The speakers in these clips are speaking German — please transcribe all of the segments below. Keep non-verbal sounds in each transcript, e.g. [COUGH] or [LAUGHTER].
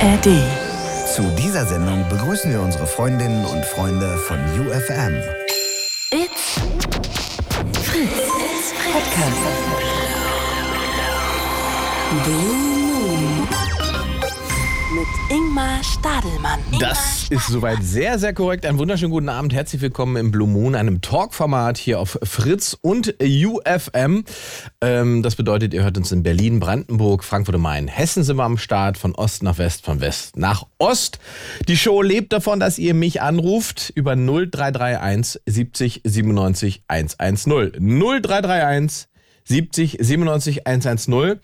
ARD. Zu dieser Sendung begrüßen wir unsere Freundinnen und Freunde von UFM. It's Fritz. It's Podcast. Blue Ingmar Stadelmann. Das ist soweit sehr, sehr korrekt. Einen wunderschönen guten Abend. Herzlich willkommen im Blue Moon, einem Talkformat hier auf Fritz und UFM. Ähm, das bedeutet, ihr hört uns in Berlin, Brandenburg, Frankfurt am Main, Hessen sind wir am Start, von Ost nach West, von West nach Ost. Die Show lebt davon, dass ihr mich anruft über 0331 70 97 110. 0331 70 97 110.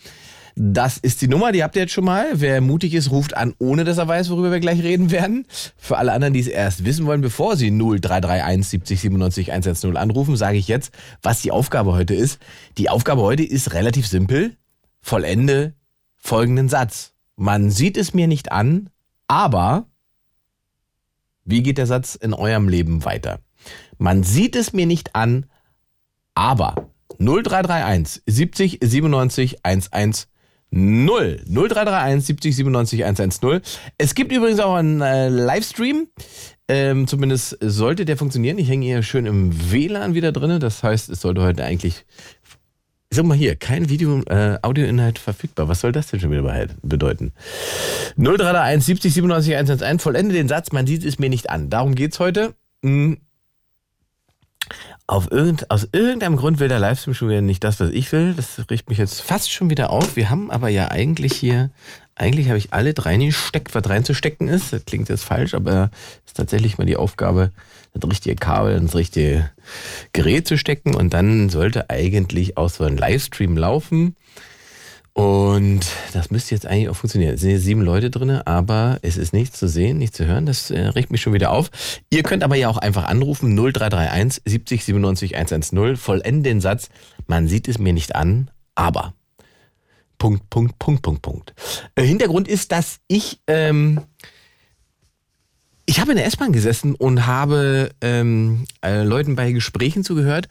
Das ist die Nummer, die habt ihr jetzt schon mal. Wer mutig ist, ruft an, ohne dass er weiß, worüber wir gleich reden werden. Für alle anderen, die es erst wissen wollen, bevor sie 0331 70 97 110 anrufen, sage ich jetzt, was die Aufgabe heute ist. Die Aufgabe heute ist relativ simpel. Vollende folgenden Satz. Man sieht es mir nicht an, aber wie geht der Satz in eurem Leben weiter? Man sieht es mir nicht an, aber 0331 70 97 110 0. 0331 70 97 110. Es gibt übrigens auch einen äh, Livestream. Ähm, zumindest sollte der funktionieren. Ich hänge hier schön im WLAN wieder drin. Das heißt, es sollte heute eigentlich. Sag mal hier, kein Video, äh, Audioinhalt verfügbar. Was soll das denn schon wieder bedeuten? 0331 70 97 111. Vollende den Satz, man sieht es mir nicht an. Darum geht's heute. Hm. Auf irgend, aus irgendeinem Grund will der Livestream schon wieder nicht das, was ich will. Das riecht mich jetzt fast schon wieder auf. Wir haben aber ja eigentlich hier, eigentlich habe ich alle drei gesteckt, was reinzustecken ist. Das klingt jetzt falsch, aber ist tatsächlich mal die Aufgabe, das richtige Kabel ins richtige Gerät zu stecken. Und dann sollte eigentlich auch so ein Livestream laufen. Und das müsste jetzt eigentlich auch funktionieren. Es sind jetzt sieben Leute drin, aber es ist nichts zu sehen, nichts zu hören. Das äh, regt mich schon wieder auf. Ihr könnt aber ja auch einfach anrufen 0331 70 97 110. Vollenden den Satz. Man sieht es mir nicht an, aber. Punkt, Punkt, Punkt, Punkt, Punkt. Äh, Hintergrund ist, dass ich ähm, ich habe in der S-Bahn gesessen und habe ähm, äh, Leuten bei Gesprächen zugehört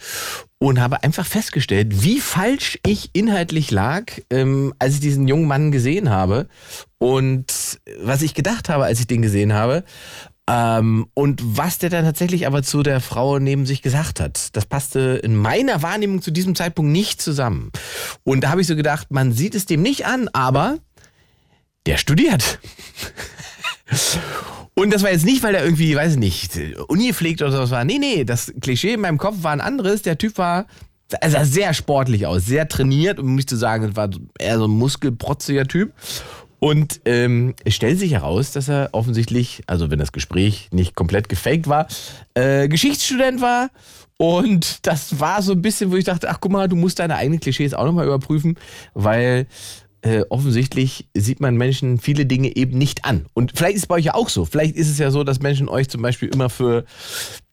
und habe einfach festgestellt, wie falsch ich inhaltlich lag, ähm, als ich diesen jungen Mann gesehen habe und was ich gedacht habe, als ich den gesehen habe. Ähm, und was der dann tatsächlich aber zu der Frau neben sich gesagt hat, das passte in meiner Wahrnehmung zu diesem Zeitpunkt nicht zusammen. Und da habe ich so gedacht, man sieht es dem nicht an, aber der studiert. [LAUGHS] Und das war jetzt nicht, weil er irgendwie, weiß ich nicht, Uni pflegt oder sowas war. Nee, nee, das Klischee in meinem Kopf war ein anderes. Der Typ war, er sah sehr sportlich aus, sehr trainiert, um mich zu sagen, es war eher so ein muskelprotziger Typ. Und ähm, es stellt sich heraus, dass er offensichtlich, also wenn das Gespräch nicht komplett gefaked war, äh, Geschichtsstudent war. Und das war so ein bisschen, wo ich dachte, ach guck mal, du musst deine eigenen Klischees auch nochmal überprüfen, weil äh, offensichtlich sieht man Menschen viele Dinge eben nicht an. Und vielleicht ist es bei euch ja auch so. Vielleicht ist es ja so, dass Menschen euch zum Beispiel immer für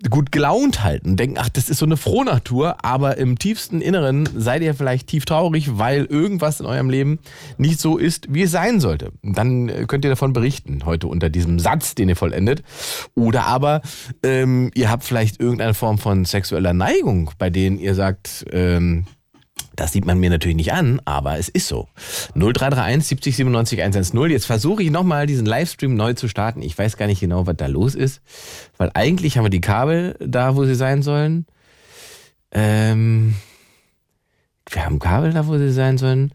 gut gelaunt halten und denken, ach, das ist so eine Frohnatur, aber im tiefsten Inneren seid ihr vielleicht tief traurig, weil irgendwas in eurem Leben nicht so ist, wie es sein sollte. Dann äh, könnt ihr davon berichten, heute unter diesem Satz, den ihr vollendet. Oder aber ähm, ihr habt vielleicht irgendeine Form von sexueller Neigung, bei denen ihr sagt, ähm, das sieht man mir natürlich nicht an, aber es ist so. 0331 70 97 110. Jetzt versuche ich nochmal diesen Livestream neu zu starten. Ich weiß gar nicht genau, was da los ist. Weil eigentlich haben wir die Kabel da, wo sie sein sollen. Ähm, wir haben Kabel da, wo sie sein sollen.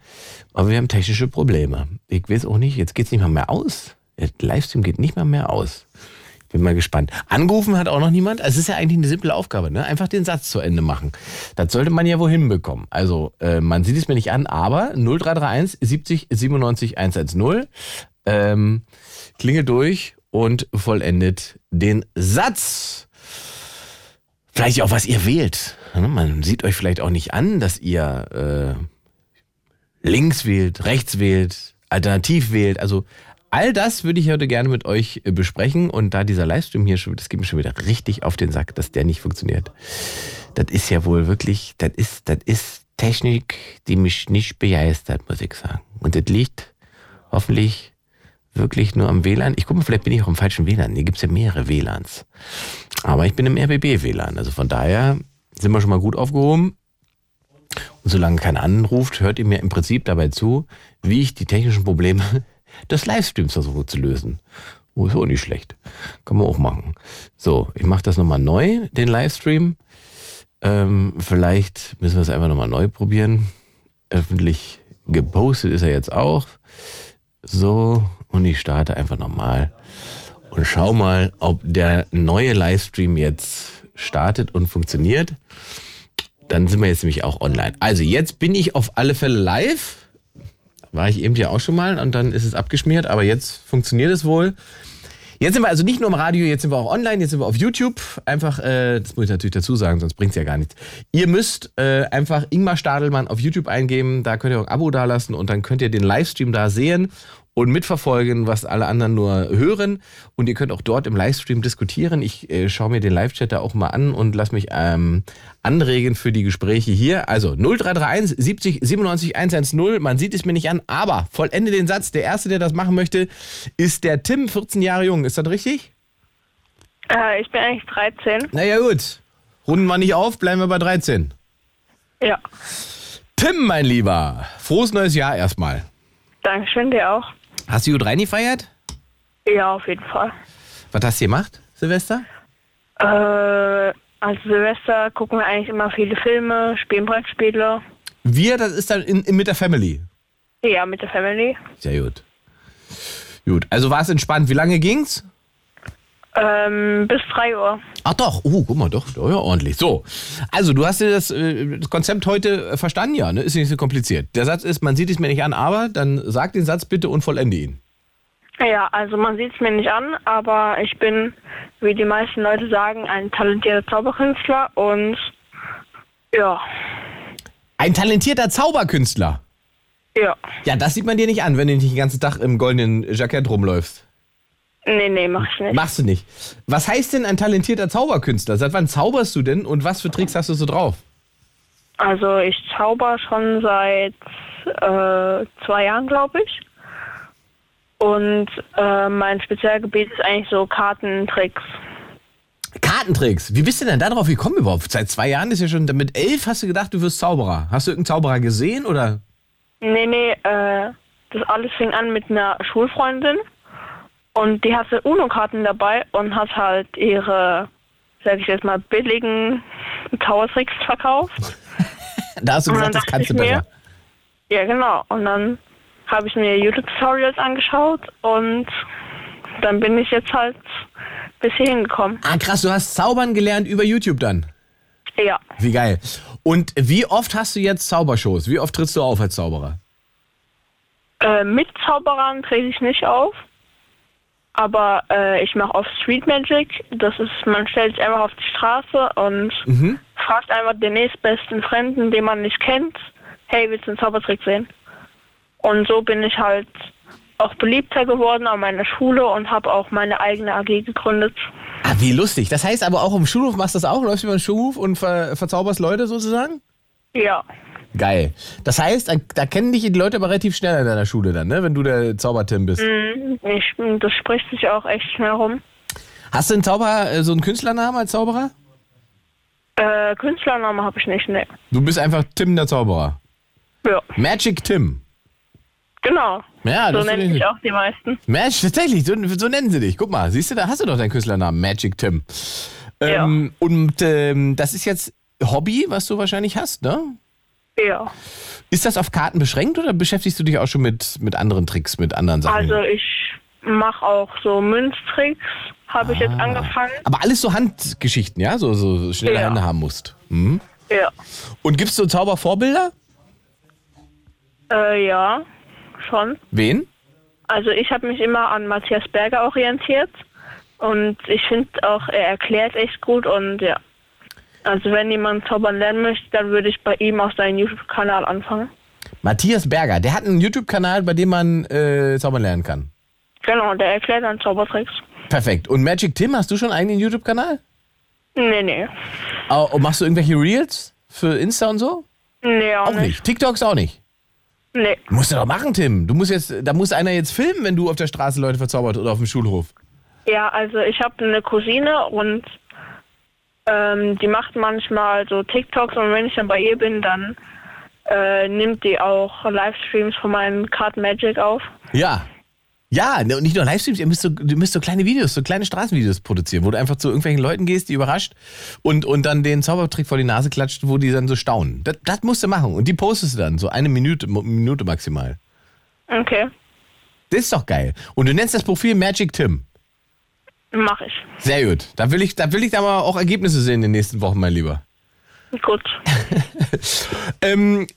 Aber wir haben technische Probleme. Ich weiß auch nicht, jetzt geht es nicht mal mehr aus. Der Livestream geht nicht mal mehr aus. Bin mal gespannt. Angerufen hat auch noch niemand. Es ist ja eigentlich eine simple Aufgabe, ne? Einfach den Satz zu Ende machen. Das sollte man ja wohl hinbekommen. Also äh, man sieht es mir nicht an, aber 0331 70 97 110 ähm, klingelt durch und vollendet den Satz. Vielleicht auch, was ihr wählt. Ne? Man sieht euch vielleicht auch nicht an, dass ihr äh, links wählt, rechts wählt, alternativ wählt. Also All das würde ich heute gerne mit euch äh, besprechen und da dieser Livestream hier schon, das geht mir schon wieder richtig auf den Sack, dass der nicht funktioniert. Das ist ja wohl wirklich, das ist, das ist Technik, die mich nicht begeistert, muss ich sagen. Und das liegt hoffentlich wirklich nur am WLAN. Ich gucke mal, vielleicht bin ich auch im falschen WLAN. Hier gibt es ja mehrere WLANs. Aber ich bin im RBB-WLAN. Also von daher sind wir schon mal gut aufgehoben. Und solange keiner anruft, hört ihr mir im Prinzip dabei zu, wie ich die technischen Probleme des Livestreams versuche zu lösen. Oh, ist auch nicht schlecht. Kann man auch machen. So, ich mache das nochmal neu, den Livestream. Ähm, vielleicht müssen wir es einfach nochmal neu probieren. Öffentlich gepostet ist er jetzt auch. So, und ich starte einfach nochmal und schau mal, ob der neue Livestream jetzt startet und funktioniert. Dann sind wir jetzt nämlich auch online. Also jetzt bin ich auf alle Fälle live. War ich eben ja auch schon mal und dann ist es abgeschmiert, aber jetzt funktioniert es wohl. Jetzt sind wir also nicht nur im Radio, jetzt sind wir auch online, jetzt sind wir auf YouTube. Einfach, äh, das muss ich natürlich dazu sagen, sonst bringt es ja gar nichts. Ihr müsst äh, einfach Ingmar Stadelmann auf YouTube eingeben, da könnt ihr auch ein Abo dalassen und dann könnt ihr den Livestream da sehen und mitverfolgen, was alle anderen nur hören. Und ihr könnt auch dort im Livestream diskutieren. Ich äh, schaue mir den Live-Chat da auch mal an und lass mich ähm, anregen für die Gespräche hier. Also 0331 70 97 110. Man sieht es mir nicht an, aber vollende den Satz. Der Erste, der das machen möchte, ist der Tim, 14 Jahre jung. Ist das richtig? Äh, ich bin eigentlich 13. Naja gut. Runden wir nicht auf, bleiben wir bei 13. Ja. Tim, mein Lieber, frohes neues Jahr erstmal. Dankeschön, dir auch. Hast du gut reingefeiert? Ja, auf jeden Fall. Was hast du gemacht, Silvester? Äh, als Silvester gucken wir eigentlich immer viele Filme, spielen Brettspiele. Wir, das ist dann in, in, mit der Family. Ja, mit der Family. Sehr gut. Gut, also war es entspannt. Wie lange ging's? Ähm, bis 3 Uhr. Ach doch, oh, guck mal, doch, doch ja, ordentlich. So, also du hast dir das, äh, das Konzept heute äh, verstanden, ja, ne? Ist nicht so kompliziert. Der Satz ist, man sieht es mir nicht an, aber dann sag den Satz bitte und vollende ihn. Ja, also man sieht es mir nicht an, aber ich bin, wie die meisten Leute sagen, ein talentierter Zauberkünstler und ja, Ein talentierter Zauberkünstler. ja. Ja, das sieht man dir nicht an, wenn du nicht den ganzen Tag im goldenen Jackett rumläufst. Nee, nee, mach ich nicht. Machst du nicht. Was heißt denn ein talentierter Zauberkünstler? Seit wann zauberst du denn und was für Tricks hast du so drauf? Also ich zauber schon seit äh, zwei Jahren, glaube ich. Und äh, mein Spezialgebiet ist eigentlich so Kartentricks. Kartentricks. Wie bist du denn da drauf gekommen überhaupt? Seit zwei Jahren ist ja schon, mit elf hast du gedacht, du wirst Zauberer. Hast du irgendeinen Zauberer gesehen oder? Nee, nee, äh, das alles fing an mit einer Schulfreundin. Und die hatte UNO-Karten dabei und hat halt ihre, sag ich jetzt mal, billigen Zaubertricks verkauft. Da hast du gesagt, das kannst du besser. Ja, genau. Und dann habe ich mir YouTube-Tutorials angeschaut und dann bin ich jetzt halt bis hierhin gekommen. Ah, krass, du hast zaubern gelernt über YouTube dann. Ja. Wie geil. Und wie oft hast du jetzt Zaubershows? Wie oft trittst du auf als Zauberer? Äh, mit Zauberern trete ich nicht auf. Aber äh, ich mache oft Street Magic. Das ist, man stellt sich einfach auf die Straße und fragt einfach den nächstbesten Fremden, den man nicht kennt, hey, willst du einen Zaubertrick sehen? Und so bin ich halt auch beliebter geworden an meiner Schule und habe auch meine eigene AG gegründet. Ah, wie lustig. Das heißt aber auch im Schulhof machst du das auch? Läufst du über den Schulhof und ver verzauberst Leute sozusagen? Ja. Geil. Das heißt, da, kennen dich die Leute aber relativ schnell in deiner Schule dann, ne? Wenn du der Zaubertim bist. Mhm. Ich, das spricht sich auch echt schnell rum. Hast du einen Zauber, äh, so einen Künstlernamen als Zauberer? Äh, Künstlername habe ich nicht, ne. Du bist einfach Tim der Zauberer. Ja, Magic Tim. genau. Ja, so das nennen finde ich- mich auch die meisten. Magic, tatsächlich, so, so nennen sie dich. Guck mal, siehst du, da hast du doch deinen Künstlernamen, Magic Tim. Ähm, Und ähm, das ist jetzt Hobby, was du wahrscheinlich hast, ne? Ja. Ist das auf Karten beschränkt oder beschäftigst du dich auch schon mit, mit anderen Tricks, mit anderen Sachen? Also ich mache auch so Münztricks, habe ich Ah. jetzt angefangen. Aber alles so Handgeschichten, ja? So, so, schnelle Ja. Hände haben musst. Mhm. Ja. Und gibst du Zaubervorbilder? Äh, ja, schon. Wen? Also ich habe mich immer an Matthias Berger orientiert und ich finde auch, er erklärt echt gut und ja. Also wenn jemand zaubern lernen möchte, dann würde ich bei ihm auf seinem YouTube-Kanal anfangen. Matthias Berger, der hat einen YouTube-Kanal, bei dem man äh, zaubern lernen kann. Genau, der erklärt dann Zaubertricks. Perfekt. Und Magic Tim, hast du schon einen eigenen YouTube-Kanal? Nee, nee. Oh, und machst du irgendwelche Reels für Insta und so? Nee, auch, Auch nicht. TikToks auch nicht. Nee. Musst du doch machen, Tim. Du musst jetzt, da muss einer jetzt filmen, wenn du auf der Straße Leute verzaubert oder auf dem Schulhof. Ja, also ich habe eine Cousine und ähm, die macht manchmal so TikToks und wenn ich dann bei ihr bin, dann äh, nimmt die auch Livestreams von meinen Card Magic auf. Ja. Ja, ne, und nicht nur Livestreams, ihr müsst so, du müsst so kleine Videos, so kleine Straßenvideos produzieren, wo du einfach zu irgendwelchen Leuten gehst, die überrascht und, und dann den Zaubertrick vor die Nase klatscht, wo die dann so staunen. Das, das musst du machen. Und die postest du dann, so eine Minute, Minute maximal. Okay, Das ist doch geil. Und du nennst das Profil Magic Tim. Mach ich. Sehr gut. Da will ich, da will ich da mal auch Ergebnisse sehen in den nächsten Wochen, mein Lieber. Gut. [LAUGHS] Ähm,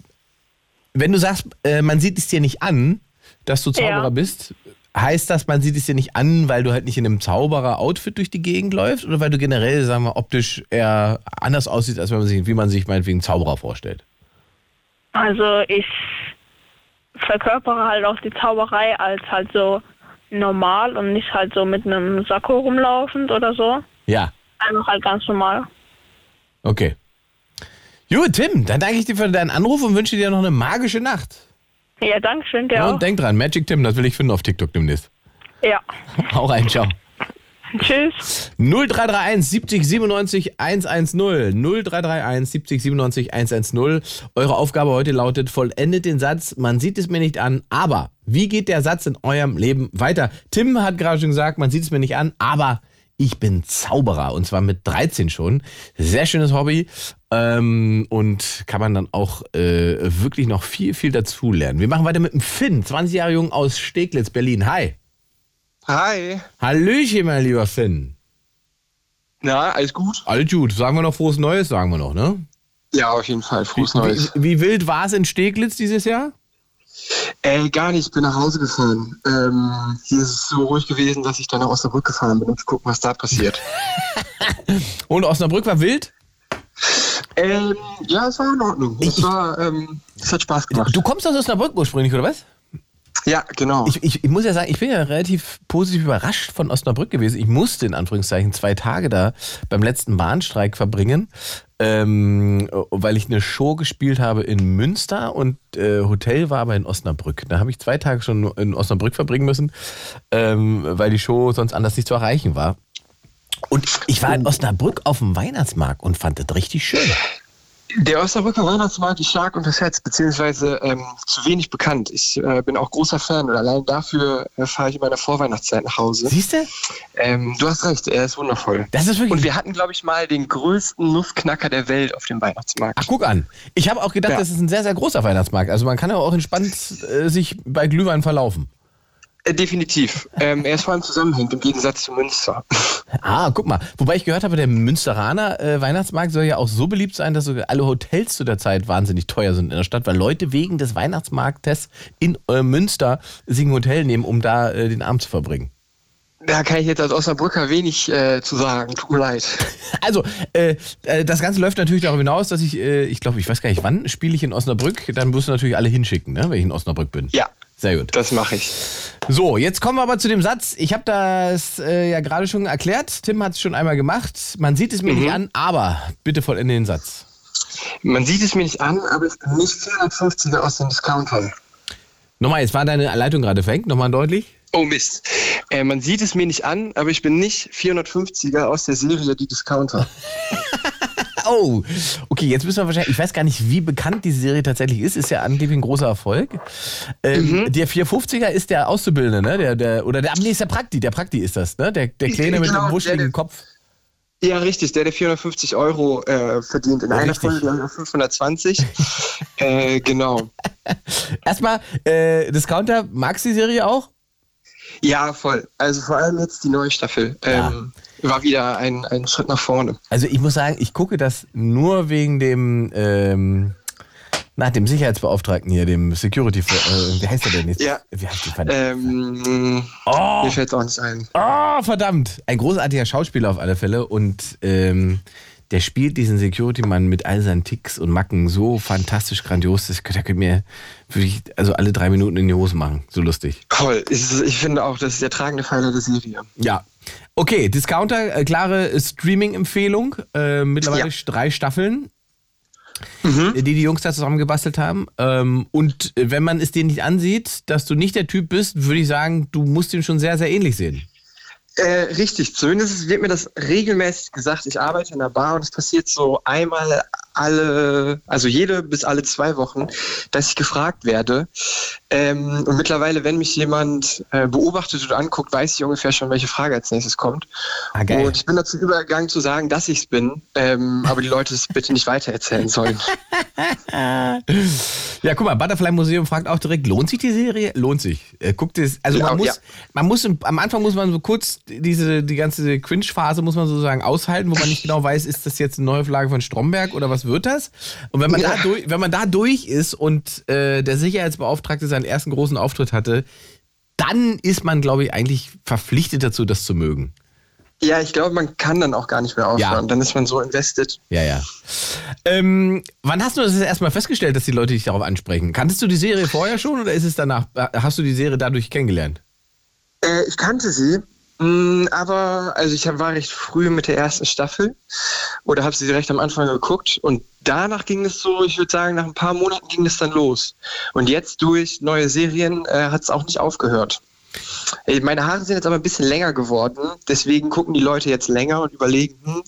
wenn du sagst, äh, man sieht es dir nicht an, dass du Zauberer Ja. bist, heißt das, man sieht es dir nicht an, weil du halt nicht in einem Zauberer-Outfit durch die Gegend läufst oder weil du generell, sagen wir, optisch eher anders aussiehst, als wenn man sich, wie man sich meinetwegen Zauberer vorstellt? Also ich verkörpere halt auch die Zauberei als halt so normal und nicht halt so mit einem Sakko rumlaufend oder so. Ja, Einfach halt ganz normal. okay. Gut, Tim, dann danke ich dir für deinen Anruf und wünsche dir noch eine magische Nacht. Ja, danke schön, Ja, der und auch. denk dran, Magic Tim, das will ich finden auf TikTok demnächst. Ja. Hau rein, ciao. Tschüss. 0331 70 97 110. 0331 70 97 110. Eure Aufgabe heute lautet: Vollendet den Satz. Man sieht es mir nicht an, aber wie geht der Satz in eurem Leben weiter? Tim hat gerade schon gesagt, man sieht es mir nicht an, aber ich bin Zauberer und zwar mit 13 schon. Sehr schönes Hobby ähm, und kann man dann auch äh, wirklich noch viel, viel dazu lernen. Wir machen weiter mit dem Finn, 20 Jahre jung aus Steglitz, Berlin. Hi. Hi. Hallöchen, mein lieber Finn. Na, alles gut? Alles gut. Sagen wir noch frohes Neues, sagen wir noch, ne? Ja, auf jeden Fall. Frohes Neues. Wie, wie wild war es in Steglitz dieses Jahr? Ey, gar nicht. Ich bin nach Hause gefahren. Ähm, hier ist es so ruhig gewesen, dass ich dann nach Osnabrück gefahren bin, um zu gucken, was da passiert. [LAUGHS] Und Osnabrück war wild? ähm, ja, es war in Ordnung. Es war, ähm, es hat Spaß gemacht. Du kommst aus Osnabrück ursprünglich, oder was? Ja, genau. Ich, ich, ich muss ja sagen, ich bin ja relativ positiv überrascht von Osnabrück gewesen. Ich musste in Anführungszeichen zwei Tage da beim letzten Bahnstreik verbringen, ähm, weil ich eine Show gespielt habe in Münster und äh, Hotel war aber in Osnabrück. Da habe ich zwei Tage schon in Osnabrück verbringen müssen, ähm, weil die Show sonst anders nicht zu erreichen war. Und ich war in Osnabrück auf dem Weihnachtsmarkt und fand das richtig schön. Der Osnabrücker Weihnachtsmarkt ist stark unterschätzt, beziehungsweise ähm, zu wenig bekannt. Ich äh, bin auch großer Fan und allein dafür äh, fahre ich in meiner Vorweihnachtszeit nach Hause. Siehst du? Ähm, du hast recht, er ist wundervoll. Das ist wirklich. Und wir hatten, glaube ich, mal den größten Nussknacker der Welt auf dem Weihnachtsmarkt. Ach, guck an. Ich habe auch gedacht, Ja. das ist ein sehr, sehr großer Weihnachtsmarkt. Also man kann ja auch entspannt äh, sich bei Glühwein verlaufen. Äh, definitiv. Ähm, er ist vor allem zusammenhängend, im Gegensatz zu Münster. Ah, guck mal. Wobei ich gehört habe, der Münsteraner äh, Weihnachtsmarkt soll ja auch so beliebt sein, dass sogar alle Hotels zu der Zeit wahnsinnig teuer sind in der Stadt, weil Leute wegen des Weihnachtsmarktes in äh, Münster sich ein Hotel nehmen, um da äh, den Abend zu verbringen. Da kann ich jetzt als Osnabrücker wenig äh, zu sagen. Tut mir leid. [LAUGHS] Also, äh, äh, das Ganze läuft natürlich darüber hinaus, dass ich, äh, ich glaube, ich weiß gar nicht, wann spiele ich in Osnabrück. Dann musst du natürlich alle hinschicken, ne, wenn ich in Osnabrück bin. Ja, Sehr gut. das mache ich. So, jetzt kommen wir aber zu dem Satz. Ich habe das äh, ja gerade schon erklärt. Tim hat es schon einmal gemacht. Man sieht es mir nicht an, aber bitte vollende den Satz. Man sieht es mir nicht an, aber ich bin nicht 450er aus den Discountern. Nochmal, jetzt war deine Leitung gerade verhängt. Nochmal deutlich. Oh Mist. Äh, man sieht es mir nicht an, aber ich bin nicht 450er aus der Serie Die Discounter. [LAUGHS] Oh, okay, jetzt müssen wir wahrscheinlich, ich weiß gar nicht, wie bekannt diese Serie tatsächlich ist, ist ja angeblich ein großer Erfolg. Ähm, Der 450er ist der Auszubildende, ne? Der, der, oder der, nee, ist der Prakti, der Prakti ist das, ne? Der, der Kleine mit Genau, dem wuscheligen Kopf. Ja, richtig. Der, der 450 Euro äh, verdient. In einer Richtig. Folge glaube ich auch 520. äh, genau. Erstmal, äh, Discounter, magst du die Serie auch? Ja, voll. Also vor allem jetzt die neue Staffel. Ähm, War wieder ein, ein Schritt nach vorne. Also ich muss sagen, ich gucke das nur wegen dem, ähm, nach dem Sicherheitsbeauftragten hier, dem Security, äh, wie heißt der denn jetzt? Ja. Wie heißt der? Ähm, Oh. Mir fällt auch nicht ein. Oh, verdammt. Ein großartiger Schauspieler auf alle Fälle und ähm, der spielt diesen Security-Mann mit all seinen Ticks und Macken so fantastisch grandios, das könnte, könnte mir wirklich also alle drei Minuten in die Hose machen. So lustig. Toll. Ich, ich finde auch, das ist der tragende Pfeiler der Serie. Ja. Okay, Discounter, äh, klare Streaming-Empfehlung. Äh, mittlerweile Ja. drei Staffeln, die die Jungs da zusammengebastelt haben. Ähm, und äh, wenn man es dir nicht ansieht, dass du nicht der Typ bist, würde ich sagen, du musst ihn schon sehr, sehr ähnlich sehen. Äh, richtig, zumindest wird mir das regelmäßig gesagt. Ich arbeite in einer Bar und es passiert so einmal alle, also jede bis alle zwei Wochen, dass ich gefragt werde. Ähm, und mittlerweile, wenn mich jemand äh, beobachtet oder anguckt, weiß ich ungefähr schon, welche Frage als nächstes kommt. Ah, geil. Und ich bin dazu übergegangen zu sagen, dass ich es bin, ähm, aber die Leute es bitte nicht weitererzählen sollen. [LAUGHS] Ja, guck mal, Butterfly Museum fragt auch direkt, lohnt sich die Serie? Lohnt sich. Äh, guckt es, also Ja, man muss, ja. man muss, am Anfang muss man so kurz diese, die ganze Cringe-Phase muss man sozusagen aushalten, wo man nicht [LAUGHS] genau weiß, ist das jetzt eine Neuauflage von Stromberg oder was wird das? Und wenn man da durch, wenn man da durch ist und äh, der Sicherheitsbeauftragte seinen ersten großen Auftritt hatte, dann ist man, glaube ich, eigentlich verpflichtet dazu, das zu mögen. Ja, ich glaube, man kann dann auch gar nicht mehr aufhören. Ja. Dann ist man so invested. Ja, ja. Ähm, wann hast du das erstmal festgestellt, dass die Leute dich darauf ansprechen? Kanntest du die Serie vorher schon oder ist es danach, hast du die Serie dadurch kennengelernt? Äh, ich kannte sie, aber also ich war recht früh mit der ersten Staffel oder habe sie direkt am Anfang geguckt und danach ging es so, ich würde sagen, nach ein paar Monaten ging es dann los. Und jetzt durch neue Serien äh, hat es auch nicht aufgehört. Meine Haare sind jetzt aber ein bisschen länger geworden, deswegen gucken die Leute jetzt länger und überlegen, hm,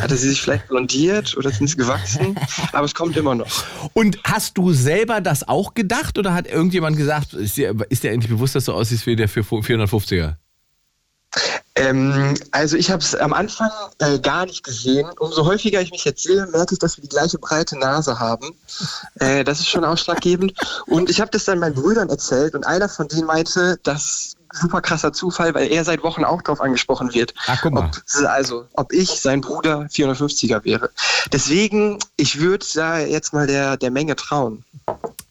hatte sie sich vielleicht blondiert oder sind sie gewachsen? [LAUGHS] Aber es kommt immer noch. Und hast du selber das auch gedacht oder hat irgendjemand gesagt, ist dir, ist dir endlich bewusst, dass du aussiehst wie der für 450er? Ähm, also ich habe es am Anfang äh, gar nicht gesehen. Umso häufiger ich mich jetzt sehe, merke ich, dass wir die gleiche breite Nase haben. Äh, das ist schon ausschlaggebend. Und ich habe das dann meinen Brüdern erzählt und einer von denen meinte, das super krasser Zufall, weil er seit Wochen auch darauf angesprochen wird. Ach, guck mal. Ob, also, ob ich sein Bruder 450er wäre. Deswegen, ich würde da jetzt mal der, der Menge trauen.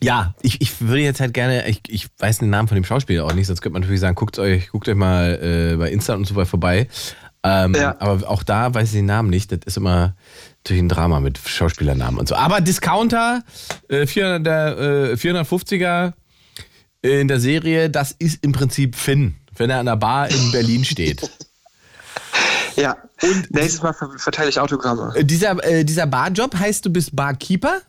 Ja, ich, ich würde jetzt halt gerne, ich, ich weiß den Namen von dem Schauspieler auch nicht, sonst könnte man natürlich sagen, guckt euch, guckt euch mal äh, bei Insta und so weiter vorbei. Ähm, Ja. Aber auch da weiß ich den Namen nicht. Das ist immer natürlich ein Drama mit Schauspielernamen und so. Aber Discounter, äh, 400, der, äh, 450er in der Serie, das ist im Prinzip Finn, wenn er an der Bar in Berlin steht. [LAUGHS] Ja. Und nächstes Mal ver verteile ich Autogramme. Äh, dieser, äh, dieser Barjob heißt, du bist Barkeeper?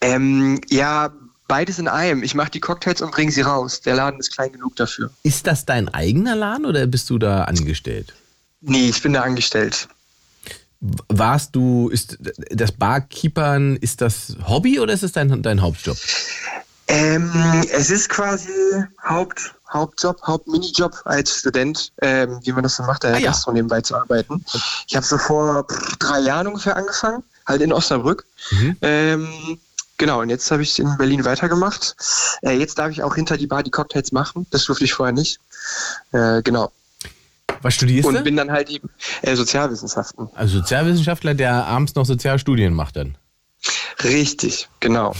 Ähm, ja, beides in einem. Ich mache die Cocktails und bringe sie raus. Der Laden ist klein genug dafür. Ist das dein eigener Laden oder bist du da angestellt? Nee, ich bin da angestellt. Warst du, ist das Barkeepern, ist das Hobby oder ist es dein, dein Hauptjob? Ähm, es ist quasi Haupt, Hauptjob, Hauptminijob als Student, ähm, wie man das so macht, der Ah, ja. Gastro nebenbei zu arbeiten. Ich habe so vor drei Jahren ungefähr angefangen, halt in Osnabrück. Mhm. Ähm, genau, und jetzt habe ich in Berlin weitergemacht. Äh, jetzt darf ich auch hinter die Bar die Cocktails machen. Das durfte ich vorher nicht. Äh, genau. Was studierst Und du? bin dann halt eben äh, Sozialwissenschaften. Also Sozialwissenschaftler, der abends noch Sozialstudien macht dann. Richtig, genau.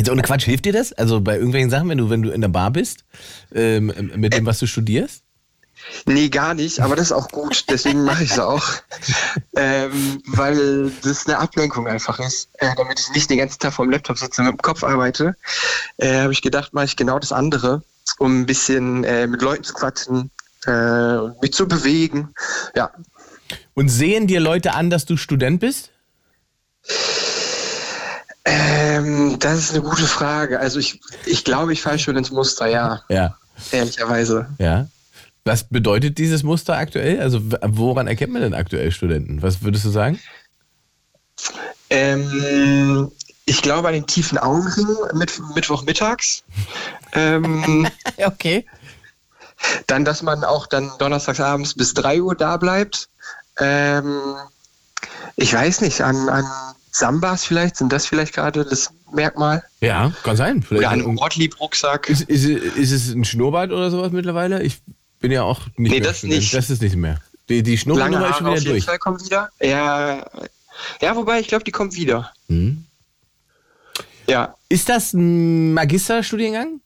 Jetzt ohne Quatsch, hilft dir das? Also bei irgendwelchen Sachen, wenn du, wenn du in der Bar bist, ähm, mit dem, was du studierst? Nee, gar nicht, aber das ist auch gut, deswegen mache ich es auch. Ähm, weil das eine Ablenkung einfach ist. Äh, damit ich nicht den ganzen Tag vorm Laptop sitze und mit dem Kopf arbeite, äh, habe ich gedacht, mache ich genau das andere, um ein bisschen äh, mit Leuten zu quatschen, äh, und mich zu bewegen. Ja. Und sehen dir Leute an, dass du Student bist? Ähm, das ist eine gute Frage. Also ich, ich glaube, ich falle schon ins Muster, ja, Ja. ehrlicherweise. Ja. Was bedeutet dieses Muster aktuell? Also woran erkennt man denn aktuell Studenten? Was würdest du sagen? Ähm, ich glaube an den tiefen Augenring mit Mittwochmittags. Ähm, [LAUGHS] Okay. Dann, dass man auch dann donnerstags abends bis 3 Uhr da bleibt. Ähm, ich weiß nicht, an, an Sambas vielleicht, sind das vielleicht gerade das Merkmal? Ja, kann sein. Vielleicht Oder an ein- einem Ortlieb-Rucksack. Ist, ist, ist es ein Schnurrbart oder sowas mittlerweile? Ich bin ja auch nicht Nee, mehr das nicht. Das ist nicht mehr. Die, die Schnurrbart ist schon Haare auf wieder jeden durch. Fall wieder. Ja, ja wobei, ich glaube, die kommt wieder. Hm. Ja. Ist das ein Magisterstudiengang?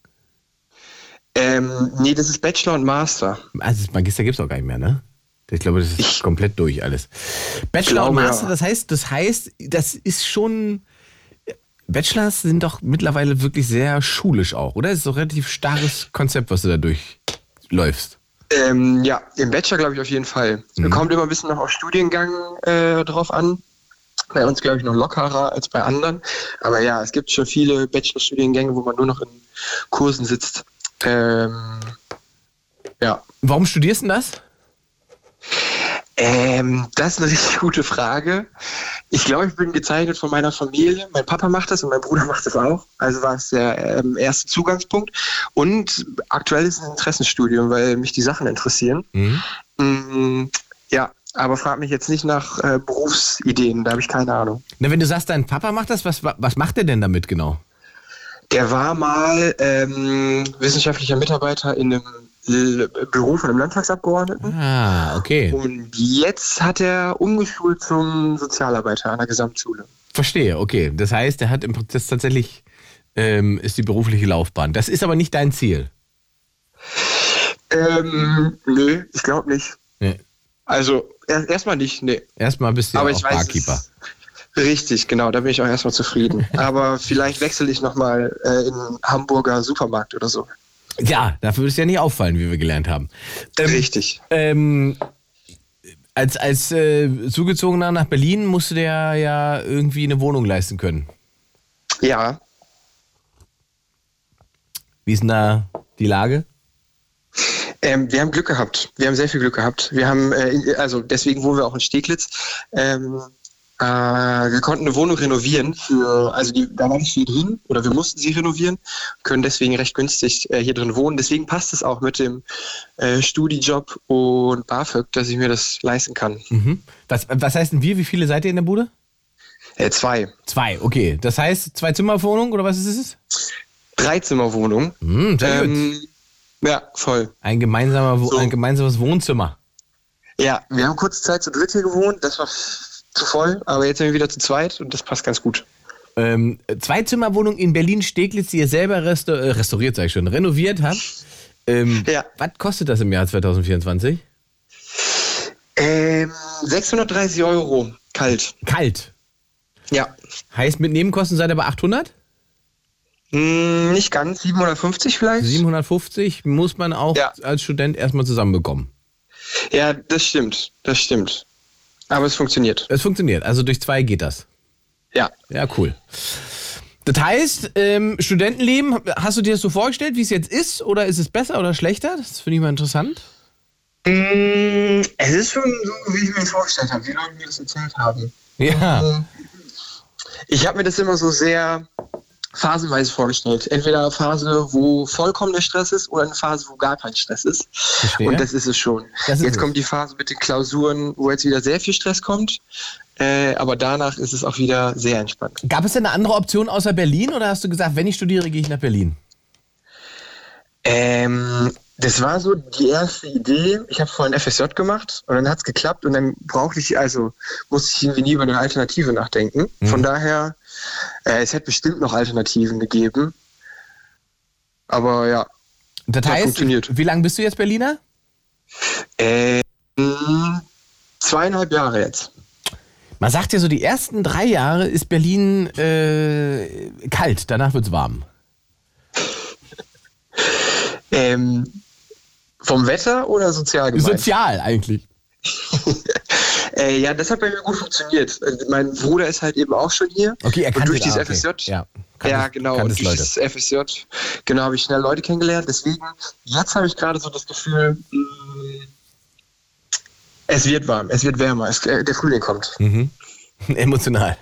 Ähm, nee, das ist Bachelor und Master. Also das Magister gibt es auch gar nicht mehr, ne? Ich glaube, das ist Ich- komplett durch alles. Bachelor und Master, das heißt, das heißt, das ist schon. Bachelors sind doch mittlerweile wirklich sehr schulisch auch, oder? Das ist doch ein relativ starres Konzept, was du da durchläufst. Ähm, ja, im Bachelor glaube ich auf jeden Fall. Mhm. Kommt immer ein bisschen noch auf Studiengang äh, drauf an. Bei uns glaube ich noch lockerer als bei anderen. Aber ja, es gibt schon viele Bachelor-Studiengänge, wo man nur noch in Kursen sitzt. Ähm, ja. Warum studierst du denn das? Ähm, das ist eine richtig gute Frage. Ich glaube, ich bin gezeichnet von meiner Familie. Mein Papa macht das und mein Bruder [LAUGHS] macht das auch. Also war es der ähm, erste Zugangspunkt. Und aktuell ist es ein Interessenstudium, weil mich die Sachen interessieren. Mhm. Mm, ja, aber frag mich jetzt nicht nach äh, Berufsideen, da habe ich keine Ahnung. Na, wenn du sagst, dein Papa macht das, was, was macht er denn damit genau? Der war mal ähm, wissenschaftlicher Mitarbeiter in einem Büro von einem Landtagsabgeordneten. Ah, okay. Und jetzt hat er umgeschult zum Sozialarbeiter an der Gesamtschule. Verstehe, okay. Das heißt, er hat im Prozess tatsächlich, ähm, ist die berufliche Laufbahn. Das ist aber nicht dein Ziel. Ähm, nö, ich glaube nicht. Nee. Also er, erstmal nicht, nee. Erstmal bist du ja Aber auch ich weiß Barkeeper. Richtig, genau, da bin ich auch erstmal zufrieden. [LAUGHS] Aber vielleicht wechsle ich nochmal äh, in Hamburger Supermarkt oder so. Ja, da würde es ja nicht auffallen, wie wir gelernt haben. Ähm, Richtig. Ähm, als als äh, Zugezogener nach Berlin musst du dir ja irgendwie eine Wohnung leisten können. Ja, Wie ist denn da die Lage? Ähm, wir haben Glück gehabt. Wir haben sehr viel Glück gehabt. Wir haben, äh, also deswegen wohnen wir auch in Steglitz. Ähm, äh, wir konnten eine Wohnung renovieren für, also die, da war nicht viel drin oder wir mussten sie renovieren, können deswegen recht günstig äh, hier drin wohnen. Deswegen passt es auch mit dem äh, Studijob und BAföG, dass ich mir das leisten kann. Mhm. Was, was heißt denn wir? Wie viele seid ihr in der Bude? Äh, zwei. Zwei, okay. Das heißt, zwei Zimmerwohnung oder was ist es? Dreizimmerwohnung. Hm, sehr gut. Ähm, ja, voll. Ein, gemeinsamer, so. ein gemeinsames Wohnzimmer. Ja, wir haben kurze Zeit zu dritt hier gewohnt, das war zu voll, aber jetzt sind wir wieder zu zweit und das passt ganz gut. Ähm, Zweizimmerwohnung in Berlin-Steglitz, die ihr selber resta äh, restauriert, sag ich schon, renoviert habt. Ähm, [LAUGHS] Ja. Was kostet das im Jahr 2024? Ähm, 630 Euro, kalt. Kalt. Ja. Heißt, mit Nebenkosten seid ihr bei 800? Hm, nicht ganz, 750 vielleicht? 750 muss man auch Ja. als Student erstmal zusammenbekommen. Ja, das stimmt, das stimmt. Aber es funktioniert. Es funktioniert, also durch zwei geht das. Ja. Ja, cool. Das heißt, ähm, Studentenleben, hast du dir das so vorgestellt, wie es jetzt ist? Oder ist es besser oder schlechter? Das finde ich mal interessant. Hm, es ist schon so, wie ich mir das vorgestellt habe, wie Leute mir das erzählt haben. Ja. Ich habe mir das immer so sehr phasenweise vorgestellt. Entweder eine Phase, wo vollkommener Stress ist oder eine Phase, wo gar kein Stress ist. Verstehe. Und das ist es schon. Ist jetzt es. kommt die Phase mit den Klausuren, wo jetzt wieder sehr viel Stress kommt. Äh, aber danach ist es auch wieder sehr entspannt. Gab es denn eine andere Option außer Berlin oder hast du gesagt, wenn ich studiere, gehe ich nach Berlin? Ähm, das war so die erste Idee. Ich habe vorhin FSJ gemacht und dann hat es geklappt und dann brauchte ich, also musste ich irgendwie nie über eine Alternative nachdenken. Von daher, äh, es hätte bestimmt noch Alternativen gegeben. Aber ja, Das heißt, funktioniert. wie lange bist du jetzt Berliner? ähm, zweieinhalb Jahre jetzt. Man sagt ja so, die ersten drei Jahre ist Berlin äh, kalt, danach wird es warm. Ähm, vom Wetter oder sozial gemeint? Sozial eigentlich. [LAUGHS] Äh, ja, das hat bei mir gut funktioniert. Äh, Mein Bruder ist halt eben auch schon hier. Okay, er und kannte durch dieses okay. FSJ. Ja, Kann ja, genau. kann Und durch Leute. dieses FSJ, genau, habe ich schnell Leute kennengelernt. Deswegen, jetzt habe ich gerade so das Gefühl, mh, es wird warm, es wird wärmer, es, äh, der Frühling kommt. Mhm. [LAUGHS] Emotional.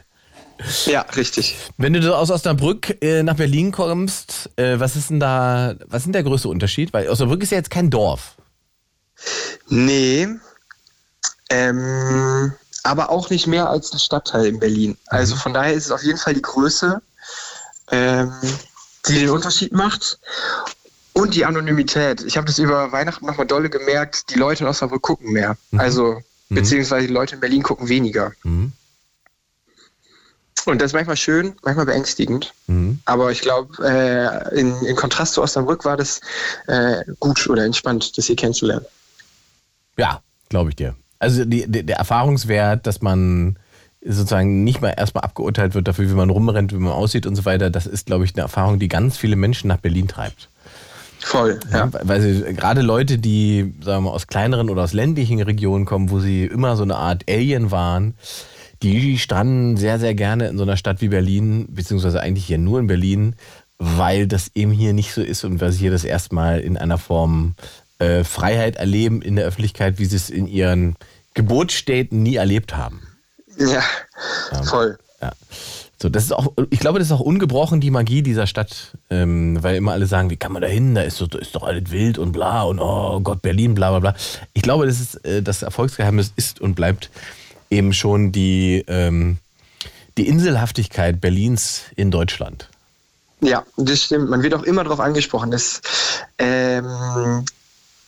Ja, richtig. Wenn du aus Osnabrück äh, nach Berlin kommst, äh, was ist denn da, was ist denn der größte Unterschied? Weil Osnabrück ist ja jetzt kein Dorf. Nee, ähm, aber auch nicht mehr als ein Stadtteil in Berlin. Also von daher ist es auf jeden Fall die Größe, ähm, die den Unterschied macht. Und die Anonymität. Ich habe das über Weihnachten nochmal dolle gemerkt, die Leute in Osnabrück gucken mehr. Also, beziehungsweise die Leute in Berlin gucken weniger. Mhm. Und das ist manchmal schön, manchmal beängstigend. Mhm. Aber ich glaube, äh, in, in Kontrast zu Osnabrück war das äh, gut oder entspannt, das hier kennenzulernen. Ja, glaube ich dir. Also die, die, der Erfahrungswert, dass man sozusagen nicht mal erstmal abgeurteilt wird dafür, wie man rumrennt, wie man aussieht und so weiter, das ist, glaube ich, eine Erfahrung, die ganz viele Menschen nach Berlin treibt. Voll, ja. Ja. Weil sie, gerade Leute, die sagen wir mal, aus kleineren oder aus ländlichen Regionen kommen, wo sie immer so eine Art Alien waren, die stranden sehr, sehr gerne in so einer Stadt wie Berlin, beziehungsweise eigentlich hier nur in Berlin, weil das eben hier nicht so ist und weil sie hier das erste Mal in einer Form äh, Freiheit erleben in der Öffentlichkeit, wie sie es in ihren Geburtsstätten nie erlebt haben. Ja, voll. Ja. So, das ist auch, ich glaube, das ist auch ungebrochen die Magie dieser Stadt, ähm, weil immer alle sagen, wie kann man da hin? Da ist, so, ist doch alles wild und bla und oh Gott, Berlin, bla bla bla. Ich glaube, das ist äh, das Erfolgsgeheimnis ist und bleibt eben schon die, ähm, die Inselhaftigkeit Berlins in Deutschland. Ja, das stimmt. Man wird auch immer darauf angesprochen. Das ähm,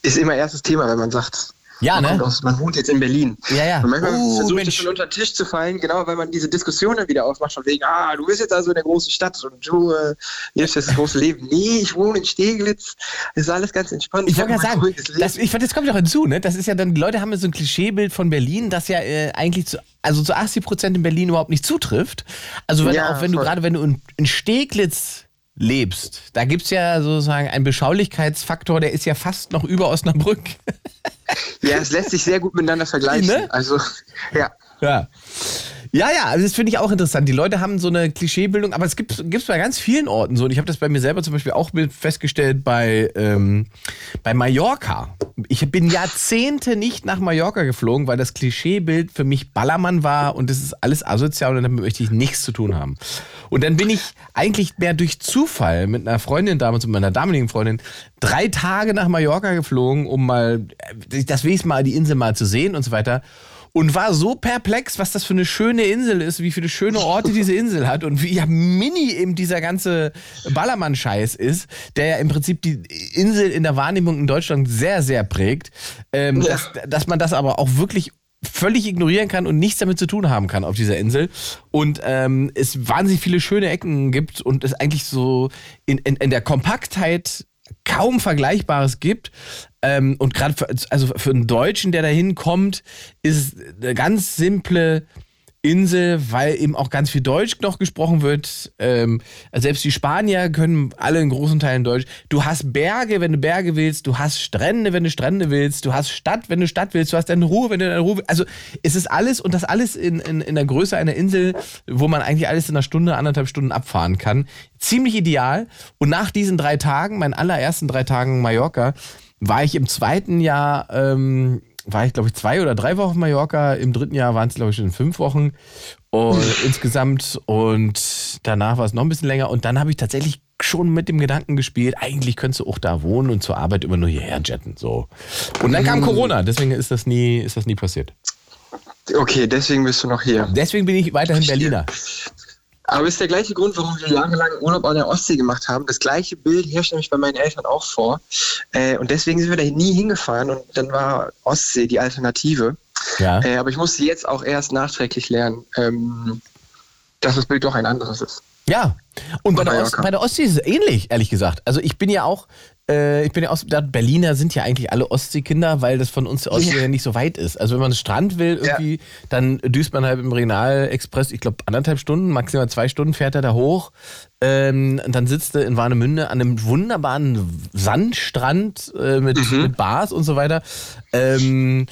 ist immer erstes Thema, wenn man sagt, Ja, man, ne? aus, man wohnt jetzt in Berlin. Ja, ja. Und manchmal Oh, versucht es schon unter den Tisch zu fallen, genau, weil man diese Diskussionen wieder aufmacht, von wegen, ah, du bist jetzt also in der großen Stadt und du äh, lebst jetzt das große Leben. [LAUGHS] Nee, ich wohne in Steglitz, das ist alles ganz entspannt. Ich wollte mein sagen, das, ich das kommt ja auch hinzu, ne? Das ist ja dann, die Leute haben ja so ein Klischeebild von Berlin, das ja äh, eigentlich zu, also zu 80 Prozent in Berlin überhaupt nicht zutrifft. Also wenn Ja, du auch wenn du voll. gerade, wenn du in, in Steglitz lebst, da gibt es ja sozusagen einen Beschaulichkeitsfaktor, der ist ja fast noch über Osnabrück. [LAUGHS] ja, es lässt sich sehr gut miteinander vergleichen. Ne? Also, ja. Ja. Ja, ja, also das finde ich auch interessant. Die Leute haben so eine Klischeebildung, aber es gibt es bei ganz vielen Orten so. Und ich habe das bei mir selber zum Beispiel auch festgestellt bei, ähm, bei Mallorca. Ich bin Jahrzehnte nicht nach Mallorca geflogen, weil das Klischeebild für mich Ballermann war und das ist alles asozial und damit möchte ich nichts zu tun haben. Und dann bin ich eigentlich mehr durch Zufall mit einer Freundin damals, mit meiner damaligen Freundin, drei Tage nach Mallorca geflogen, um mal, äh, das wenigstens mal die Insel mal zu sehen und so weiter und war so perplex, was das für eine schöne Insel ist, wie viele schöne Orte diese Insel hat und wie ja mini eben dieser ganze Ballermann-Scheiß ist, der ja im Prinzip die Insel in der Wahrnehmung in Deutschland sehr, sehr prägt, ähm, Ja. dass, dass man das aber auch wirklich völlig ignorieren kann und nichts damit zu tun haben kann auf dieser Insel. Und ähm, es wahnsinnig viele schöne Ecken gibt und es eigentlich so in, in, in der Kompaktheit kaum Vergleichbares gibt. Ähm, und gerade für, also für einen Deutschen, der da hinkommt, ist eine ganz simple Insel, weil eben auch ganz viel Deutsch noch gesprochen wird. Ähm, selbst die Spanier können alle in großen Teilen Deutsch. Du hast Berge, wenn du Berge willst. Du hast Strände, wenn du Strände willst. Du hast Stadt, wenn du Stadt willst. Du hast deine Ruhe, wenn du deine Ruhe willst. Also es ist alles und das alles in, in, in der Größe einer Insel, wo man eigentlich alles in einer Stunde, anderthalb Stunden abfahren kann. Ziemlich ideal. Und nach diesen drei Tagen, meinen allerersten drei Tagen Mallorca, war ich im zweiten Jahr, ähm, war ich glaube ich zwei oder drei Wochen Mallorca. Im dritten Jahr waren es glaube ich schon fünf Wochen und insgesamt. Und danach war es noch ein bisschen länger. Und dann habe ich tatsächlich schon mit dem Gedanken gespielt, eigentlich könntest du auch da wohnen und zur Arbeit immer nur hierher jetten. So. Und dann kam Corona, deswegen ist das nie, ist das nie passiert. Okay, deswegen bist du noch hier. Deswegen bin ich weiterhin Berliner. Aber ist der gleiche Grund, warum wir jahrelang Urlaub an der Ostsee gemacht haben. Das gleiche Bild herrscht nämlich bei meinen Eltern auch vor. Äh, und deswegen sind wir da nie hingefahren und dann war Ostsee die Alternative. Ja. Äh, aber ich musste jetzt auch erst nachträglich lernen, ähm, dass das Bild doch ein anderes ist. Ja, und bei der. Ost, bei der Ostsee ist es ähnlich, ehrlich gesagt. Also ich bin ja auch, äh, ich bin ja aus, Berliner sind ja eigentlich alle Ostseekinder, weil das von uns der Ostsee Ja. ja nicht so weit ist. Also wenn man einen Strand will, irgendwie, dann düst man halt im Regionalexpress, ich glaube anderthalb Stunden, maximal zwei Stunden fährt er da hoch. Ähm, und dann sitzt er in Warnemünde an einem wunderbaren Sandstrand äh, mit, mit Bars und so weiter. Ähm,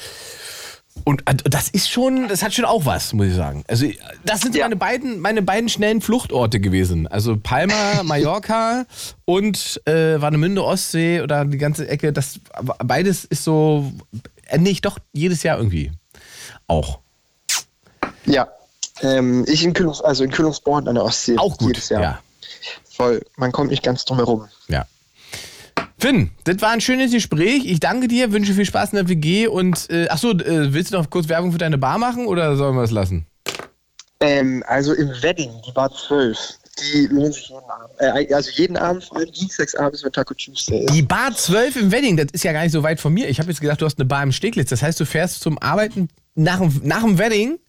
und äh, das ist schon, das hat schon auch was, muss ich sagen. Also, das sind Ja. meine, beiden, meine beiden schnellen Fluchtorte gewesen. Also Palma, [LAUGHS] Mallorca und äh, Warnemünde, Ostsee oder die ganze Ecke. Das beides ist so, ende ich doch jedes Jahr irgendwie. Auch. Ja. Ähm, ich in Kühlungs also in Kühlungsborn an der Ostsee. Auch gut. Jedes Jahr. Ja. Voll. Man kommt nicht ganz drum herum. ja. Finn, das war ein schönes Gespräch. Ich danke dir, wünsche viel Spaß in der WG und äh, achso, äh, willst du noch kurz Werbung für deine Bar machen oder sollen wir es lassen? Ähm, also im Wedding, die Bar 12, die lohnt sich jeden Abend. Äh, also jeden Abend, vor allem dienstags abends, wenn Taco Tuesday ist. Die Bar 12 im Wedding, das ist ja gar nicht so weit von mir. Ich habe jetzt gedacht, du hast eine Bar im Steglitz. Das heißt, du fährst zum Arbeiten nach dem, nach dem Wedding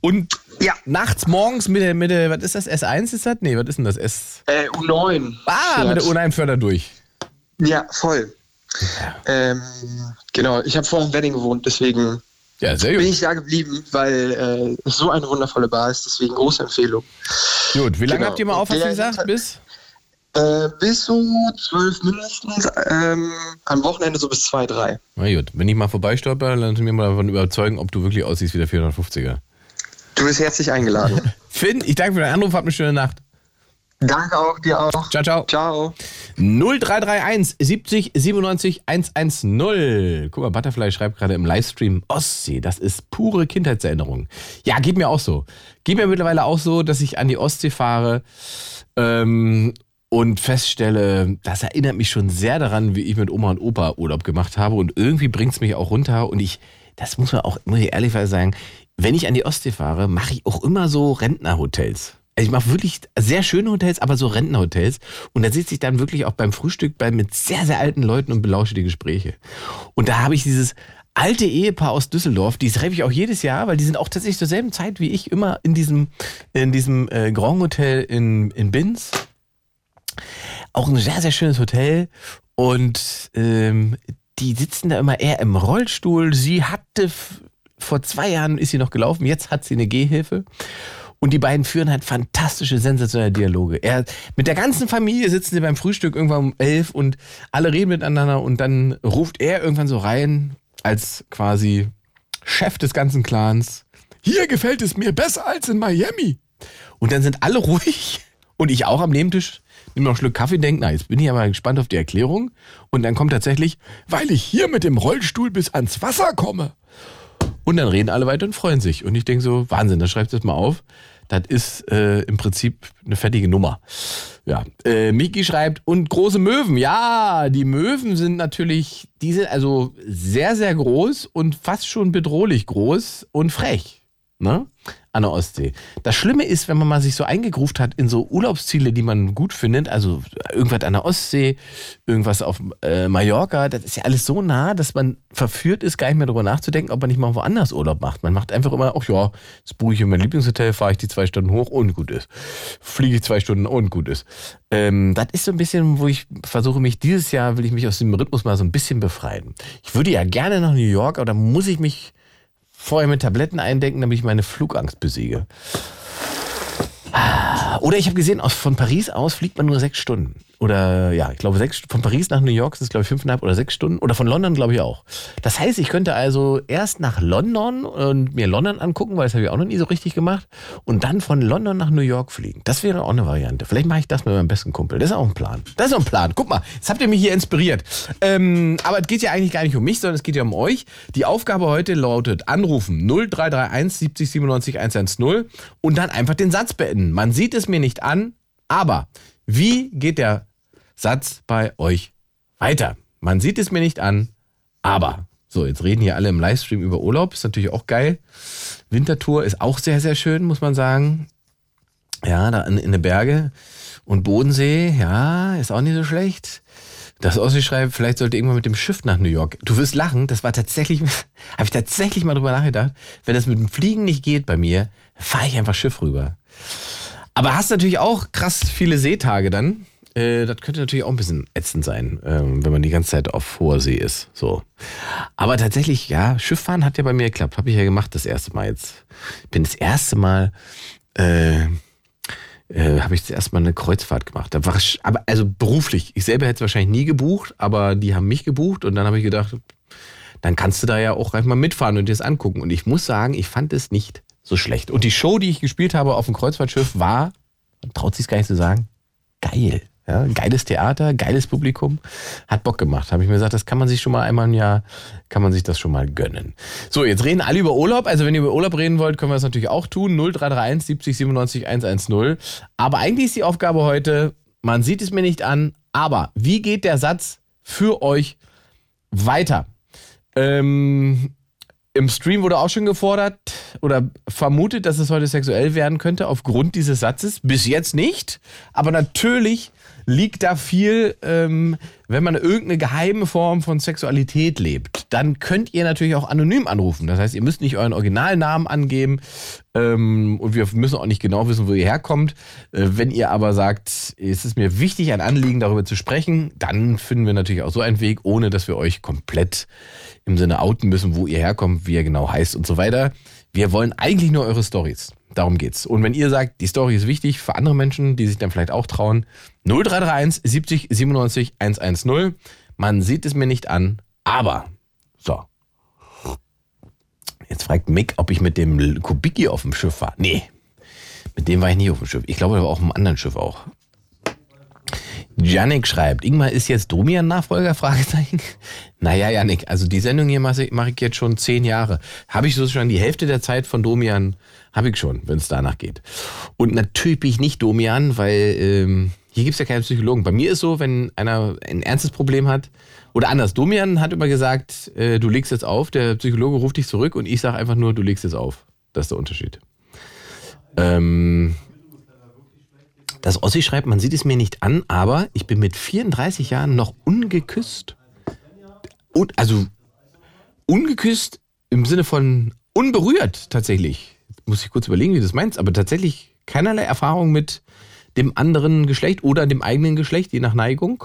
und Ja. nachts morgens mit der, mit der, was ist das, S1 ist das? Nee, was ist denn das? S. Äh, U9. Ah, mit der U9-Förder durch. Ja, voll. Ähm, genau, ich habe vorher im Wedding gewohnt, deswegen Ja, sehr bin ich da geblieben, weil äh, es so eine wundervolle Bar ist, deswegen große Empfehlung. Gut, wie lange Genau. habt ihr mal auf, hast du gesagt? Bis? Äh, bis so zwölf mindestens, ähm, am Wochenende so bis zwei, drei. Na gut, wenn ich mal vorbeistolper, dann mir mal davon überzeugen, ob du wirklich aussiehst wie der 450er. Du bist herzlich eingeladen. [LAUGHS] Finn, ich danke für deinen Anruf, habt eine schöne Nacht. Danke auch, dir auch. Ciao, ciao. Ciao. 0331 70 97 110. Guck mal, Butterfly schreibt gerade im Livestream Ostsee. Das ist pure Kindheitserinnerung. Ja, geht mir auch so. Geht mir mittlerweile auch so, dass ich an die Ostsee fahre ähm, und feststelle, das erinnert mich schon sehr daran, wie ich mit Oma und Opa Urlaub gemacht habe. Und irgendwie bringt es mich auch runter. Und ich, das muss man auch, muss ich ehrlich sagen, wenn ich an die Ostsee fahre, mache ich auch immer so Rentnerhotels. Ich mache wirklich sehr schöne Hotels, aber so Rentnerhotels. Und da sitze ich dann wirklich auch beim Frühstück bei, mit sehr, sehr alten Leuten und belausche die Gespräche. Und da habe ich dieses alte Ehepaar aus Düsseldorf, die treffe ich auch jedes Jahr, weil die sind auch tatsächlich zur selben Zeit wie ich immer in diesem, in diesem äh, Grand Hotel in, in Binz. Auch ein sehr, sehr schönes Hotel. Und ähm, die sitzen da immer eher im Rollstuhl. Sie hatte vor zwei Jahren ist sie noch gelaufen, jetzt hat sie eine Gehhilfe. Und die beiden führen halt fantastische, sensationelle Dialoge. Er, mit der ganzen Familie sitzen sie beim Frühstück irgendwann um elf und alle reden miteinander und dann ruft er irgendwann so rein, als quasi Chef des ganzen Clans. Hier gefällt es mir besser als in Miami. Und dann sind alle [LAUGHS] ruhig und ich auch am Nebentisch, nehme noch einen Schluck Kaffee, denke, na, jetzt bin ich aber gespannt auf die Erklärung. Und dann kommt tatsächlich, weil ich hier mit dem Rollstuhl bis ans Wasser komme. Und dann reden alle weiter und freuen sich. Und ich denke so, Wahnsinn, dann schreibt das mal auf. Das ist äh, im Prinzip eine fertige Nummer. Ja, äh, Miki schreibt, und große Möwen. Ja, die Möwen sind natürlich, die sind also sehr, sehr groß und fast schon bedrohlich groß und frech. Ne? An der Ostsee. Das Schlimme ist, wenn man mal sich so eingegruft hat in so Urlaubsziele, die man gut findet, also irgendwas an der Ostsee, irgendwas auf äh, Mallorca, das ist ja alles so nah, dass man verführt ist, gar nicht mehr darüber nachzudenken, ob man nicht mal woanders Urlaub macht. Man macht einfach immer, ach ja, jetzt buche ich in mein Lieblingshotel, fahre ich die zwei Stunden hoch und gut ist. Fliege ich zwei Stunden und gut ist. Ähm, das ist so ein bisschen, wo ich versuche mich, dieses Jahr will ich mich aus dem Rhythmus mal so ein bisschen befreien. Ich würde ja gerne nach New York, aber da muss ich mich vorher mit Tabletten eindenken, damit ich meine Flugangst besiege. Oder ich habe gesehen, von Paris aus fliegt man nur sechs Stunden oder ja, ich glaube, sechs, von Paris nach New York sind es, glaube ich, fünfeinhalb oder sechs Stunden. Oder von London, glaube ich, auch. Das heißt, ich könnte also erst nach London und mir London angucken, weil das habe ich auch noch nie so richtig gemacht. Und dann von London nach New York fliegen. Das wäre auch eine Variante. Vielleicht mache ich das mit meinem besten Kumpel. Das ist auch ein Plan. Das ist auch ein Plan. Guck mal, jetzt habt ihr mich hier inspiriert. Ähm, aber es geht ja eigentlich gar nicht um mich, sondern es geht ja um euch. Die Aufgabe heute lautet: Anrufen 0331 70 97 110 und dann einfach den Satz beenden. Man sieht es mir nicht an, aber wie geht der Satz bei euch weiter? Man sieht es mir nicht an, aber. So, jetzt reden hier alle im Livestream über Urlaub, ist natürlich auch geil. Wintertour ist auch sehr, sehr schön, muss man sagen. Ja, da in, in den Berge. Und Bodensee, ja, ist auch nicht so schlecht. Das Ossi schreibt, vielleicht sollte irgendwann mit dem Schiff nach New York. Du wirst lachen, das war tatsächlich, [LAUGHS] habe ich tatsächlich mal drüber nachgedacht. Wenn das mit dem Fliegen nicht geht bei mir, fahre ich einfach Schiff rüber. Aber hast natürlich auch krass viele Seetage dann. Äh, das könnte natürlich auch ein bisschen ätzend sein, ähm, wenn man die ganze Zeit auf hoher See ist. So. Aber tatsächlich, ja, Schifffahren hat ja bei mir geklappt. Habe ich ja gemacht das erste Mal jetzt. Bin das erste Mal, äh, äh, habe ich das erste Mal eine Kreuzfahrt gemacht. Da war ich, aber also beruflich. Ich selber hätte es wahrscheinlich nie gebucht, aber die haben mich gebucht und dann habe ich gedacht, dann kannst du da ja auch einfach mal mitfahren und dir das angucken. Und ich muss sagen, ich fand es nicht so schlecht. Und die Show, die ich gespielt habe auf dem Kreuzfahrtschiff, war, man traut sich gar nicht zu sagen, geil. Ja, geiles Theater, geiles Publikum, hat Bock gemacht. Habe ich mir gesagt, das kann man sich schon mal einmal im Jahr, kann man sich das schon mal gönnen. So, jetzt reden alle über Urlaub. Also wenn ihr über Urlaub reden wollt, können wir das natürlich auch tun. 0331 70 97 110. Aber eigentlich ist die Aufgabe heute, man sieht es mir nicht an, aber wie geht der Satz für euch weiter? Ähm, im Stream wurde auch schon gefordert oder vermutet, dass es heute sexuell werden könnte aufgrund dieses Satzes. Bis jetzt nicht. Aber natürlich liegt da viel, ähm, wenn man irgendeine geheime Form von Sexualität lebt, dann könnt ihr natürlich auch anonym anrufen. Das heißt, ihr müsst nicht euren Originalnamen angeben ähm, und wir müssen auch nicht genau wissen, wo ihr herkommt. Äh, wenn ihr aber sagt, es ist mir wichtig, ein Anliegen darüber zu sprechen, dann finden wir natürlich auch so einen Weg, ohne dass wir euch komplett im Sinne outen müssen, wo ihr herkommt, wie ihr genau heißt und so weiter. Wir wollen eigentlich nur eure Stories. Darum geht's. Und wenn ihr sagt, die Story ist wichtig für andere Menschen, die sich dann vielleicht auch trauen, 0331 70 97 110. Man sieht es mir nicht an, aber so. Jetzt fragt Mick, ob ich mit dem Kubicki auf dem Schiff war. Nee, mit dem war ich nie auf dem Schiff. Ich glaube, er war auf einem anderen Schiff auch. Janik schreibt, Ingmar ist jetzt Domian-Nachfolger? [LAUGHS] Fragezeichen. Naja, Janik, also die Sendung hier mache ich jetzt schon zehn Jahre. Habe ich so schon die Hälfte der Zeit von Domian, habe ich schon, wenn es danach geht. Und natürlich bin ich nicht Domian, weil ähm, hier gibt's ja keinen Psychologen. Bei mir ist so, wenn einer ein ernstes Problem hat, oder anders, Domian hat immer gesagt, äh, du legst jetzt auf, der Psychologe ruft dich zurück und ich sage einfach nur, du legst jetzt auf. Das ist der Unterschied. Ähm, das Ossi schreibt, man sieht es mir nicht an, aber ich bin mit 34 Jahren noch ungeküsst. Und, also ungeküsst im Sinne von unberührt tatsächlich. Muss ich kurz überlegen, wie du das meinst, aber tatsächlich keinerlei Erfahrung mit dem anderen Geschlecht oder dem eigenen Geschlecht, je nach Neigung.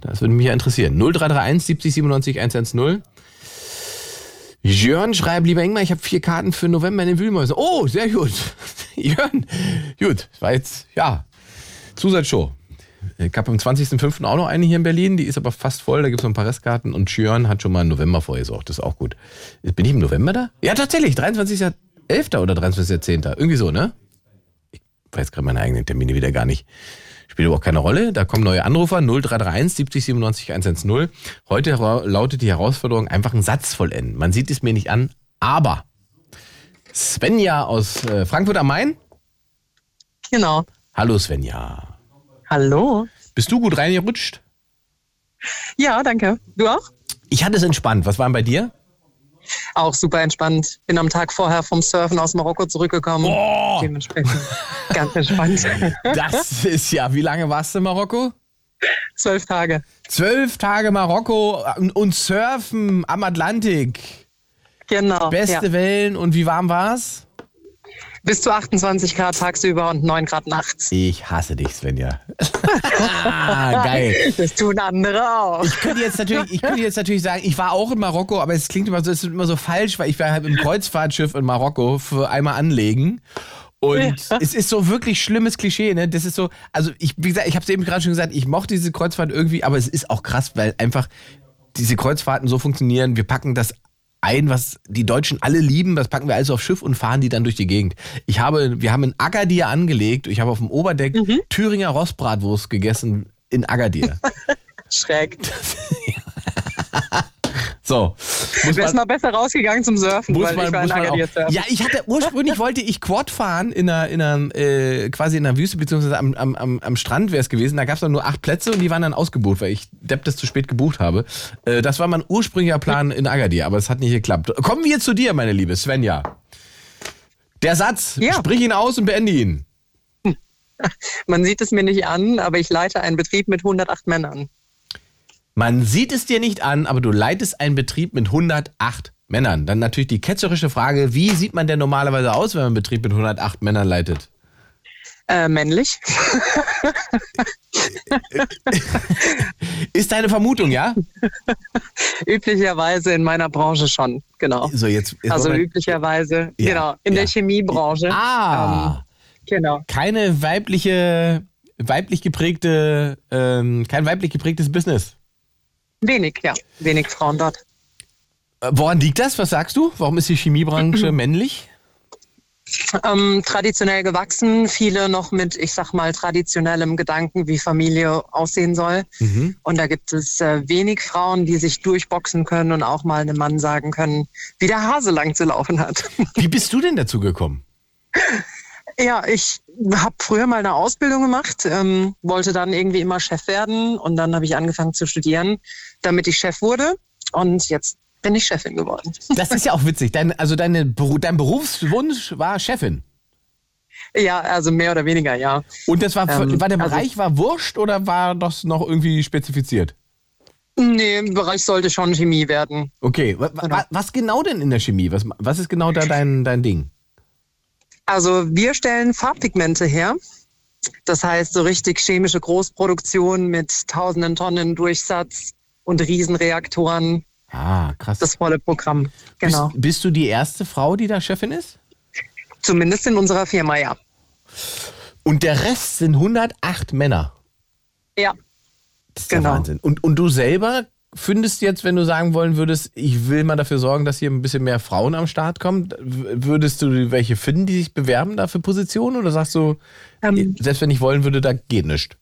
Das würde mich ja interessieren. 0331 70 97 110. Jörn schreibt, lieber Ingmar, ich habe vier Karten für November in den Wühlmäusen. Oh, sehr gut. [LAUGHS] Jörn, gut. War jetzt, ja, Zusatzshow. Ich habe am 20.05. auch noch eine hier in Berlin, die ist aber fast voll, da gibt es noch ein paar Restkarten und Jörn hat schon mal im November vorgesorgt, das ist auch gut. Bin ich im November da? Ja, tatsächlich, 23.11. oder 23.10. Irgendwie so, ne? Ich weiß gerade meine eigenen Termine wieder gar nicht. Spielt überhaupt keine Rolle. Da kommen neue Anrufer 0331 70 97 110. Heute lautet die Herausforderung einfach einen Satz vollenden. Man sieht es mir nicht an, aber Svenja aus äh, Frankfurt am Main. Genau. Hallo Svenja. Hallo. Bist du gut reingerutscht? Ja, danke. Du auch? Ich hatte es entspannt. Was war denn bei dir? Auch super entspannt. Bin am Tag vorher vom Surfen aus Marokko zurückgekommen. Oh. Dementsprechend ganz entspannt. [LAUGHS] Das ist ja, wie lange warst du in Marokko? Zwölf Tage. Zwölf Tage Marokko und Surfen am Atlantik. Genau. Beste ja. Wellen und wie warm war's? Bis zu 28 Grad tagsüber und 9 Grad nachts. Ich hasse dich, Svenja. Geil. Das tun andere auch. Ich könnte jetzt natürlich, ich könnte jetzt natürlich sagen, ich war auch in Marokko, aber es klingt immer so, es ist immer so falsch, weil ich war halt im Kreuzfahrtschiff in Marokko für einmal anlegen. Und ja. es ist so wirklich schlimmes Klischee, ne? Das ist so, also ich, wie gesagt, ich habe es eben gerade schon gesagt, ich mochte diese Kreuzfahrt irgendwie, aber es ist auch krass, weil einfach diese Kreuzfahrten so funktionieren. Wir packen das ein, was die Deutschen alle lieben, das packen wir also auf Schiff und fahren die dann durch die Gegend. Ich habe, wir haben in Agadir angelegt, ich habe auf dem Oberdeck mhm. Thüringer Rostbratwurst gegessen in Agadir. [LAUGHS] Schräg. [LAUGHS] So. Wär's mal besser rausgegangen zum Surfen, weil man, ich war in Agadir surfen. Ja, ich hatte, ursprünglich [LAUGHS] wollte ich Quad fahren in einer, in einer äh, quasi in einer Wüste, beziehungsweise am, am, am, am Strand wäre es gewesen. Da gab es dann nur acht Plätze und die waren dann ausgebucht, weil ich Depp das zu spät gebucht habe. Äh, das war mein ursprünglicher Plan in Agadir, aber es hat nicht geklappt. Kommen wir zu dir, meine Liebe Svenja. Der Satz, ja. sprich ihn aus und beende ihn. [LAUGHS] Man sieht es mir nicht an, aber ich leite einen Betrieb mit 108 Männern. Man sieht es dir nicht an, aber du leitest einen Betrieb mit 108 Männern. Dann natürlich die ketzerische Frage, wie sieht man denn normalerweise aus, wenn man einen Betrieb mit 108 Männern leitet? Äh, männlich. Ist deine Vermutung, ja? üblicherweise in meiner Branche schon, genau. So, jetzt, jetzt also üblicherweise, ja, genau, in ja. der Chemiebranche. Ah, ähm, genau. Keine weibliche, weiblich geprägte, ähm, kein weiblich geprägtes Business. Wenig, ja. Wenig Frauen dort. Äh, woran liegt das? Was sagst du? Warum ist die Chemiebranche [CLEARS THROAT] männlich? Ähm, traditionell gewachsen, viele noch mit, ich sag mal, traditionellem Gedanken, wie Familie aussehen soll. Mhm. Und da gibt es äh, wenig Frauen, die sich durchboxen können und auch mal einem Mann sagen können, wie der Hase lang zu laufen hat. Wie bist du denn dazu gekommen? [LAUGHS] Ja, ich habe früher mal eine Ausbildung gemacht, ähm, wollte dann irgendwie immer Chef werden und dann habe ich angefangen zu studieren, damit ich Chef wurde und jetzt bin ich Chefin geworden. [LAUGHS] Das ist ja auch witzig. Dein, also deine, dein Berufswunsch war Chefin. Ja, also mehr oder weniger, ja. Und das war, ähm, war der also Bereich also, war wurscht oder war das noch irgendwie spezifiziert? Nee, im Bereich sollte schon Chemie werden. Okay, genau. was genau denn in der Chemie? Was, was ist genau da dein, dein Ding? Also wir stellen Farbpigmente her. Das heißt, so richtig chemische Großproduktion mit tausenden Tonnen Durchsatz und Riesenreaktoren. Ah, krass. Das volle Programm, genau. Bist, bist, du die erste Frau, die da Chefin ist? Zumindest in unserer Firma, ja. Und der Rest sind 108 Männer? Ja. Das ist genau. der Wahnsinn. Und, und du selber findest jetzt, wenn du sagen wollen würdest, ich will mal dafür sorgen, dass hier ein bisschen mehr Frauen am Start kommen, würdest du welche finden, die sich bewerben da für Positionen? Oder sagst du, ähm, selbst wenn ich wollen würde, da geht nichts?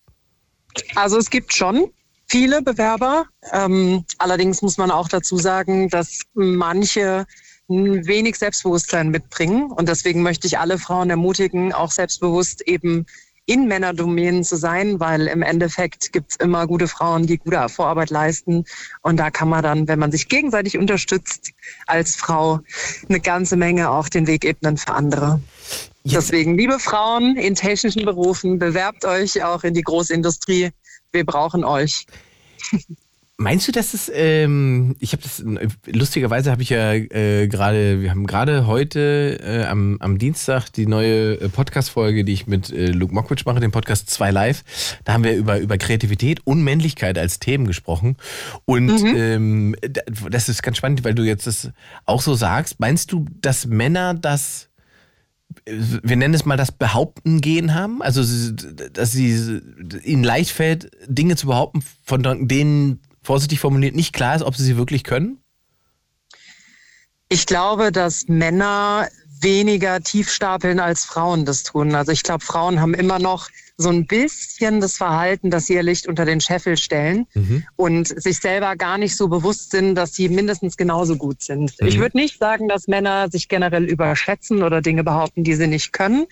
Also es gibt schon viele Bewerber. Ähm, allerdings muss man auch dazu sagen, dass manche wenig Selbstbewusstsein mitbringen. Und deswegen möchte ich alle Frauen ermutigen, auch selbstbewusst eben in Männerdomänen zu sein, weil im Endeffekt gibt es immer gute Frauen, die gute Vorarbeit leisten. Und da kann man dann, wenn man sich gegenseitig unterstützt, als Frau eine ganze Menge auch den Weg ebnen für andere. Deswegen, liebe Frauen in technischen Berufen, bewerbt euch auch in die Großindustrie. Wir brauchen euch. [LAUGHS] Meinst du, dass es, ähm, ich habe das, lustigerweise habe ich ja äh, gerade, wir haben gerade heute äh, am, am Dienstag die neue äh, Podcast-Folge, die ich mit äh, Luke Mokwitsch mache, den Podcast 2 Live. Da haben wir über, über Kreativität und Männlichkeit als Themen gesprochen. Und mhm. ähm, das ist ganz spannend, weil du jetzt das auch so sagst. Meinst du, dass Männer das wir nennen es mal das Behaupten gehen haben, also dass sie ihnen leicht fällt, Dinge zu behaupten, von denen vorsichtig formuliert nicht klar ist, ob sie sie wirklich können? Ich glaube, dass Männer weniger tief stapeln als Frauen das tun. Also ich glaube, Frauen haben immer noch so ein bisschen das Verhalten, dass sie ihr Licht unter den Scheffel stellen mhm. und sich selber gar nicht so bewusst sind, dass sie mindestens genauso gut sind. Mhm. Ich würde nicht sagen, dass Männer sich generell überschätzen oder Dinge behaupten, die sie nicht können.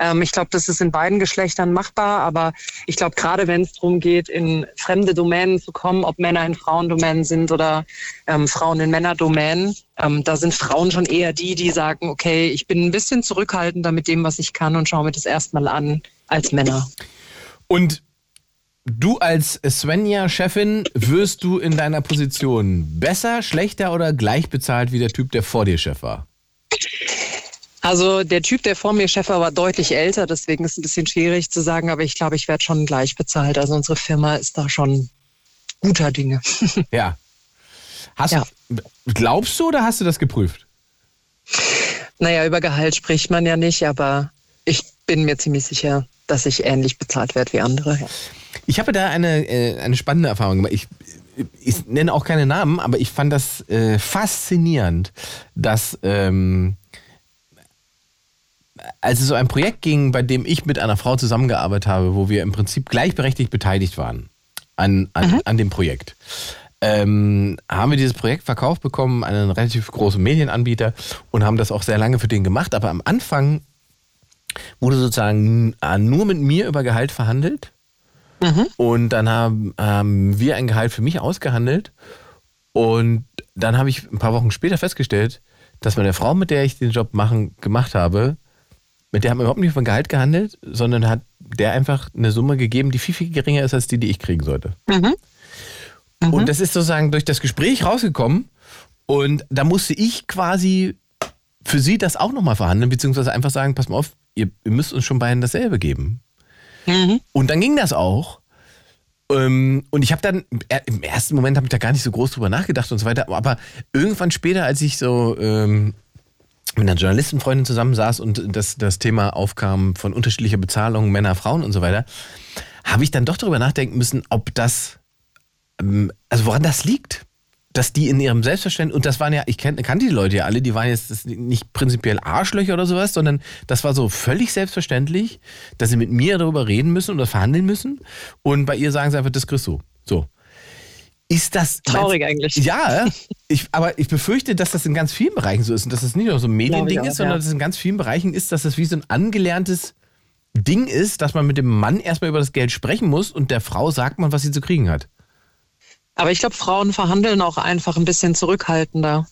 Ähm, ich glaube, das ist in beiden Geschlechtern machbar, aber ich glaube, gerade wenn es darum geht, in fremde Domänen zu kommen, ob Männer in Frauendomänen sind oder ähm, Frauen in Männerdomänen, ähm, da sind Frauen schon eher die, die sagen, okay, ich bin ein bisschen zurückhaltender mit dem, was ich kann und schaue mir das erstmal an als Männer. Und Du als Svenja-Chefin wirst du in deiner Position besser, schlechter oder gleich bezahlt wie der Typ, der vor dir Chef war? Also der Typ, der vor mir Chef war, war deutlich älter, deswegen ist es ein bisschen schwierig zu sagen, aber ich glaube, ich werde schon gleich bezahlt. Also unsere Firma ist da schon guter Dinge. [LAUGHS] Ja. Hast, ja. Glaubst du oder hast du das geprüft? Naja, über Gehalt spricht man ja nicht, aber ich bin mir ziemlich sicher, dass ich ähnlich bezahlt werde wie andere. Ja. Ich habe da eine, äh, eine spannende Erfahrung gemacht. Ich, ich nenne auch keine Namen, aber ich fand das äh, faszinierend, dass ähm, als es so ein Projekt ging, bei dem ich mit einer Frau zusammengearbeitet habe, wo wir im Prinzip gleichberechtigt beteiligt waren an, an, mhm. an dem Projekt, ähm, haben wir dieses Projekt verkauft bekommen an einen relativ großen Medienanbieter und haben das auch sehr lange für den gemacht. Aber am Anfang wurde sozusagen nur mit mir über Gehalt verhandelt. Mhm. Und dann haben, haben wir ein Gehalt für mich ausgehandelt. Und dann habe ich ein paar Wochen später festgestellt, dass meine Frau, mit der ich den Job machen, gemacht habe, mit der haben wir überhaupt nicht von Gehalt gehandelt, sondern hat der einfach eine Summe gegeben, die viel, viel geringer ist als die, die ich kriegen sollte. Mhm. Mhm. Und das ist sozusagen durch das Gespräch rausgekommen. Und da musste ich quasi für sie das auch nochmal verhandeln, beziehungsweise einfach sagen, pass mal auf, ihr, ihr müsst uns schon beiden dasselbe geben. Mhm. Und dann ging das auch. Ähm, und ich habe dann, im ersten Moment habe ich da gar nicht so groß drüber nachgedacht und so weiter, aber irgendwann später, als ich so ähm, mit einer Journalistenfreundin zusammensaß und das, das Thema aufkam von unterschiedlicher Bezahlung, Männer, Frauen und so weiter, habe ich dann doch darüber nachdenken müssen, ob das, ähm, also woran das liegt. Dass die in ihrem Selbstverständnis, und das waren ja, ich kannte, die Leute ja alle, die waren jetzt nicht prinzipiell Arschlöcher oder sowas, sondern das war so völlig selbstverständlich, dass sie mit mir darüber reden müssen oder verhandeln müssen. Und bei ihr sagen sie einfach, das kriegst du. So. Ist das. Traurig eigentlich. Ja, ich, aber ich befürchte, dass das in ganz vielen Bereichen so ist und dass das nicht nur so ein Mediending ist, sondern ja. dass es in ganz vielen Bereichen ist, dass das wie so ein angelerntes Ding ist, dass man mit dem Mann erstmal über das Geld sprechen muss und der Frau sagt man, was sie zu kriegen hat. Aber ich glaube, Frauen verhandeln auch einfach ein bisschen zurückhaltender.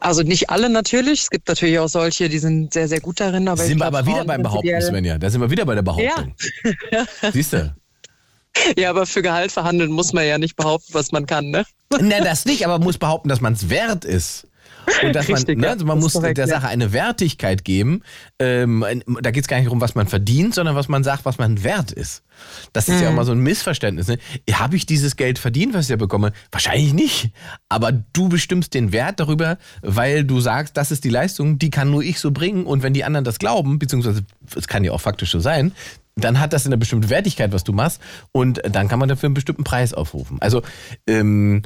Also nicht alle natürlich. Es gibt natürlich auch solche, die sind sehr, sehr gut darin. Aber sind wir aber wieder beim Behaupten, Svenja. Da sind wir wieder bei der Behauptung. Ja. [LAUGHS] Siehst du? Ja, aber für Gehalt verhandeln muss man ja nicht behaupten, was man kann, ne? Na, das nicht, aber man muss behaupten, dass man es wert ist. Und dass Richtig, man, ne, also man muss korrekt, der Sache eine Wertigkeit geben. Ähm, da geht es gar nicht darum, was man verdient, sondern was man sagt, was man wert ist. Das ist mhm. ja auch mal so ein Missverständnis. Ne? Habe ich dieses Geld verdient, was ich da bekomme? Wahrscheinlich nicht. Aber du bestimmst den Wert darüber, weil du sagst, das ist die Leistung, die kann nur ich so bringen. Und wenn die anderen das glauben, beziehungsweise es kann ja auch faktisch so sein, dann hat das eine bestimmte Wertigkeit, was du machst, und dann kann man dafür einen bestimmten Preis aufrufen. Also ähm,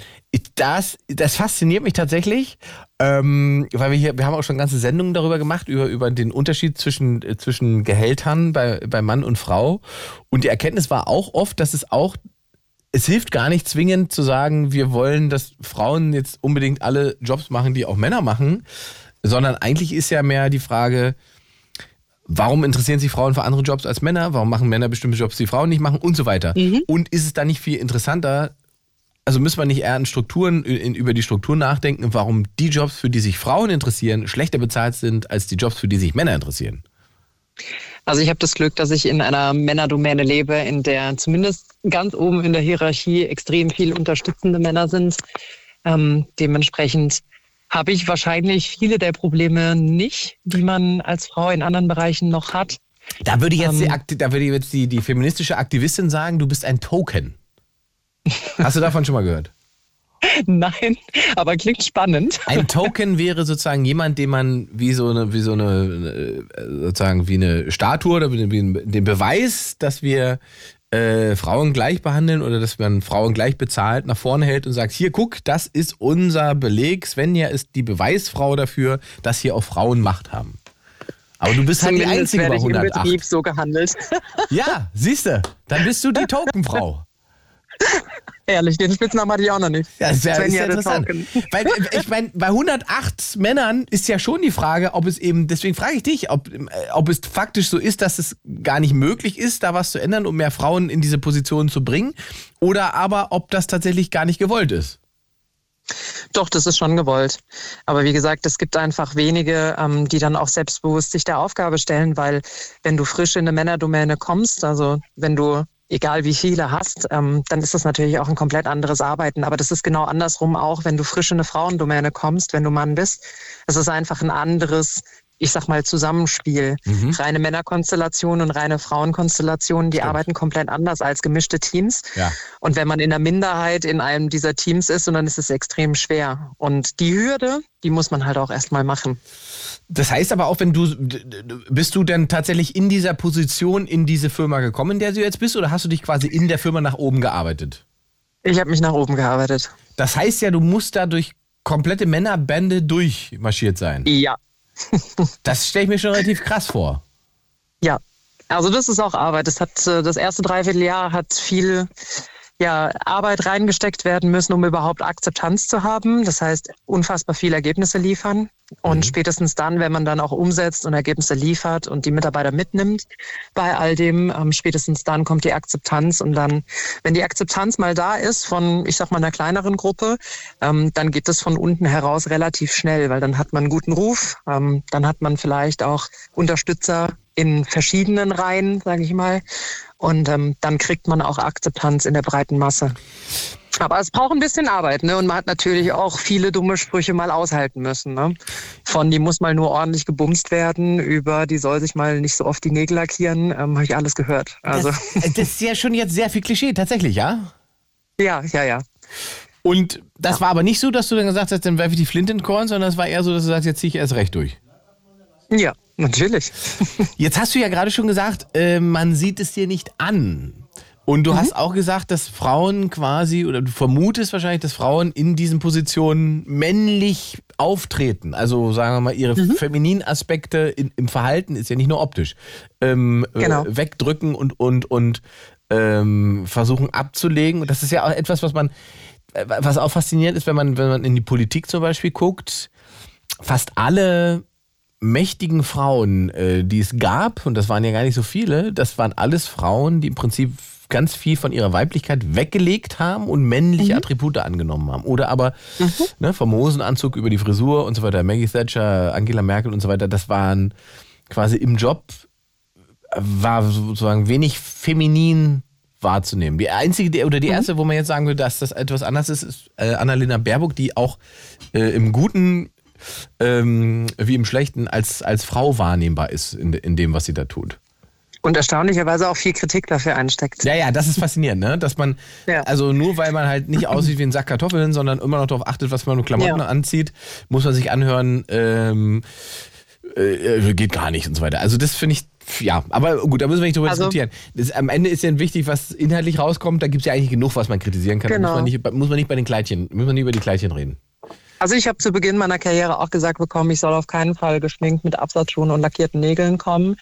das, das fasziniert mich tatsächlich, ähm, weil wir hier, wir haben auch schon ganze Sendungen darüber gemacht, über, über den Unterschied zwischen, äh, zwischen Gehältern bei, bei Mann und Frau. Und die Erkenntnis war auch oft, dass es auch es hilft gar nicht zwingend zu sagen, wir wollen, dass Frauen jetzt unbedingt alle Jobs machen, die auch Männer machen, sondern eigentlich ist ja mehr die Frage, warum interessieren sich Frauen für andere Jobs als Männer? Warum machen Männer bestimmte Jobs, die Frauen nicht machen und so weiter? Mhm. Und ist es da nicht viel interessanter? Also müssen wir nicht eher in Strukturen, in, über die Struktur nachdenken, warum die Jobs, für die sich Frauen interessieren, schlechter bezahlt sind als die Jobs, für die sich Männer interessieren? Also ich habe das Glück, dass ich in einer Männerdomäne lebe, in der zumindest ganz oben in der Hierarchie extrem viel unterstützende Männer sind. Ähm, dementsprechend habe ich wahrscheinlich viele der Probleme nicht, die man als Frau in anderen Bereichen noch hat. Da würde jetzt, ähm, die, da würde jetzt die, die feministische Aktivistin sagen, du bist ein Token. [LAUGHS] Hast du davon schon mal gehört? Nein, aber klingt spannend. Ein [LAUGHS] Token wäre sozusagen jemand, den man wie so eine, wie so eine, sozusagen wie eine Statue oder wie den Beweis, dass wir äh, Frauen gleich behandeln oder dass man Frauen gleich bezahlt, nach vorne hält und sagt, hier guck, das ist unser Beleg. Svenja ist die Beweisfrau dafür, dass hier auch Frauen Macht haben. Aber du bist Zumindest halt die Einzige bei 108. Im Betrieb so gehandelt. Ja, siehst du, dann bist du die [LAUGHS] Tokenfrau. [LAUGHS] Ehrlich, den Spitznamen hatte ich auch noch nicht. Ja, ist ja, ist ja interessant. Weil, äh, ich meine, bei 108 Männern ist ja schon die Frage, ob es eben, deswegen frage ich dich, ob, äh, ob es faktisch so ist, dass es gar nicht möglich ist, da was zu ändern, um mehr Frauen in diese Position zu bringen, oder aber ob das tatsächlich gar nicht gewollt ist. Doch, das ist schon gewollt. Aber wie gesagt, es gibt einfach wenige, ähm, die dann auch selbstbewusst sich der Aufgabe stellen, weil wenn du frisch in eine Männerdomäne kommst, also wenn du egal wie viele hast, ähm, dann ist das natürlich auch ein komplett anderes Arbeiten. Aber das ist genau andersrum auch, wenn du frisch in eine Frauendomäne kommst, wenn du Mann bist. Es ist einfach ein anderes ich sag mal, Zusammenspiel. Mhm. Reine Männerkonstellationen und reine Frauenkonstellationen, die Stimmt. arbeiten komplett anders als gemischte Teams. Ja. Und wenn man in der Minderheit in einem dieser Teams ist, dann ist es extrem schwer. Und die Hürde, die muss man halt auch erstmal machen. Das heißt aber auch, wenn du, bist du denn tatsächlich in dieser Position in diese Firma gekommen, in der du jetzt bist, oder hast du dich quasi in der Firma nach oben gearbeitet? Ich habe mich nach oben gearbeitet. Das heißt ja, du musst da durch komplette Männerbände durchmarschiert sein. Ja, das stelle ich mir schon relativ krass vor. Ja, also das ist auch Arbeit. Das hat äh, das erste Dreivierteljahr hat viel ja, Arbeit reingesteckt werden müssen, um überhaupt Akzeptanz zu haben. Das heißt, unfassbar viele Ergebnisse liefern. Und mhm. spätestens dann, wenn man dann auch umsetzt und Ergebnisse liefert und die Mitarbeiter mitnimmt bei all dem, ähm, spätestens dann kommt die Akzeptanz. Und dann, wenn die Akzeptanz mal da ist von, ich sag mal, einer kleineren Gruppe, ähm, dann geht das von unten heraus relativ schnell, weil dann hat man einen guten Ruf, ähm, dann hat man vielleicht auch Unterstützer in verschiedenen Reihen, sage ich mal. Und ähm, dann kriegt man auch Akzeptanz in der breiten Masse. Aber es braucht ein bisschen Arbeit, ne? Und man hat natürlich auch viele dumme Sprüche mal aushalten müssen. Ne? Von die muss mal nur ordentlich gebumst werden, über die soll sich mal nicht so oft die Nägel lackieren, ähm, habe ich alles gehört. Also. Das, das, ist ja schon jetzt sehr viel Klischee, tatsächlich, ja? Ja, ja, ja. Und das ja. war aber nicht so, dass du dann gesagt hast, dann werfe ich die Flint in Korn, sondern es war eher so, dass du sagst, jetzt ziehe ich erst recht durch. Ja, natürlich. jetzt hast du ja gerade schon gesagt, äh, man sieht es dir nicht an. Und du mhm. hast auch gesagt, dass Frauen quasi, oder du vermutest wahrscheinlich, dass Frauen in diesen Positionen männlich auftreten. Also sagen wir mal, ihre mhm. femininen Aspekte in, im Verhalten ist ja nicht nur optisch. Ähm, äh, genau. äh, wegdrücken und, und, und ähm, versuchen abzulegen. Und das ist ja auch etwas, was man, äh, was auch faszinierend ist, wenn man, wenn man in die Politik zum Beispiel guckt. Fast alle mächtigen Frauen, äh, die es gab, und das waren ja gar nicht so viele, das waren alles Frauen, die im Prinzip ganz viel von ihrer Weiblichkeit weggelegt haben und männliche mhm. Attribute angenommen haben. Oder aber mhm. ne, vom Hosenanzug über die Frisur und so weiter, Maggie Thatcher, Angela Merkel und so weiter, das waren quasi im Job, war sozusagen wenig feminin wahrzunehmen. Die einzige oder die mhm. erste, wo man jetzt sagen würde, dass das etwas anders ist, ist äh, Annalena Baerbock, die auch äh, im Guten ähm, wie im Schlechten als, als Frau wahrnehmbar ist in, in dem, was sie da tut. Und erstaunlicherweise auch viel Kritik dafür einsteckt. Ja, ja, das ist faszinierend, ne? Dass man, ja. also nur weil man halt nicht aussieht wie ein Sack Kartoffeln, sondern immer noch darauf achtet, was man mit Klamotten ja. anzieht, muss man sich anhören, ähm, äh, geht gar nicht und so weiter. Also das finde ich Ja, aber gut, da müssen wir nicht drüber Also- diskutieren. Das, am Ende ist ja wichtig, was inhaltlich rauskommt. Da gibt es ja eigentlich genug, was man kritisieren kann. Da Genau. muss, man nicht, muss man nicht bei den Kleidchen, muss man nicht über die Kleidchen reden. Also ich habe zu Beginn meiner Karriere auch gesagt bekommen, ich soll auf keinen Fall geschminkt mit Absatzschuhen und lackierten Nägeln kommen.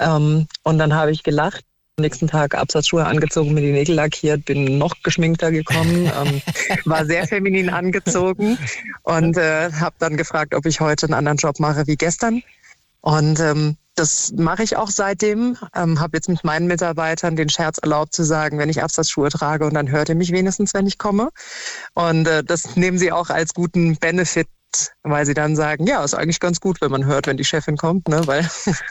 Ähm, und dann habe ich gelacht. Am nächsten Tag Absatzschuhe angezogen, mir die Nägel lackiert, bin noch geschminkter gekommen, ähm, [LAUGHS] war sehr feminin angezogen und äh, habe dann gefragt, ob ich heute einen anderen Job mache wie gestern. Und ähm, das mache ich auch seitdem. Ähm, habe jetzt mit meinen Mitarbeitern den Scherz erlaubt zu sagen, wenn ich Absatzschuhe trage und dann hört ihr mich wenigstens, wenn ich komme. Und äh, das nehmen sie auch als guten Benefit, weil sie dann sagen, ja, ist eigentlich ganz gut, wenn man hört, wenn die Chefin kommt, ne? weil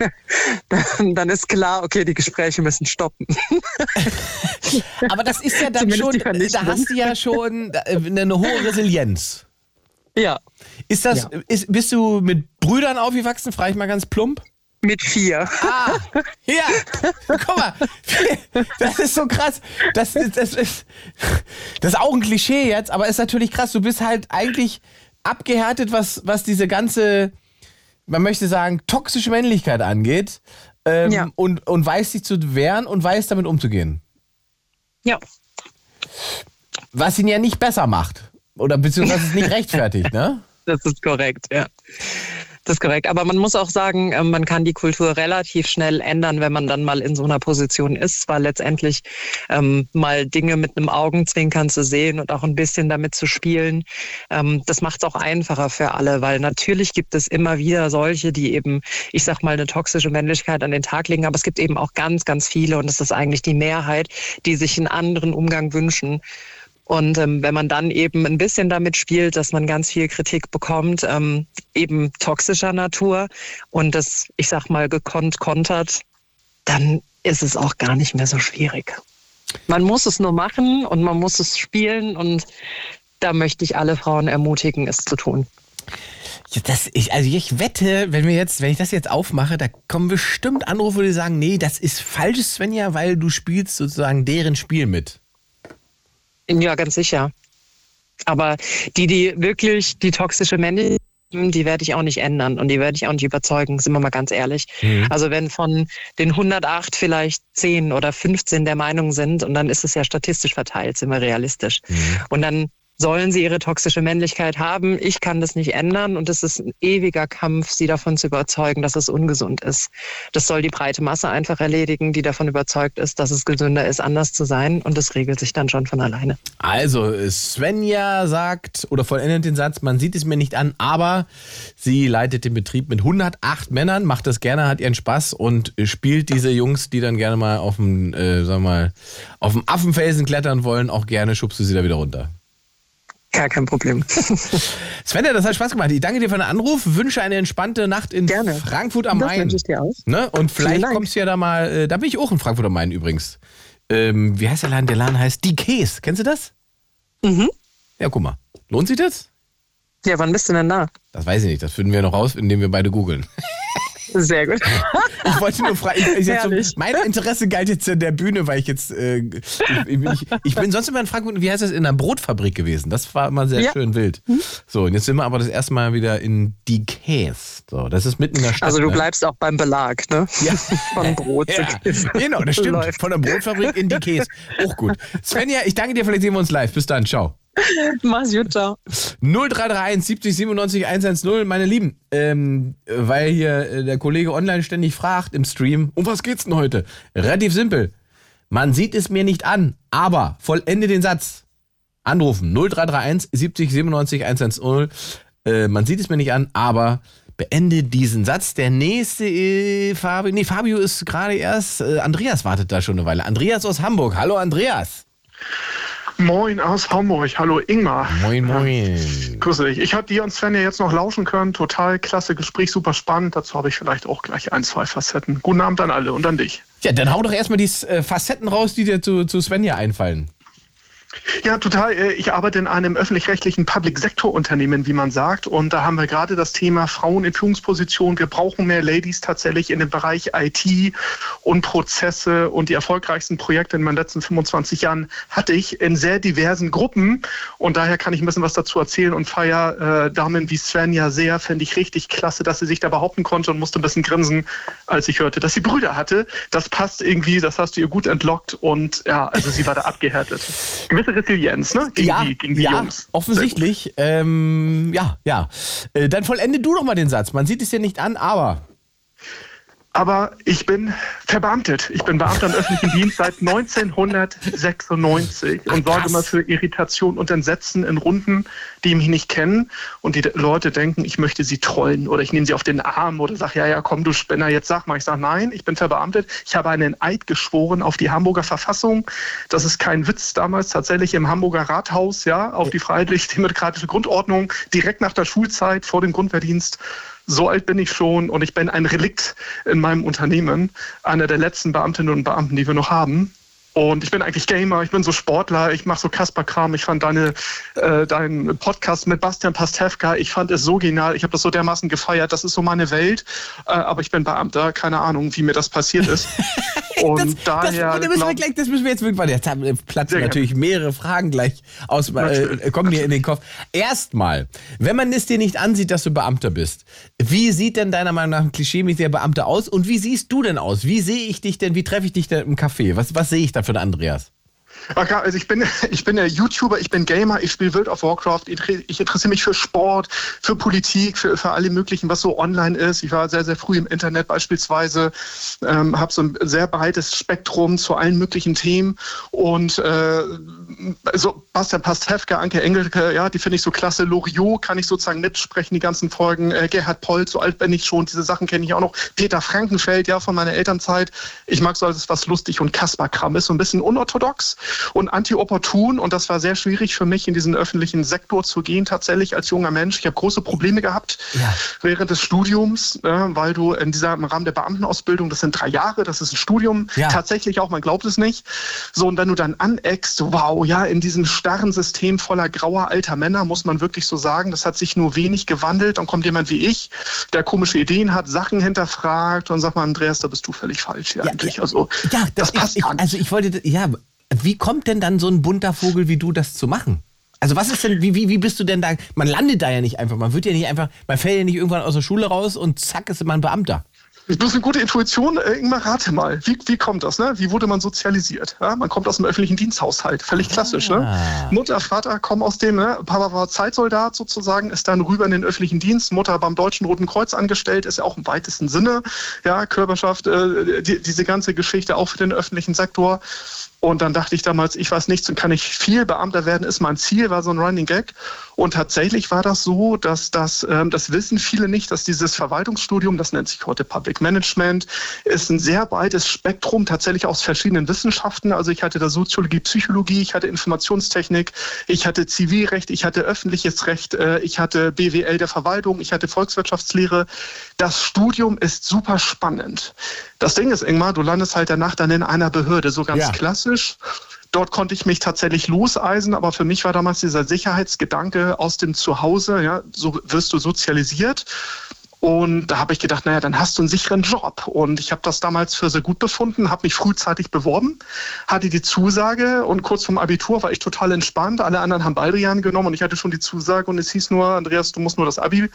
[LAUGHS] dann, dann ist klar, okay, die Gespräche müssen stoppen. [LAUGHS] Aber das ist ja dann Zumindest schon, Vernichtung. da hast du ja schon äh, eine hohe Resilienz. Ja, Ist das, ist, bist du mit Brüdern aufgewachsen, frage ich mal ganz plump? Mit vier. Ah, ja, guck mal, das ist so krass. Das, ist- das, ist, das ist auch ein Klischee jetzt, aber ist natürlich krass. Du bist halt eigentlich abgehärtet, was, was diese ganze, man möchte sagen, toxische Männlichkeit angeht. Ähm, Ja. und, und weiß sich zu wehren und weiß damit umzugehen. Ja. Was ihn ja nicht besser macht. Oder beziehungsweise es nicht [LAUGHS] rechtfertigt, ne? Das ist korrekt, ja. Das ist korrekt. Aber man muss auch sagen, ähm, man kann die Kultur relativ schnell ändern, wenn man dann mal in so einer Position ist, weil letztendlich ähm, mal Dinge mit einem Augenzwinkern zu sehen und auch ein bisschen damit zu spielen, ähm, das macht es auch einfacher für alle, weil natürlich gibt es immer wieder solche, die eben, ich sag mal, eine toxische Männlichkeit an den Tag legen, aber es gibt eben auch ganz, ganz viele und das ist eigentlich die Mehrheit, die sich einen anderen Umgang wünschen. Und ähm, wenn man dann eben ein bisschen damit spielt, dass man ganz viel Kritik bekommt, ähm, eben toxischer Natur und das, ich sag mal, gekonnt kontert, dann ist es auch gar nicht mehr so schwierig. Man muss es nur machen und man muss es spielen und da möchte ich alle Frauen ermutigen, es zu tun. Ja, Das, ich, also ich wette, wenn wir jetzt, wenn ich das jetzt aufmache, da kommen bestimmt Anrufe, die sagen, nee, das ist falsch, Svenja, weil du spielst sozusagen deren Spiel mit. Ja, ganz sicher. Aber die, die wirklich die toxische Männlichkeit, die werde ich auch nicht ändern und die werde ich auch nicht überzeugen, sind wir mal ganz ehrlich. Also wenn von den 108 vielleicht 10 oder 15 der Meinung sind und dann ist es ja statistisch verteilt, sind wir realistisch. Und dann sollen sie ihre toxische Männlichkeit haben. Ich kann das nicht ändern und es ist ein ewiger Kampf, sie davon zu überzeugen, dass es ungesund ist. Das soll die breite Masse einfach erledigen, die davon überzeugt ist, dass es gesünder ist, anders zu sein und das regelt sich dann schon von alleine. Also, Svenja sagt oder vollendet den Satz, man sieht es mir nicht an, aber sie leitet den Betrieb mit 108 Männern, macht das gerne, hat ihren Spaß und spielt diese Jungs, die dann gerne mal auf dem, äh, sag mal, auf dem Affenfelsen klettern wollen, auch gerne schubst du sie da wieder runter. Gar kein Problem. [LAUGHS] Svenja, das hat Spaß gemacht. Ich danke dir für den Anruf, wünsche eine entspannte Nacht in Gerne. Frankfurt am Das Main. wünsche ich dir auch. Ne? Und vielleicht kommst du ja da mal, äh, da bin ich auch in Frankfurt am Main übrigens. Ähm, wie heißt der Laden? Der Laden heißt Die Käse. Kennst du das? Mhm. Ja, guck mal. Lohnt sich das? Ja, wann bist du denn da? Das weiß ich nicht. Das finden wir noch raus, indem wir beide googeln. [LAUGHS] Sehr gut. [LAUGHS] Ich wollte nur fragen, ich, ich so, mein Interesse galt jetzt in der Bühne, weil ich jetzt, äh, ich, ich, bin- sonst immer in Frankfurt, wie heißt das, in einer Brotfabrik gewesen. Das war immer sehr Ja. schön wild. So, und jetzt sind wir aber das erste Mal wieder in Die Käse. So, das ist mitten in der Stadt. Also du ne? bleibst auch beim Belag, ne? Ja. [LAUGHS] Von Brot zu Ja, Käse. genau, das [LAUGHS] stimmt. Läuft. Von der Brotfabrik in die Käse. Auch gut. Svenja, ich danke dir, vielleicht sehen wir uns live. Bis dann, ciao. [LAUGHS] Mach's gut, ciao. 0331 70 97 110, meine Lieben, ähm, weil hier äh, der Kollege online ständig fragt im Stream, um was geht's denn heute? Relativ simpel. Man sieht es mir nicht an, aber vollende den Satz. Anrufen 0331 70 97 110. Äh, man sieht es mir nicht an, aber beende diesen Satz. Der nächste, äh, Fabio, nee, Fabio ist gerade erst, äh, Andreas wartet da schon eine Weile. Andreas aus Hamburg. Hallo Andreas. Moin aus Hamburg. Hallo Ingmar. Moin, moin. Grüße dich. Ich habe dir und Sven ja jetzt noch lauschen können. Total klasse Gespräch, super spannend. Dazu habe ich vielleicht auch gleich ein, zwei Facetten. Guten Abend an alle und an dich. Ja, dann hau doch erstmal die äh, Facetten raus, die dir zu, zu Svenja einfallen. Ja, total. Äh, ich arbeite in einem öffentlich-rechtlichen Public-Sektor-Unternehmen, wie man sagt. Und da haben wir gerade das Thema Frauen in Führungspositionen. Wir brauchen mehr Ladies tatsächlich in dem Bereich IT und Prozesse. Und die erfolgreichsten Projekte in meinen letzten 25 Jahren hatte ich in sehr diversen Gruppen. Und daher kann ich ein bisschen was dazu erzählen und feier äh, Damen wie Svenja sehr. Finde ich richtig klasse, dass sie sich da behaupten konnte und musste ein bisschen grinsen, als ich hörte, dass sie Brüder hatte. Das passt irgendwie, das hast du ihr gut entlockt. Und ja, also sie war da abgehärtet gewisse Resilienz, ne? Gegen ja, die, gegen die ja, Jungs. Offensichtlich. Ähm, ja, ja. Äh, dann vollende du doch mal den Satz. Man sieht es dir nicht an, aber. Aber ich bin verbeamtet. Ich bin Beamter im öffentlichen [LAUGHS] Dienst seit 1996 Ach, und sorge mal für Irritation und Entsetzen in Runden, die mich nicht kennen und die Leute denken, ich möchte sie trollen oder ich nehme sie auf den Arm oder sage, ja, ja, komm, du Spinner, jetzt sag mal. Ich sage, nein, ich bin verbeamtet. Ich habe einen Eid geschworen auf die Hamburger Verfassung. Das ist kein Witz damals tatsächlich im Hamburger Rathaus, ja, auf die freiheitlich-demokratische Grundordnung direkt nach der Schulzeit vor dem Grundwehrdienst so alt bin ich schon und ich bin ein Relikt in meinem Unternehmen, einer der letzten Beamtinnen und Beamten, die wir noch haben. Und ich bin eigentlich Gamer, ich bin so Sportler, ich mache so Kasper-Kram. Ich fand deine, äh, deinen Podcast mit Bastian Pastewka, ich fand es so genial. Ich habe das so dermaßen gefeiert. Das ist so meine Welt. Äh, aber ich bin Beamter, keine Ahnung, wie mir das passiert ist. [LAUGHS] [LAUGHS] Und das, daher. Das, müssen wir gleich, das müssen wir jetzt wirklich, jetzt haben platzen natürlich mehrere Fragen gleich aus, äh, kommen mir in den Kopf. Erstmal, wenn man es dir nicht ansieht, dass du Beamter bist, wie sieht denn deiner Meinung nach ein klischeemäßiger Beamter aus und wie siehst du denn aus? Wie sehe ich dich denn, wie treffe ich dich denn im Café? Was, was sehe ich da für den Andreas? Also ich bin, [LAUGHS] ich bin YouTuber, ich bin Gamer, ich spiele World of Warcraft, ich interessiere mich für Sport, für Politik, für, für alle möglichen, was so online ist. Ich war sehr, sehr früh im Internet beispielsweise, ähm, habe so ein sehr breites Spektrum zu allen möglichen Themen und äh, so Bastian Pastewka, Anke Engelke, ja, die finde ich so klasse. Loriot kann ich sozusagen mitsprechen, die ganzen Folgen. Äh, Gerhard Polt, so alt bin ich schon, diese Sachen kenne ich auch noch. Peter Frankenfeld, ja, von meiner Elternzeit. Ich mag so alles, was lustig und Kaspar Kram ist, so ein bisschen unorthodox und anti-opportun. Und das war sehr schwierig für mich, in diesen öffentlichen Sektor zu gehen, tatsächlich als junger Mensch. Ich habe große Probleme gehabt ja. während des Studiums, äh, weil du in dieser, im Rahmen der Beamtenausbildung, das sind drei Jahre, das ist ein Studium, ja. tatsächlich auch, man glaubt es nicht. So, und wenn du dann aneckst, wow, ja, in diesem starren System voller grauer alter Männer, muss man wirklich so sagen, das hat sich nur wenig gewandelt. Dann kommt jemand wie ich, der komische Ideen hat, Sachen hinterfragt und sagt mal, Andreas, da bist du völlig falsch hier ja, eigentlich. Also, ja, das, das passt ich, nicht. Also ich wollte, ja, wie kommt denn dann so ein bunter Vogel wie du das zu machen? Also was ist denn, wie, wie, wie bist du denn da? Man landet da ja nicht einfach, man wird ja nicht einfach, man fällt ja nicht irgendwann aus der Schule raus und zack ist man Beamter. Das ist eine gute Intuition. Äh, Ingmar, rate mal. Wie, wie kommt das? Ne? Wie wurde man sozialisiert? Ja, man kommt aus dem öffentlichen Diensthaushalt. Völlig klassisch. Ne? Ah. Ne? Mutter, Vater kommen aus dem, ne? Papa war Zeitsoldat sozusagen, ist dann rüber in den öffentlichen Dienst. Mutter beim Deutschen Roten Kreuz angestellt, ist ja auch im weitesten Sinne. Ja, Körperschaft, äh, die, diese ganze Geschichte auch für den öffentlichen Sektor. Und dann dachte ich damals, ich weiß nichts und kann ich viel Beamter werden, ist mein Ziel, war so ein Running Gag. Und tatsächlich war das so, dass das, ähm, das wissen viele nicht, dass dieses Verwaltungsstudium, das nennt sich heute Public Management, ist ein sehr breites Spektrum, tatsächlich aus verschiedenen Wissenschaften. Also ich hatte da Soziologie, Psychologie, ich hatte Informationstechnik, ich hatte Zivilrecht, ich hatte öffentliches Recht, äh, ich hatte BWL der Verwaltung, ich hatte Volkswirtschaftslehre. Das Studium ist super spannend. Das Ding ist, Ingmar, du landest halt danach dann in einer Behörde, so ganz ja. klassisch. Dort konnte ich mich tatsächlich loseisen, aber für mich war damals dieser Sicherheitsgedanke aus dem Zuhause, ja, so wirst du sozialisiert. Und da habe ich gedacht, naja, dann hast du einen sicheren Job. Und ich habe das damals für sehr gut befunden, habe mich frühzeitig beworben, hatte die Zusage und kurz vorm Abitur war ich total entspannt. Alle anderen haben Baldrian genommen und ich hatte schon die Zusage und es hieß nur, Andreas, du musst nur das Abi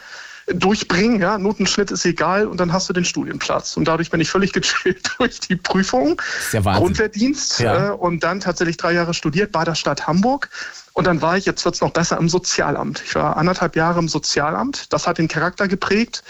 durchbringen, ja, Notenschnitt ist egal und dann hast du den Studienplatz. Und dadurch bin ich völlig gechillt [LAUGHS] durch die Prüfung, Grundwehrdienst ja. äh, und dann tatsächlich drei Jahre studiert bei der Stadt Hamburg. Und dann war ich, jetzt wird es noch besser, im Sozialamt. Ich war anderthalb Jahre im Sozialamt. Das hat den Charakter geprägt.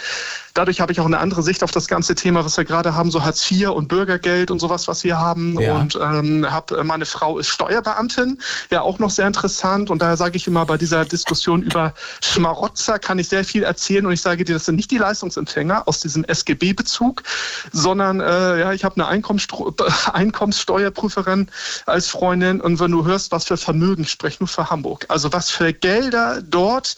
Dadurch habe ich auch eine andere Sicht auf das ganze Thema, was wir gerade haben, so Hartz IV und Bürgergeld und sowas, was wir haben. Ja. Und ähm, hab, äh, meine Frau ist Steuerbeamtin, ja auch noch sehr interessant. Und daher sage ich immer, bei dieser Diskussion über Schmarotzer kann ich sehr viel erzählen. Und ich sage dir, das sind nicht die Leistungsempfänger aus diesem SGB-Bezug, sondern äh, ja, ich habe eine [LAUGHS] Einkommenssteuerprüferin als Freundin. Und wenn du hörst, was für Vermögen, ich spreche nur für Hamburg, also was für Gelder dort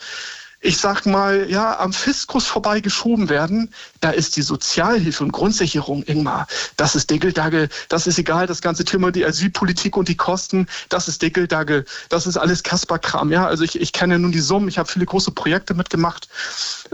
ich sag mal, ja, am Fiskus vorbeigeschoben werden, da ist die Sozialhilfe und Grundsicherung, Ingmar, das ist Dickeldagge, das ist egal, das ganze Thema, die Asylpolitik und die Kosten, das ist Dickeldagge, das ist alles Kasperkram, ja. Also ich, ich kenne nun die Summen, ich habe viele große Projekte mitgemacht.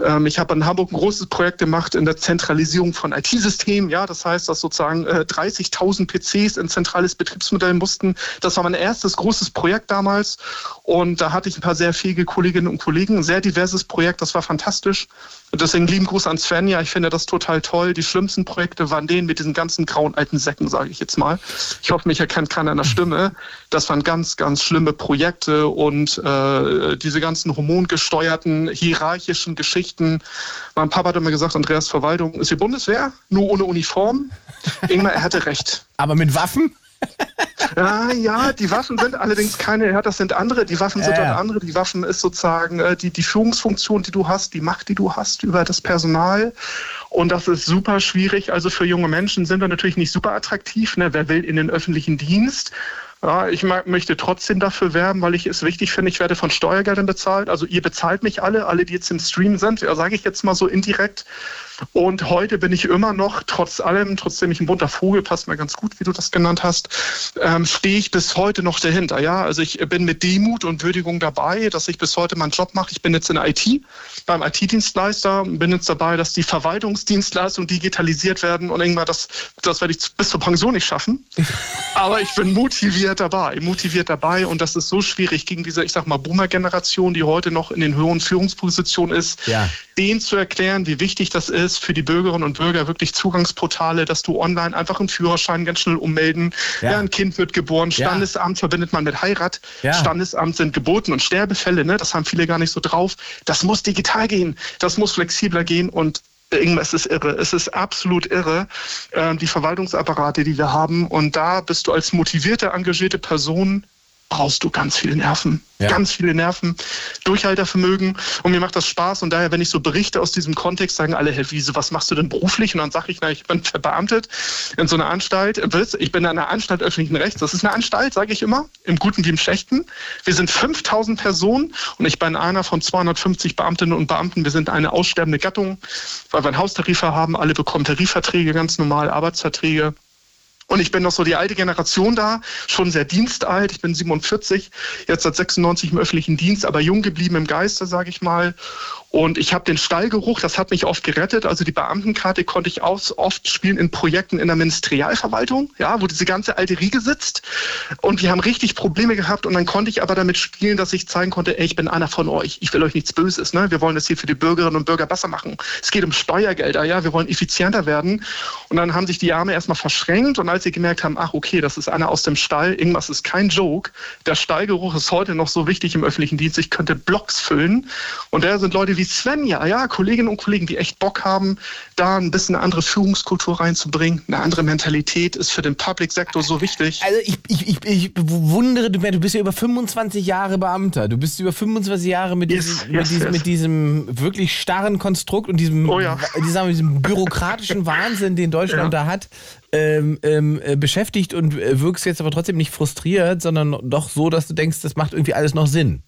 Ähm, ich habe in Hamburg ein großes Projekt gemacht in der Zentralisierung von IT-Systemen, ja, das heißt, dass sozusagen äh, 30.000 PCs in zentrales Betriebsmodell mussten. Das war mein erstes großes Projekt damals und da hatte ich ein paar sehr fähige Kolleginnen und Kollegen, sehr diverse diverses Projekt, das war fantastisch. Und deswegen lieben Gruß an Svenja, ich finde das total toll. Die schlimmsten Projekte waren denen mit diesen ganzen grauen alten Säcken, sage ich jetzt mal. Ich hoffe, mich erkennt keiner an der Stimme. Das waren ganz, ganz schlimme Projekte und äh, diese ganzen hormongesteuerten, hierarchischen Geschichten. Mein Papa hat immer gesagt, Andreas Verwaltung ist die Bundeswehr, nur ohne Uniform. Ingmar, er hatte recht. Aber mit Waffen? Ja, ja, die Waffen sind allerdings keine, ja, das sind andere, die Waffen sind ja, ja. andere. Die Waffen ist sozusagen äh, die, die Führungsfunktion, die du hast, die Macht, die du hast über das Personal. Und das ist super schwierig. Also für junge Menschen sind wir natürlich nicht super attraktiv. Ne? Wer will in den öffentlichen Dienst? Ja, ich möchte trotzdem dafür werben, weil ich es wichtig finde, ich werde von Steuergeldern bezahlt. Also ihr bezahlt mich alle, alle, die jetzt im Stream sind, ja, sage ich jetzt mal so indirekt. Und heute bin ich immer noch, trotz allem, trotzdem ich ein bunter Vogel, passt mir ganz gut, wie du das genannt hast, ähm, stehe ich bis heute noch dahinter. Ja, also ich bin mit Demut und Würdigung dabei, dass ich bis heute meinen Job mache. Ich bin jetzt in IT, beim IT-Dienstleister, bin jetzt dabei, dass die Verwaltungsdienstleistungen digitalisiert werden und irgendwann das, das werde ich bis zur Pension nicht schaffen. [LAUGHS] Aber ich bin motiviert dabei, motiviert dabei und das ist so schwierig gegen diese, ich sag mal, Boomer-Generation, die heute noch in den höheren Führungspositionen ist, ja. denen zu erklären, wie wichtig das ist, ist für die Bürgerinnen und Bürger wirklich Zugangsportale, dass du online einfach einen Führerschein ganz schnell ummelden. Ja. ja ein Kind wird geboren. Standesamt ja. verbindet man mit Heirat. Ja. Standesamt sind Geburten und Sterbefälle. Ne? Das haben viele gar nicht so drauf. Das muss digital gehen. Das muss flexibler gehen und Irgendwas ist irre. Es ist absolut irre, äh, die Verwaltungsapparate, die wir haben. Und da bist du als motivierte, engagierte Person brauchst du ganz viele Nerven. Ja. Ganz viele Nerven, Durchhaltervermögen. Und mir macht das Spaß. Und daher, wenn ich so berichte aus diesem Kontext, sagen alle, Herr Wiese, was machst du denn beruflich? Und dann sage ich, na, ich bin verbeamtet in so einer Anstalt. Ich bin in einer Anstalt öffentlichen Rechts. Das ist eine Anstalt, sage ich immer, im Guten wie im Schlechten. Wir sind 5000 Personen und ich bin einer von 250 Beamtinnen und Beamten. Wir sind eine aussterbende Gattung, weil wir einen Haustarif haben. Alle bekommen Tarifverträge, ganz normal, Arbeitsverträge. Und ich bin noch so die alte Generation da, schon sehr dienstalt. Ich bin 47, jetzt seit 96 im öffentlichen Dienst, aber jung geblieben im Geiste, sage ich mal. Und ich habe den Stallgeruch, das hat mich oft gerettet. Also die Beamtenkarte konnte ich auch oft spielen in Projekten in der Ministerialverwaltung, ja, wo diese ganze alte Riege sitzt. Und wir haben richtig Probleme gehabt. Und dann konnte ich aber damit spielen, dass ich zeigen konnte, ey, ich bin einer von euch. Ich will euch nichts Böses. Ne? Wir wollen das hier für die Bürgerinnen und Bürger besser machen. Es geht um Steuergelder, ja, wir wollen effizienter werden. Und dann haben sich die Arme erstmal verschränkt. Und als sie gemerkt haben, ach okay, das ist einer aus dem Stall, irgendwas ist kein Joke. Der Stallgeruch ist heute noch so wichtig im öffentlichen Dienst. Ich könnte Blogs füllen. Und da sind Leute wie Svenja, ja, Kolleginnen und Kollegen, die echt Bock haben, da ein bisschen eine andere Führungskultur reinzubringen. Eine andere Mentalität ist für den Public-Sektor so wichtig. Also ich, ich, ich, ich wundere, du bist ja über 25 Jahre Beamter. Du bist über 25 Jahre mit, yes, diesem, yes, mit, diesem, yes. mit diesem wirklich starren Konstrukt und diesem, oh ja. [LAUGHS] diesem, diesem bürokratischen Wahnsinn, den Deutschland ja. da hat. Ähm, ähm, äh, beschäftigt und äh, wirkst jetzt aber trotzdem nicht frustriert, sondern doch so, dass du denkst, das macht irgendwie alles noch Sinn.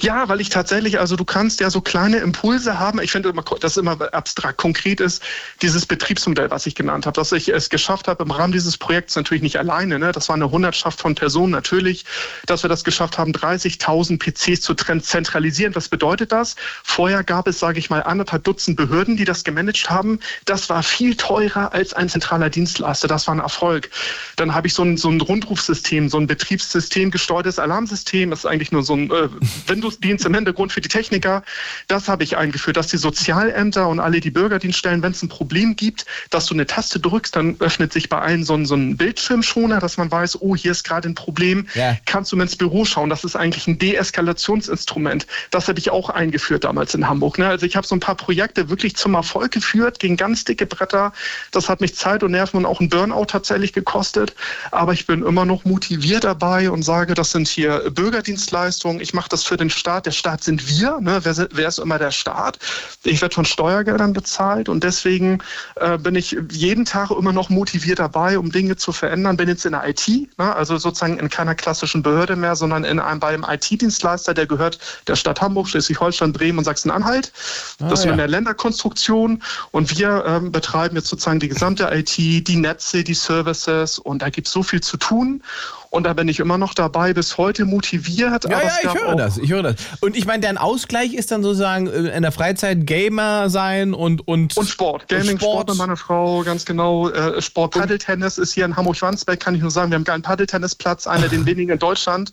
Ja, weil ich tatsächlich, also du kannst ja so kleine Impulse haben. Ich finde immer, das immer abstrakt. Konkret ist dieses Betriebsmodell, was ich genannt habe, dass ich es geschafft habe, im Rahmen dieses Projekts natürlich nicht alleine, ne? das war eine Hundertschaft von Personen natürlich, dass wir das geschafft haben, 30.000 PCs zu zentralisieren. Was bedeutet das? Vorher gab es, sage ich mal, anderthalb Dutzend Behörden, die das gemanagt haben. Das war viel teurer als ein zentraler Dienstleister. Das war ein Erfolg. Dann habe ich so ein, so ein Rundrufsystem, so ein Betriebssystem gesteuertes Alarmsystem. Das ist eigentlich nur so ein äh, Windows-Dienst im Hintergrund für die Techniker. Das habe ich eingeführt, dass die Sozialämter und alle die Bürgerdienststellen, wenn es ein Problem gibt, dass du eine Taste drückst, dann öffnet sich bei allen so ein, so ein Bildschirmschoner, dass man weiß, oh, hier ist gerade ein Problem. Ja. Kannst du ins Büro schauen? Das ist eigentlich ein Deeskalationsinstrument. Das habe ich auch eingeführt damals in Hamburg. Ne? Also ich habe so ein paar Projekte wirklich zum Erfolg geführt, gegen ganz dicke Bretter. Das hat mich Zeit und Nerven und auch ein Burnout tatsächlich gekostet. Aber ich bin immer noch motiviert dabei und sage, das sind hier Bürgerdienstleistungen. Ich mache das für den Staat. Der Staat sind wir. Ne? Wer, wer ist immer der Staat? Ich werde von Steuergeldern bezahlt und deswegen äh, bin ich jeden Tag immer noch motiviert dabei, um Dinge zu verändern. Bin jetzt in der IT, ne? also sozusagen in keiner klassischen Behörde mehr, sondern in einem, bei einem IT-Dienstleister, der gehört der Stadt Hamburg, Schleswig-Holstein, Bremen und Sachsen-Anhalt. Ah, das ist ja. in der Länderkonstruktion und wir ähm, betreiben jetzt sozusagen die gesamte IT, die Netze, die Services und da gibt es so viel zu tun. Und da bin ich immer noch dabei, bis heute motiviert. Ja, ja, ich höre das, ich höre das. Und ich meine, dein Ausgleich ist dann sozusagen äh, in der Freizeit Gamer sein und und und Sport, Gaming, Sport, Sport mit meiner Frau, ganz genau. Äh, Sport, Paddeltennis ist hier in Hamburg-Wandsbek, kann ich nur sagen. Wir haben einen geilen Paddeltennisplatz, einer der [LAUGHS] wenigen in Deutschland.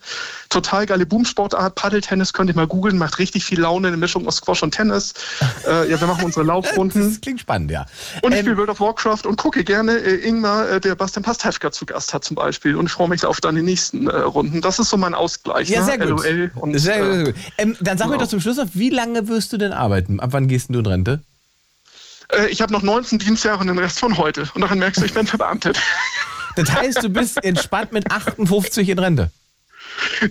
Total geile Boomsportart. Paddeltennis könnt ihr mal googeln, macht richtig viel Laune, eine Mischung aus Squash und Tennis. Äh, ja, wir machen unsere [LAUGHS] Laufrunden. Das klingt spannend, ja. Und ich ähm, spiele World of Warcraft und gucke gerne äh, Ingmar, der Bastian Pastewka zu Gast hat zum Beispiel. Und ich freue mich auf dann die nächsten äh, Runden. Das ist so mein Ausgleich. Ja, ne? sehr gut. LOL und, sehr, sehr gut. Ähm, dann sag genau. mir doch zum Schluss noch, wie lange wirst du denn arbeiten? Ab wann gehst du in Rente? Äh, ich habe noch 19 Dienstjahre und den Rest von heute. Und daran merkst du, ich bin verbeamtet. [LAUGHS] Das heißt, du bist entspannt mit 58 in Rente?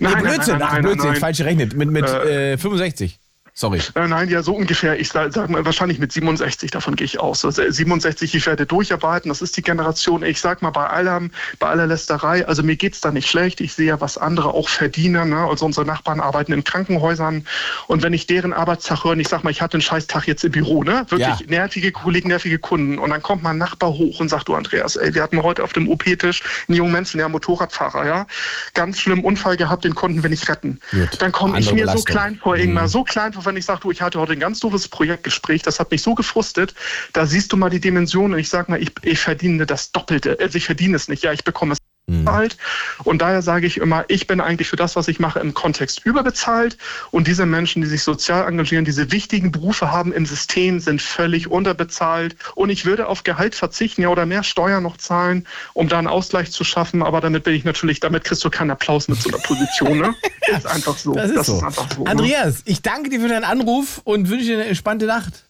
Nein, nee, Blödsinn, nein, nein, nein, Ach, Blödsinn, falsch gerechnet. Mit, mit äh, äh, 65. Sorry. Äh, nein, ja, so ungefähr. Ich sage sag mal, wahrscheinlich mit 67, davon gehe ich aus. Also 67, ich werde durcharbeiten. Das ist die Generation, ich sag mal, bei allem, bei aller Lästerei, also mir geht's da nicht schlecht. Ich sehe ja, was andere auch verdienen. Ne? Also unsere Nachbarn arbeiten in Krankenhäusern. Und wenn ich deren Arbeitstag höre, und ich sag mal, ich hatte einen Scheißtag jetzt im Büro, ne? Wirklich ja. nervige Kollegen, nervige Kunden. Und dann kommt mein Nachbar hoch und sagt, du Andreas, ey, wir hatten heute auf dem OP-Tisch einen jungen Menschen, der Motorradfahrer, ja. Ganz schlimm Unfall gehabt, den konnten wir nicht retten. Gut. Dann komme ich mir Belastung. so klein vor, Ingmar, mhm. so klein vor, wenn ich sage, du, ich hatte heute ein ganz doofes Projektgespräch, das hat mich so gefrustet, da siehst du mal die Dimension und ich sage mal, ich, ich verdiene das Doppelte. Also ich verdiene es nicht, ja, ich bekomme es bezahlt. Und daher sage ich immer, ich bin eigentlich für das, was ich mache, im Kontext überbezahlt. Und diese Menschen, die sich sozial engagieren, diese wichtigen Berufe haben im System, sind völlig unterbezahlt. Und ich würde auf Gehalt verzichten, ja, oder mehr Steuern noch zahlen, um da einen Ausgleich zu schaffen. Aber damit bin ich natürlich, damit kriegst du keinen Applaus mit so einer Position. Ne? [LAUGHS] ist einfach so. Das ist, das so. ist einfach so. Ne? Andreas, ich danke dir für deinen Anruf und wünsche dir eine entspannte Nacht.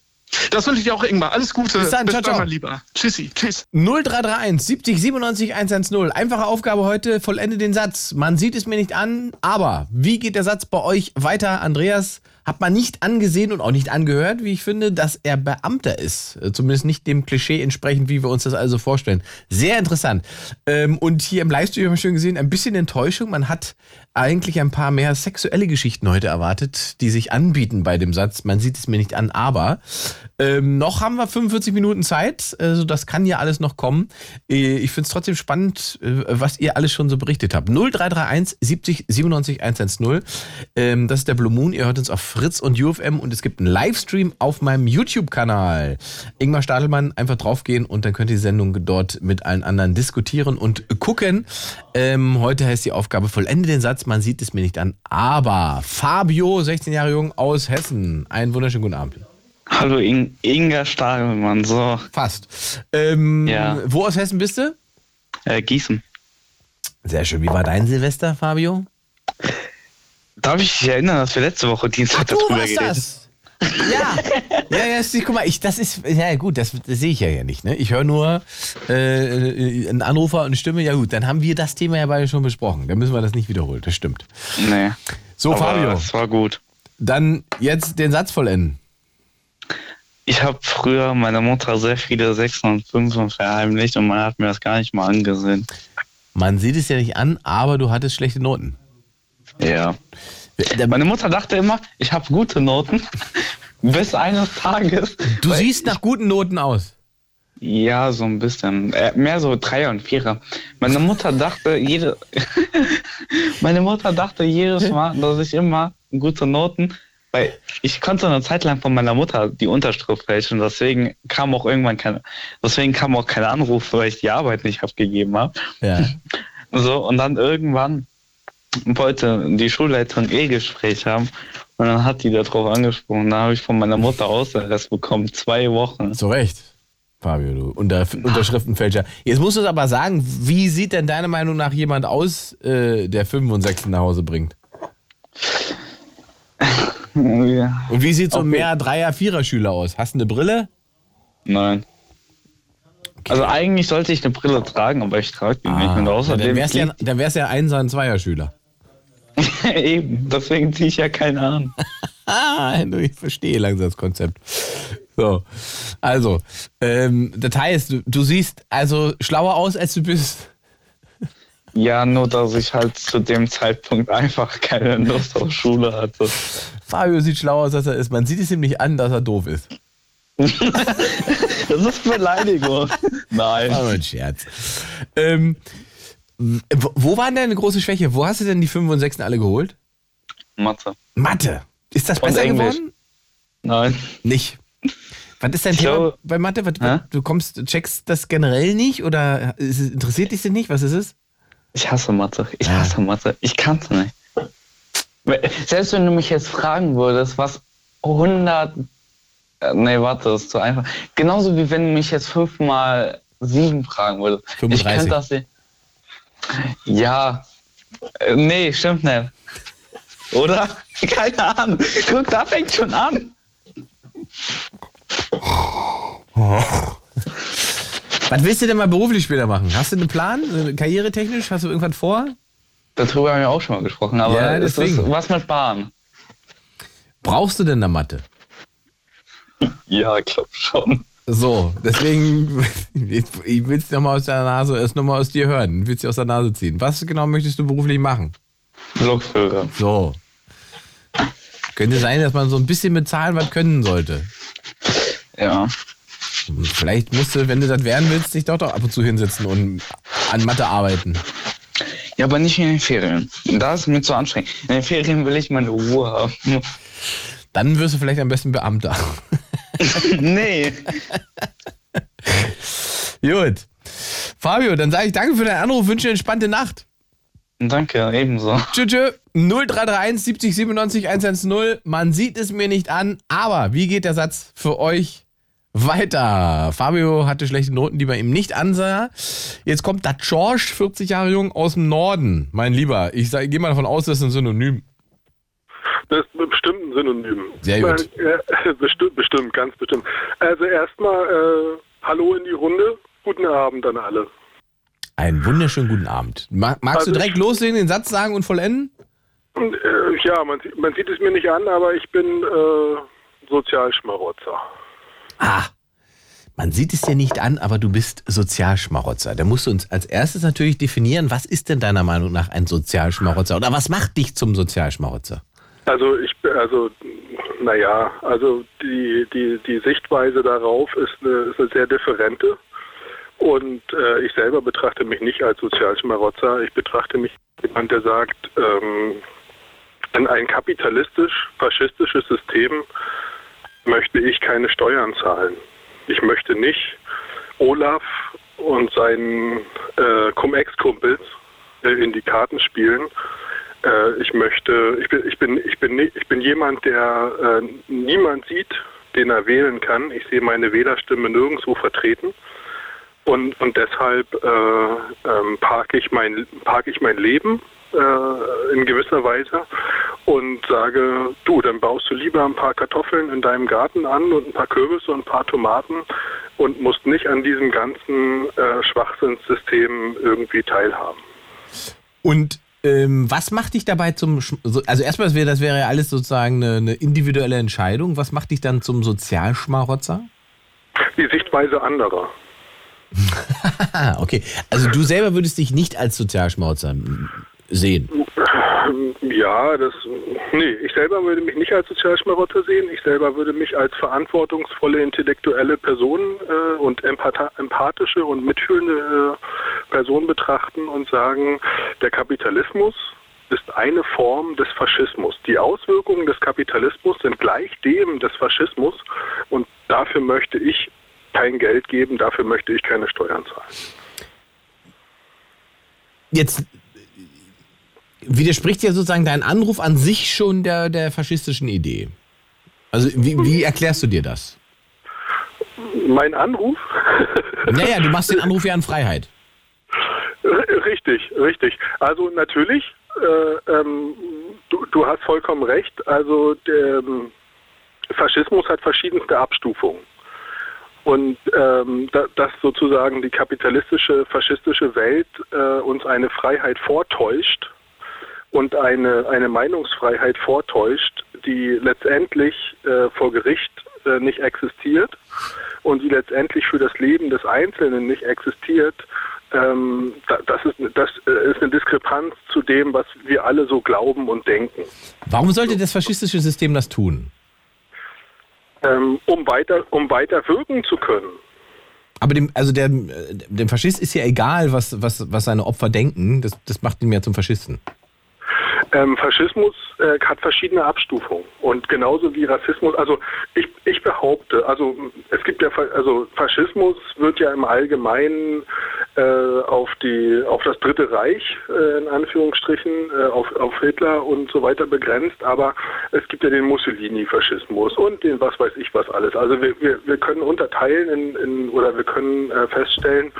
Das wünsche ich dir auch, Ingmar. Alles Gute. Bis dann, Bis ciao, ciao. Mal lieber. Tschüssi. Tschüss. 0331 70 97 110. Einfache Aufgabe heute. Vollende den Satz. Man sieht es mir nicht an, aber wie geht der Satz bei euch weiter, Andreas? hat man nicht angesehen und auch nicht angehört, wie ich finde, dass er Beamter ist. Äh, zumindest nicht dem Klischee entsprechend, wie wir uns das also vorstellen. Sehr interessant. Ähm, und hier im Livestream haben wir schön gesehen, ein bisschen Enttäuschung. Man hat eigentlich ein paar mehr sexuelle Geschichten heute erwartet, die sich anbieten bei dem Satz. Man sieht es mir nicht an, aber ähm, noch haben wir 45 Minuten Zeit. Also das kann ja alles noch kommen. Äh, ich finde es trotzdem spannend, äh, was ihr alles schon so berichtet habt. 0331 70 97 110. Ähm, das ist der Blue Moon. Ihr hört uns auf Fritz und UFM und es gibt einen Livestream auf meinem YouTube-Kanal. Ingmar Stadelmann, einfach draufgehen und dann könnt ihr die Sendung dort mit allen anderen diskutieren und gucken. Ähm, heute heißt die Aufgabe, vollende den Satz, man sieht es mir nicht an. Aber Fabio, 16 Jahre jung aus Hessen. Einen wunderschönen guten Abend. Hallo In Inga Stadelmann, so. Fast. Ähm, ja. Wo aus Hessen bist du? Äh, Gießen. Sehr schön. Wie war dein Silvester, Fabio? Darf ich dich erinnern, dass wir letzte Woche Dienstag Ach, darüber geredet haben? [LAUGHS] Ja, ja, ja, guck mal, ich, das ist, ja gut, das, das sehe ich ja, ja nicht. Ne? Ich höre nur äh, einen Anrufer und eine Stimme, ja gut, dann haben wir das Thema ja beide schon besprochen. Dann müssen wir das nicht wiederholen, das stimmt. Nee. So, Aber Fabio. Das war gut. Dann jetzt den Satz vollenden. Ich habe früher meiner Mutter sehr viele Sechsen und Fünfen verheimlicht und man hat mir das gar nicht mal angesehen. Man sieht es ja nicht an, aber du hattest schlechte Noten. Ja. Meine Mutter dachte immer, ich habe gute Noten. [LAUGHS] Bis eines Tages. Du siehst nach guten Noten aus. Ja, so ein bisschen. Äh, mehr so Dreier und Vierer. Meine Mutter dachte jede. [LAUGHS] Meine Mutter dachte jedes Mal, dass ich immer gute Noten. Weil ich konnte eine Zeit lang von meiner Mutter die Unterschrift fälschen. Deswegen kam auch irgendwann keine. Deswegen kam auch kein Anruf, weil ich die Arbeit nicht abgegeben habe. Ja. So, und dann irgendwann wollte die Schulleitung E-Gespräch haben und dann hat die darauf angesprochen. Da habe ich von meiner Mutter Ausarrest bekommen, zwei Wochen. Zu Recht. Fabio, du Unter Unterschriftenfälscher. Jetzt musst du es aber sagen, wie sieht denn deiner Meinung nach jemand aus, äh, der 5 und 6 nach Hause bringt? Ja. Und wie sieht so ein mehr Dreier, Vierer Schüler aus? Hast du eine Brille? Nein. Okay. Also eigentlich sollte ich eine Brille tragen, aber ich trage die ah, nicht. Und außerdem dann wär's ja, dann wär's ja ein, so ein Zweier Schüler. [LAUGHS] Eben, deswegen ziehe ich ja keine an. [LAUGHS] Ah, ich verstehe langsam das Konzept. So, also, ähm, das heißt, du, du siehst also schlauer aus, als du bist. Ja, nur dass ich halt zu dem Zeitpunkt einfach keine Lust auf Schule hatte. Fabio sieht schlauer aus, als er ist. Man sieht es ihm nicht an, dass er doof ist. [LAUGHS] Das ist Beleidigung. Nein. War nur ein Scherz. Ähm, wo war denn deine große Schwäche? Wo hast du denn die 5 und 6 alle geholt? Mathe. Mathe. Ist das Und besser Englisch. geworden? Nein. Nicht. Was ist dein Ich Thema glaube- bei Mathe? Was, Hä? du kommst, checkst das generell nicht oder es, interessiert dich das nicht? Was ist es? Ich hasse Mathe. Ich hasse Mathe. Ich kann es nicht. Selbst wenn du mich jetzt fragen würdest, was 100. äh, Nee, warte, das ist zu einfach. Genauso wie wenn du mich jetzt fünfmal sieben fragen würdest. Ich 35. könnte das nicht. Ja. Äh, Nee, stimmt nicht. Oder? [LAUGHS] Keine Ahnung. Guck, da fängt schon an. Was willst du denn mal beruflich später machen? Hast du einen Plan? Karrieretechnisch? Hast du irgendwas vor? Darüber haben wir auch schon mal gesprochen, aber Ja, es ist deswegen. was mit Bahn. Brauchst du denn da Mathe? Ja, ich glaube schon. So, deswegen, [LAUGHS] ich will es nochmal aus der Nase, erst nochmal aus dir hören, will es dir aus der Nase ziehen. Was genau möchtest du beruflich machen? Lokführer. So. Könnte sein, dass man so ein bisschen mit Zahlen was können sollte. Ja. Vielleicht musst du, wenn du das werden willst, dich doch, doch ab und zu hinsetzen und an Mathe arbeiten. Ja, aber nicht in den Ferien. Da ist mir zu anstrengend. In den Ferien will ich meine Ruhe haben. Dann wirst du vielleicht am besten Beamter. [LAUGHS] nee. Gut. Fabio, dann sage ich danke für deinen Anruf, wünsche eine entspannte Nacht. Danke, ebenso. Tschö, tschö. 0331 70 97 110. Man sieht es mir nicht an, aber wie geht der Satz für euch weiter? Fabio hatte schlechte Noten, die man ihm nicht ansah. Jetzt kommt da George, 40 Jahre jung, aus dem Norden. Mein Lieber, ich, ich gehe mal davon aus, das ist ein Synonym. Das ist bestimmt ein Synonym. Sehr gut. Äh, [LAUGHS] bestimmt, bestimmt, ganz bestimmt. Also erstmal äh, Hallo in die Runde. Guten Abend an alle. Einen wunderschönen guten Abend. Ma- Magst du Also direkt loslegen, den Satz sagen und vollenden? Äh, ja, man, sieht- man sieht es mir nicht an, aber ich bin äh, Sozialschmarotzer. Ah, man sieht es dir nicht an, aber du bist Sozialschmarotzer. Da musst du uns als erstes natürlich definieren, was ist denn deiner Meinung nach ein Sozialschmarotzer? Oder was macht dich zum Sozialschmarotzer? Also ich also naja, also die, die, die Sichtweise darauf ist eine, ist eine sehr differente. Und äh, ich selber betrachte mich nicht als Sozialschmarotzer. Ich betrachte mich als jemand, der sagt, ähm, in ein kapitalistisch-faschistisches System möchte ich keine Steuern zahlen. Ich möchte nicht Olaf und seinen äh, Cum-Ex-Kumpels äh, in die Karten spielen. Äh, ich möchte, ich bin, ich bin, ich bin, ich bin jemand, der äh, niemand sieht, den er wählen kann. Ich sehe meine Wählerstimme nirgendwo vertreten. Und, und deshalb äh, ähm, parke ich mein parke ich mein Leben äh, in gewisser Weise und sage, du, dann baust du lieber ein paar Kartoffeln in deinem Garten an und ein paar Kürbisse und ein paar Tomaten und musst nicht an diesem ganzen äh, Schwachsinnssystem irgendwie teilhaben. Und ähm, was macht dich dabei zum, also erstmal, das wäre, das wäre ja alles sozusagen eine, eine individuelle Entscheidung. Was macht dich dann zum Sozialschmarotzer? Die Sichtweise anderer. [LAUGHS] Okay. Also du selber würdest dich nicht als Sozialschmarotzer sehen. [LAUGHS] Ja, das. Nee, ich selber würde mich nicht als Sozialschmarotzer sehen. Ich selber würde mich als verantwortungsvolle intellektuelle Person äh, und empathische und mitfühlende äh, Person betrachten und sagen, der Kapitalismus ist eine Form des Faschismus. Die Auswirkungen des Kapitalismus sind gleich dem des Faschismus und dafür möchte ich kein Geld geben, dafür möchte ich keine Steuern zahlen. Jetzt widerspricht ja sozusagen dein Anruf an sich schon der, der faschistischen Idee. Also wie, wie erklärst du dir das? Mein Anruf? Naja, du machst den Anruf ja an Freiheit. Richtig, richtig. Also natürlich, äh, ähm, du, du hast vollkommen recht. Also der ähm, Faschismus hat verschiedenste Abstufungen. Und ähm, da, dass sozusagen die kapitalistische, faschistische Welt äh, uns eine Freiheit vortäuscht und eine, eine Meinungsfreiheit vortäuscht, die letztendlich äh, vor Gericht äh, nicht existiert und die letztendlich für das Leben des Einzelnen nicht existiert, ähm, da, das, ist, das äh, ist eine Diskrepanz zu dem, was wir alle so glauben und denken. Warum sollte das faschistische System das tun? Ähm, um, weiter, um weiter wirken zu können. Aber dem, also der, dem Faschist ist ja egal, was, was, was seine Opfer denken. Das, das macht ihn ja zum Faschisten. Ähm, Faschismus äh, hat verschiedene Abstufungen und genauso wie Rassismus. Also ich, ich behaupte, also es gibt ja, also Faschismus wird ja im Allgemeinen äh, auf die, auf das Dritte Reich äh, in Anführungsstrichen, äh, auf, auf Hitler und so weiter begrenzt. Aber es gibt ja den Mussolini-Faschismus und den was weiß ich was alles. Also wir, wir, wir können unterteilen in, in oder wir können äh, feststellen,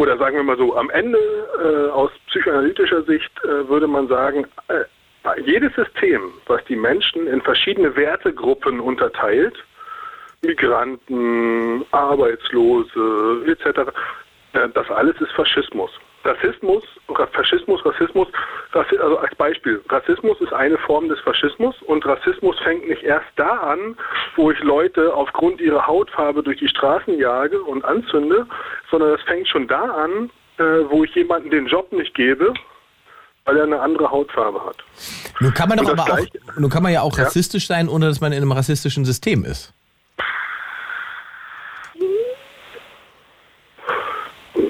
oder sagen wir mal so, am Ende äh, aus psychoanalytischer Sicht äh, würde man sagen, äh, jedes System, was die Menschen in verschiedene Wertegruppen unterteilt, Migranten, Arbeitslose etc., äh, das alles ist Faschismus. Rassismus, Faschismus, Rassismus, also als Beispiel, Rassismus ist eine Form des Faschismus und Rassismus fängt nicht erst da an, wo ich Leute aufgrund ihrer Hautfarbe durch die Straßen jage und anzünde, sondern es fängt schon da an, äh, wo ich jemanden den Job nicht gebe, weil er eine andere Hautfarbe hat. Nun kann man doch aber auch, nun kann man ja auch ja? rassistisch sein, ohne dass man in einem rassistischen System ist.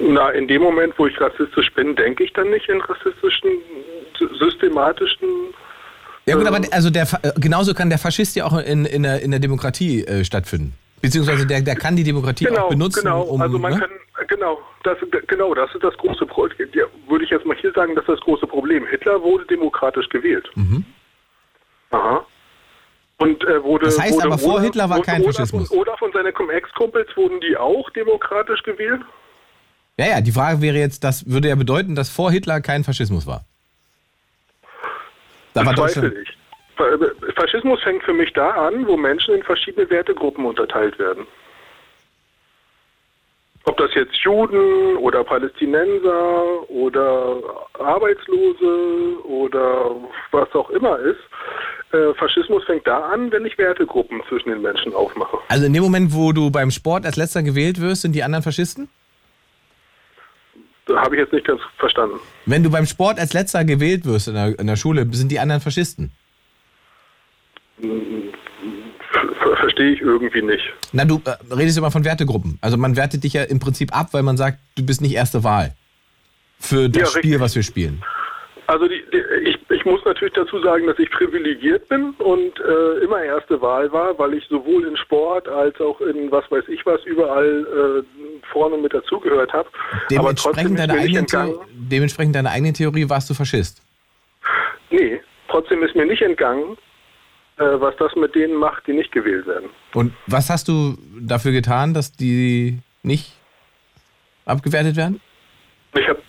Na, in dem Moment, wo ich rassistisch bin, denke ich dann nicht in rassistischen, systematischen. Ja gut, aber äh, also der, äh, genauso kann der Faschist ja auch in, in, der, in der Demokratie äh, stattfinden. Beziehungsweise der, der kann die Demokratie genau, auch benutzen. Genau, um, also man ne? kann, genau, das, genau, das ist das große Problem. Ja, würde ich jetzt mal hier sagen, das ist das große Problem. Hitler wurde demokratisch gewählt. Mhm. Aha. Und äh, wurde, das heißt wurde, aber vor Hitler war kein Faschismus. Oder von seinen Ex-Kumpels wurden die auch demokratisch gewählt? Ja, ja, die Frage wäre jetzt, das würde ja bedeuten, dass vor Hitler kein Faschismus war. Da war Deutschland. Ich. Faschismus fängt für mich da an, wo Menschen in verschiedene Wertegruppen unterteilt werden. Ob das jetzt Juden oder Palästinenser oder Arbeitslose oder was auch immer ist, äh, Faschismus fängt da an, wenn ich Wertegruppen zwischen den Menschen aufmache. Also in dem Moment, wo du beim Sport als letzter gewählt wirst, sind die anderen Faschisten? Habe ich jetzt nicht ganz verstanden. Wenn du beim Sport als letzter gewählt wirst in der, in der Schule, sind die anderen Faschisten? Verstehe ich irgendwie nicht. Na, du äh, redest immer von Wertegruppen. Also man wertet dich ja im Prinzip ab, weil man sagt, du bist nicht erste Wahl für das ja, Spiel, was wir spielen. Also die, die, ich, ich muss natürlich dazu sagen, dass ich privilegiert bin und äh, immer erste Wahl war, weil ich sowohl in Sport als auch in was weiß ich was überall äh, vorne mit dazugehört habe. Dementsprechend, deine eigene dementsprechend deiner eigenen Theorie warst du Faschist? Nee, trotzdem ist mir nicht entgangen, äh, was das mit denen macht, die nicht gewählt werden. Und was hast du dafür getan, dass die nicht abgewertet werden? Ich habe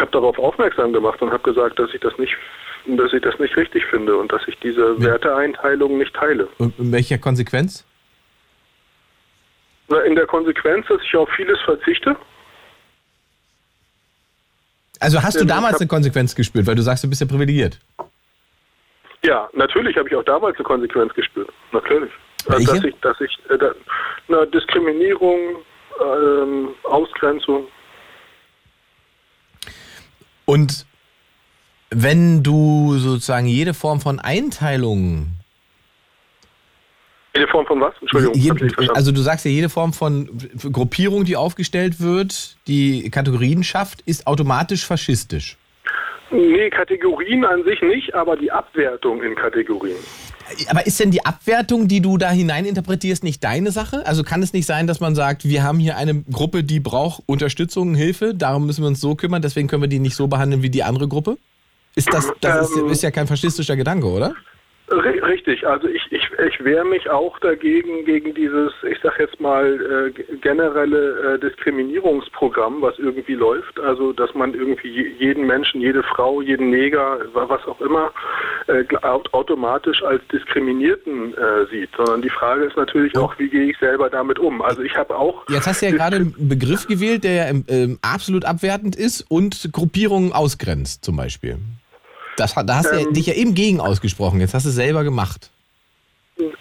ich hab darauf aufmerksam gemacht und habe gesagt, dass ich das nicht dass ich das nicht richtig finde und dass ich diese ja. Werteeinteilung nicht teile. Und in welcher Konsequenz? Na, in der Konsequenz, dass ich auf vieles verzichte. Also hast du damals eine Konsequenz gespürt, weil du sagst, du bist ja privilegiert? Ja, natürlich habe ich auch damals eine Konsequenz gespürt. Natürlich. Welche? Dass ich, dass ich, äh, na, Diskriminierung, ähm, Ausgrenzung. Und wenn du sozusagen jede Form von Einteilung jede Form von was? Entschuldigung. Je, also du sagst ja, jede Form von Gruppierung, die aufgestellt wird, die Kategorien schafft, ist automatisch faschistisch. Nee, Kategorien an sich nicht, aber die Abwertung in Kategorien. Aber ist denn die Abwertung, die du da hineininterpretierst, nicht deine Sache? Also kann es nicht sein, dass man sagt, wir haben hier eine Gruppe, die braucht Unterstützung, Hilfe, darum müssen wir uns so kümmern, deswegen können wir die nicht so behandeln wie die andere Gruppe? Ist das, das ähm, ist, ist ja kein faschistischer Gedanke, oder? Richtig, also ich, ich, ich wehre mich auch dagegen, gegen dieses, ich sag jetzt mal, äh, generelle äh, Diskriminierungsprogramm, was irgendwie läuft. Also, dass man irgendwie jeden Menschen, jede Frau, jeden Neger, was auch immer, äh, automatisch als Diskriminierten äh, sieht. Sondern die Frage ist natürlich auch, wie gehe ich selber damit um? Also, ich habe auch. Jetzt hast du ja gerade einen Begriff gewählt, der ja ähm, absolut abwertend ist und Gruppierungen ausgrenzt, zum Beispiel. Das, da hast du ja, Ähm, dich ja eben gegen ausgesprochen. Jetzt hast du es selber gemacht.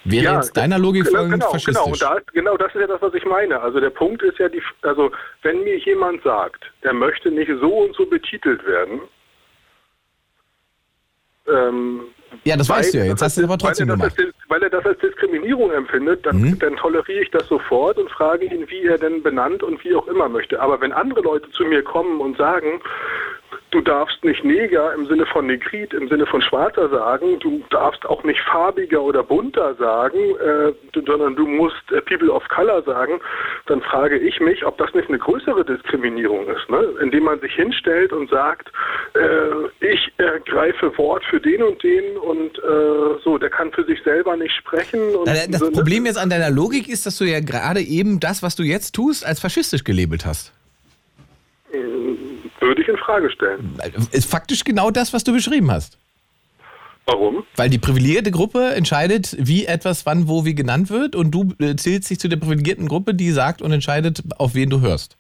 Wäre Ja, jetzt deiner Logik genau, folgend genau, faschistisch. Genau, da, genau, das ist ja das, was ich meine. Also der Punkt ist ja, die, also wenn mir jemand sagt, er möchte nicht so und so betitelt werden, ähm, ja, das weißt du ja. Jetzt hast du es aber trotzdem weil er, gemacht. das als, weil er das als Diskriminierung empfindet, dann, Mhm. dann toleriere ich das sofort und frage ihn, wie er denn benannt und wie auch immer möchte. Aber wenn andere Leute zu mir kommen und sagen, du darfst nicht Neger im Sinne von Negrit, im Sinne von Schwarzer sagen, du darfst auch nicht farbiger oder bunter sagen, äh, sondern du musst äh, People of Color sagen, dann frage ich mich, ob das nicht eine größere Diskriminierung ist, ne? indem man sich hinstellt und sagt, äh, ich ergreife Wort für den und den und äh, so, der kann für sich selber nicht sprechen. Das? Problem jetzt an deiner Logik ist, dass du ja gerade eben das, was du jetzt tust, als faschistisch gelabelt hast. Würde ich in Frage stellen. Ist faktisch genau das, was du beschrieben hast. Warum? Weil die privilegierte Gruppe entscheidet, wie etwas wann, wo, wie genannt wird und du äh, zählst dich zu der privilegierten Gruppe, die sagt und entscheidet, auf wen du hörst.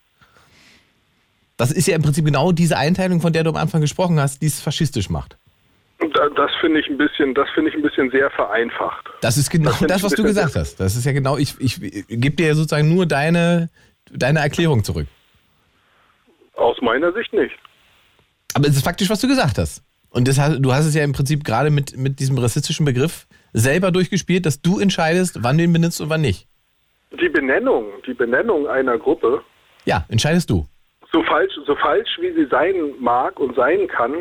Das ist ja im Prinzip genau diese Einteilung, von der du am Anfang gesprochen hast, die es faschistisch macht. Da, das finde ich ein bisschen, das finde ich ein bisschen sehr vereinfacht. Das ist genau Das das, was du gesagt hast. Das ist ja genau, ich, ich, ich gebe dir ja sozusagen nur deine, deine Erklärung zurück. Aus meiner Sicht nicht. Aber es ist faktisch, was du gesagt hast. Und das, hast- du hast es ja im Prinzip gerade mit, mit diesem rassistischen Begriff selber durchgespielt, dass du entscheidest, wann du ihn benutzt und wann nicht. Die Benennung, die Benennung einer Gruppe, Ja, entscheidest du. so falsch, so falsch wie sie sein mag und sein kann,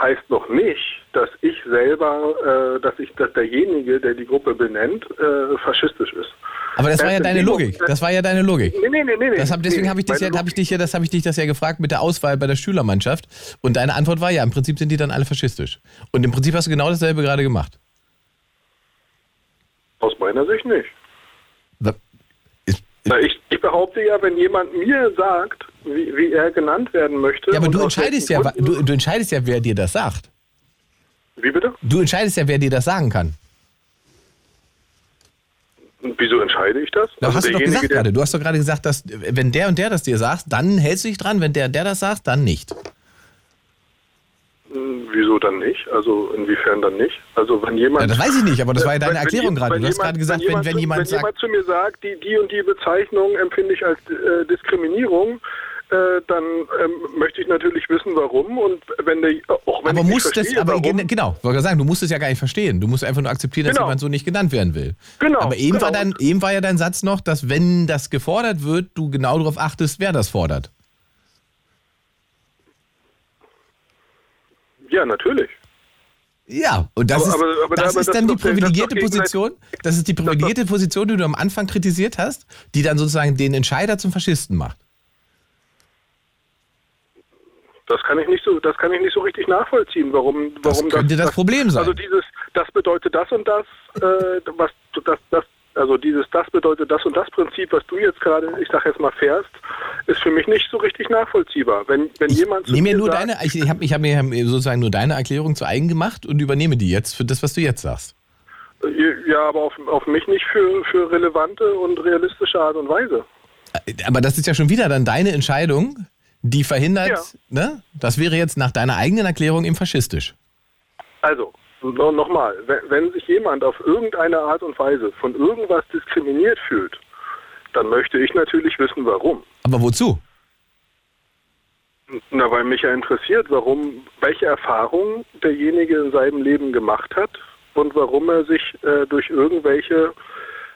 heißt noch nicht, dass ich selber, äh, dass ich, dass derjenige, der die Gruppe benennt, äh, faschistisch ist. Aber das war ja deine Logik. Das war ja deine Logik. Nee, nee, nee, nee. Das hab, deswegen nee, habe ich, ja- hab ich dich ja, das habe ich dich das ja gefragt mit der Auswahl bei der Schülermannschaft. Und deine Antwort war ja, im Prinzip sind die dann alle faschistisch. Und im Prinzip hast du genau dasselbe gerade gemacht. Aus meiner Sicht nicht. Na, ich, ich behaupte ja, wenn jemand mir sagt, wie, wie er genannt werden möchte. Ja, aber du entscheidest ja, du, du entscheidest ja, wer dir das sagt. Wie bitte? Du entscheidest ja, wer dir das sagen kann. Wieso entscheide ich das? Da Also hast du doch gesagt gerade. Du hast doch gerade gesagt, dass wenn der und der das dir sagt, dann hältst du dich dran. Wenn der und der das sagt, dann nicht. Hm, Wieso dann nicht? Also inwiefern dann nicht? Also wenn jemand. Ja, das weiß ich nicht, aber das war ja deine Wenn- wenn Erklärung je- gerade. wenn Du hast jemand- gerade gesagt, wenn, wenn zu, jemand wenn sagt, jemand zu mir sagt, die, die und die Bezeichnung empfinde ich als äh, Diskriminierung, äh, dann ähm, möchte ich natürlich wissen, warum. Und wenn der, auch wenn aber ich nicht muss das, verstehe, aber warum, gen- genau, wollte sagen, du musst es ja gar nicht verstehen. Du musst einfach nur akzeptieren, dass Genau. jemand so nicht genannt werden will. Genau, Aber eben, war genau. dein, eben war ja dein Satz noch, dass wenn das gefordert wird, du genau darauf achtest, wer das fordert. Ja, natürlich. Ja, und das Aber- ist, aber- aber- das ist das dann die das doch privilegierte gegenseitig- Position. Das ist die privilegierte Position, die du am Anfang kritisiert hast, die dann sozusagen den Entscheider zum Faschisten macht. Das kann ich nicht so, das kann ich nicht so richtig nachvollziehen, warum, Das warum könnte das Problem sein. Also dieses, das bedeutet das und das, äh, was das, das, also dieses, das bedeutet das und das Prinzip, was du jetzt gerade, ich sag jetzt mal fährst, ist für mich nicht so richtig nachvollziehbar. Wenn, wenn Ich jemand nehme mir nur sagt, deine, ich, ich habe ich hab mir sozusagen nur deine Erklärung zu eigen gemacht und übernehme die jetzt für das, was du jetzt sagst. ja, aber auf, auf mich nicht für, für relevante und realistische Art und Weise. Aber das ist ja schon wieder dann deine Entscheidung, die verhindert, Ja. ne? Das wäre jetzt nach deiner eigenen Erklärung eben faschistisch. Also, no, nochmal, wenn, wenn sich jemand auf irgendeine Art und Weise von irgendwas diskriminiert fühlt, dann möchte ich natürlich wissen, warum. Aber wozu? Na, weil mich ja interessiert, warum, welche Erfahrungen derjenige in seinem Leben gemacht hat und warum er sich äh, durch irgendwelche.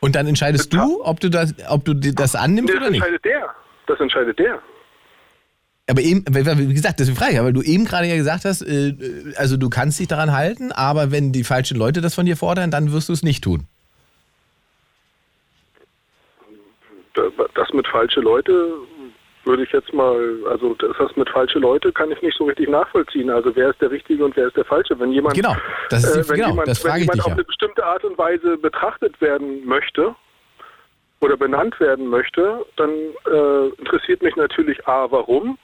Und dann entscheidest du, ob du das, ob du das annimmst das oder nicht. entscheidet der. Das entscheidet der. Aber eben, wie gesagt, deswegen frage ich, weil du eben gerade ja gesagt hast, äh, also du kannst dich daran halten, aber wenn die falschen Leute das von dir fordern, dann wirst du es nicht tun. Das mit falsche Leute würde ich jetzt mal, also das das mit falsche Leute kann ich nicht so richtig nachvollziehen. Also wer ist der Richtige und wer ist der Falsche? Wenn jemand, Genau, das ist die- äh, wenn genau, jemand, das wenn jemand auf ja. eine bestimmte Art und Weise betrachtet werden möchte oder benannt werden möchte, dann äh, interessiert mich natürlich A, warum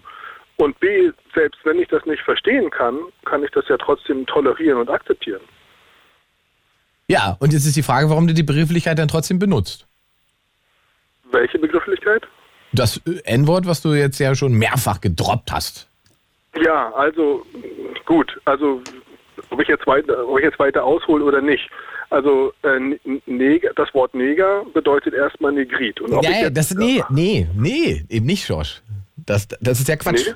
und B, selbst wenn ich das nicht verstehen kann, kann ich das ja trotzdem tolerieren und akzeptieren. Ja, und jetzt ist die Frage, warum du die Begrifflichkeit dann trotzdem benutzt. Welche Begrifflichkeit? Das äh, N-Wort, was du jetzt ja schon mehrfach gedroppt hast. Ja, also gut, also ob ich jetzt weiter, ob ich jetzt weiter aushole oder nicht. Also äh, Neger, das Wort Neger bedeutet erstmal Negrit. Und ob ja, das nee, nee, nee, eben nicht, Schorsch. Das, das ist ja Quatsch. Nee?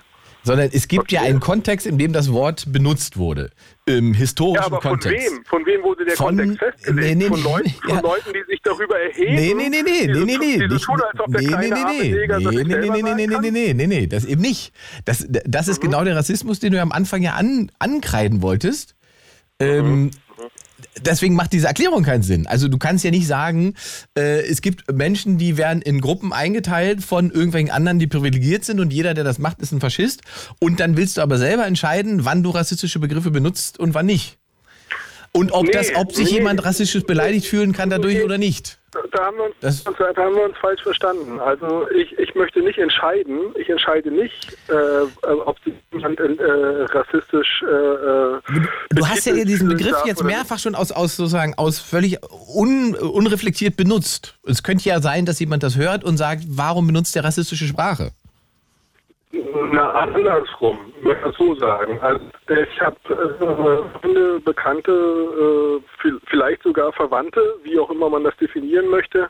Sondern es gibt okay. ja einen Kontext, in dem das Wort benutzt wurde. Im historischen ja, aber Kontext. Von wem? Von wem wurde der von, Kontext festgelegt? Nee, nee, von, Leuten, ja. von Leuten, die sich darüber erheben? Nee, nee, nee, nee, nee, nee, nee. Diese tun, als ob der nee, nee, nee, nee, nee, nee, nee, nee, nee, nee, nee, nee, nee, das eben nicht. Das, das ist mhm. genau der Rassismus, den du am Anfang ja an, ankreiden wolltest. Ähm, mhm deswegen macht diese Erklärung keinen Sinn. Also du kannst ja nicht sagen, äh, es gibt Menschen, die werden in Gruppen eingeteilt von irgendwelchen anderen, die privilegiert sind und jeder, der das macht, ist ein Faschist. Und dann willst du aber selber entscheiden, wann du rassistische Begriffe benutzt und wann nicht. Und ob, nee, das, ob sich nee. jemand rassistisch beleidigt fühlen kann dadurch nee. oder nicht. Da haben, wir uns, das, da haben wir uns falsch verstanden. Also ich, ich möchte nicht entscheiden, ich entscheide nicht, äh, ob sich jemand äh, rassistisch. Äh, du, du hast ja diesen Begriff jetzt mehrfach schon aus, aus sozusagen aus völlig un, unreflektiert benutzt. Es könnte ja sein, dass jemand das hört und sagt, warum benutzt der rassistische Sprache? Na, andersrum, würde ich so sagen. Also ich habe äh, Bekannte, äh, vielleicht sogar Verwandte, wie auch immer man das definieren möchte,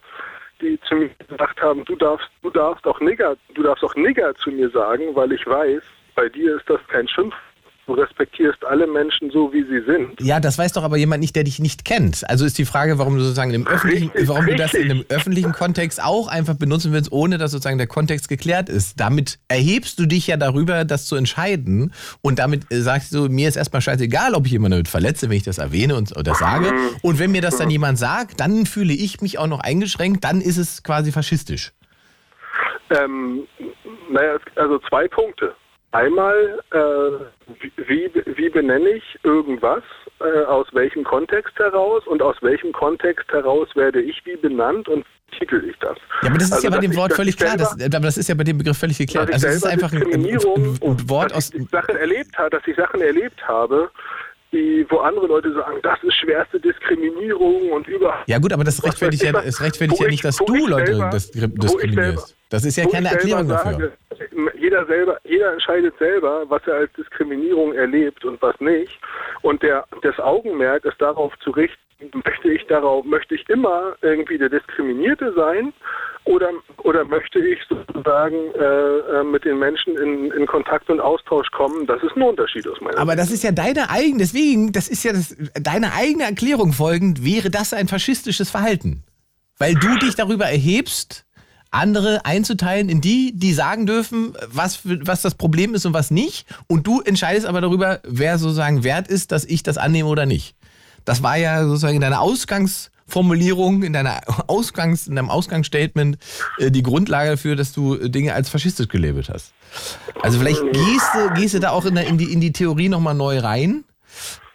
die zu mir gesagt haben, du darfst, du darfst auch Nigger, du darfst auch Nigger zu mir sagen, weil ich weiß, bei dir ist das kein Schimpf Du respektierst alle Menschen so, wie sie sind. Ja, das weiß doch aber jemand nicht, der dich nicht kennt. Also ist die Frage, warum du sozusagen im öffentlichen, richtig, warum richtig. du das in einem öffentlichen Kontext auch einfach benutzen willst, ohne dass sozusagen der Kontext geklärt ist. Damit erhebst du dich ja darüber, das zu entscheiden. Und damit äh, sagst du, mir ist erstmal scheißegal, ob ich jemanden damit verletze, wenn ich das erwähne und oder sage. Und wenn mir das dann jemand sagt, dann fühle ich mich auch noch eingeschränkt, dann ist es quasi faschistisch. Ähm, naja, also zwei Punkte. Einmal, äh, wie, wie benenne ich irgendwas, äh, aus welchem Kontext heraus und aus welchem Kontext heraus werde ich wie benannt und titel ich das. Ja, aber das ist also, ja bei dem Wort völlig klar. Das, aber das ist ja bei dem Begriff völlig geklärt. Also es ist einfach ein, ein, ein Wort aus. Sachen erlebt dass ich Sachen erlebt habe, die, wo andere Leute sagen, das ist schwerste Diskriminierung und überhaupt. Ja gut, aber das rechtfertigt ja, es rechtfertigt ja nicht, dass du Leute selber, diskriminierst. Das ist ja keine Erklärung dafür. jeder selber, jeder entscheidet selber, was er als Diskriminierung erlebt und was nicht. Und der, das Augenmerk ist darauf zu richten, möchte ich darauf, möchte ich immer irgendwie der Diskriminierte sein oder, oder möchte ich sozusagen äh, äh, mit den Menschen in, in Kontakt und Austausch kommen? Das ist ein Unterschied aus meiner Sicht. Aber das ist ja deine eigene, deswegen, das ist ja das, deine eigene Erklärung folgend, wäre das ein faschistisches Verhalten. Weil du dich darüber erhebst, andere einzuteilen in die, die sagen dürfen, was, was das Problem ist und was nicht. Und du entscheidest aber darüber, wer sozusagen wert ist, dass ich das annehme oder nicht. Das war ja sozusagen deine Ausgangsformulierung, in, deiner Ausgangs, in deinem Ausgangsstatement äh, die Grundlage dafür, dass du Dinge als faschistisch gelabelt hast. Also vielleicht gehst du, gehst du da auch in, der, in, die, in die Theorie nochmal neu rein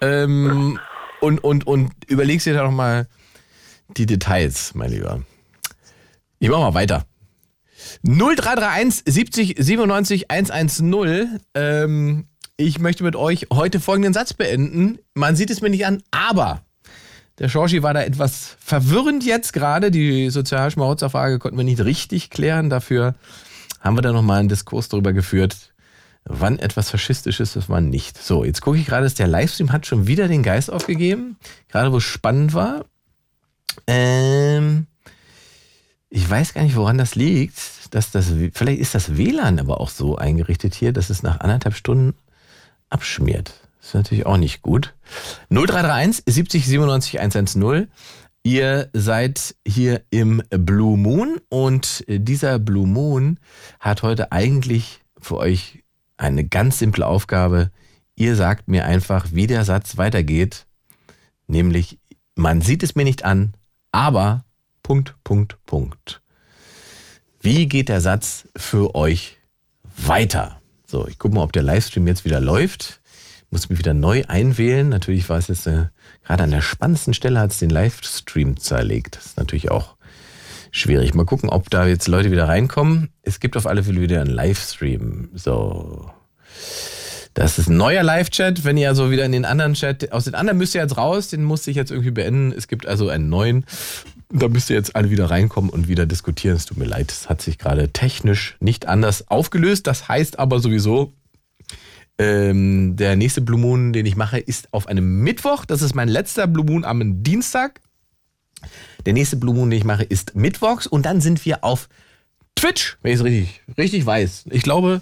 ähm, und, und, und überlegst dir da nochmal die Details, mein Lieber. Ich mach mal weiter. 0331 70 97 110. Ähm, ich möchte mit euch heute folgenden Satz beenden. Man sieht es mir nicht an, aber der Schorschi war da etwas verwirrend jetzt gerade. Die Sozialschmarotzerfrage konnten wir nicht richtig klären. Dafür haben wir da nochmal einen Diskurs darüber geführt, wann etwas faschistisch ist und wann nicht. So, jetzt gucke ich gerade, dass der Livestream hat schon wieder den Geist aufgegeben. Gerade wo es spannend war. Ähm, ich weiß gar nicht, woran das liegt. Dass das, vielleicht ist das WLAN aber auch so eingerichtet hier, dass es nach anderthalb Stunden abschmiert. Das ist natürlich auch nicht gut. 0331 70 97 110. Ihr seid hier im Blue Moon und dieser Blue Moon hat heute eigentlich für euch eine ganz simple Aufgabe. Ihr sagt mir einfach, wie der Satz weitergeht. Nämlich, man sieht es mir nicht an, aber Punkt, Punkt, Punkt. Wie geht der Satz für euch weiter? So, ich gucke mal, ob der Livestream jetzt wieder läuft. Ich muss mich wieder neu einwählen. Natürlich war es jetzt äh, gerade an der spannendsten Stelle, hat es den Livestream zerlegt. Das ist natürlich auch schwierig. Mal gucken, ob da jetzt Leute wieder reinkommen. Es gibt auf alle Fälle wieder einen Livestream. So. Das ist ein neuer Live-Chat. Wenn ihr also wieder in den anderen Chat, aus den anderen müsst ihr jetzt raus, den musste ich jetzt irgendwie beenden. Es gibt also einen neuen. Da müsst ihr jetzt alle wieder reinkommen und wieder diskutieren. Es tut mir leid, es hat sich gerade technisch nicht anders aufgelöst. Das heißt aber sowieso, Ähm, der nächste Blue Moon, den ich mache, ist auf einem Mittwoch. Das ist mein letzter Blue Moon am Dienstag. Der nächste Blue Moon, den ich mache, ist Mittwochs. Und dann sind wir auf Twitch, wenn ich es richtig, richtig weiß. Ich glaube,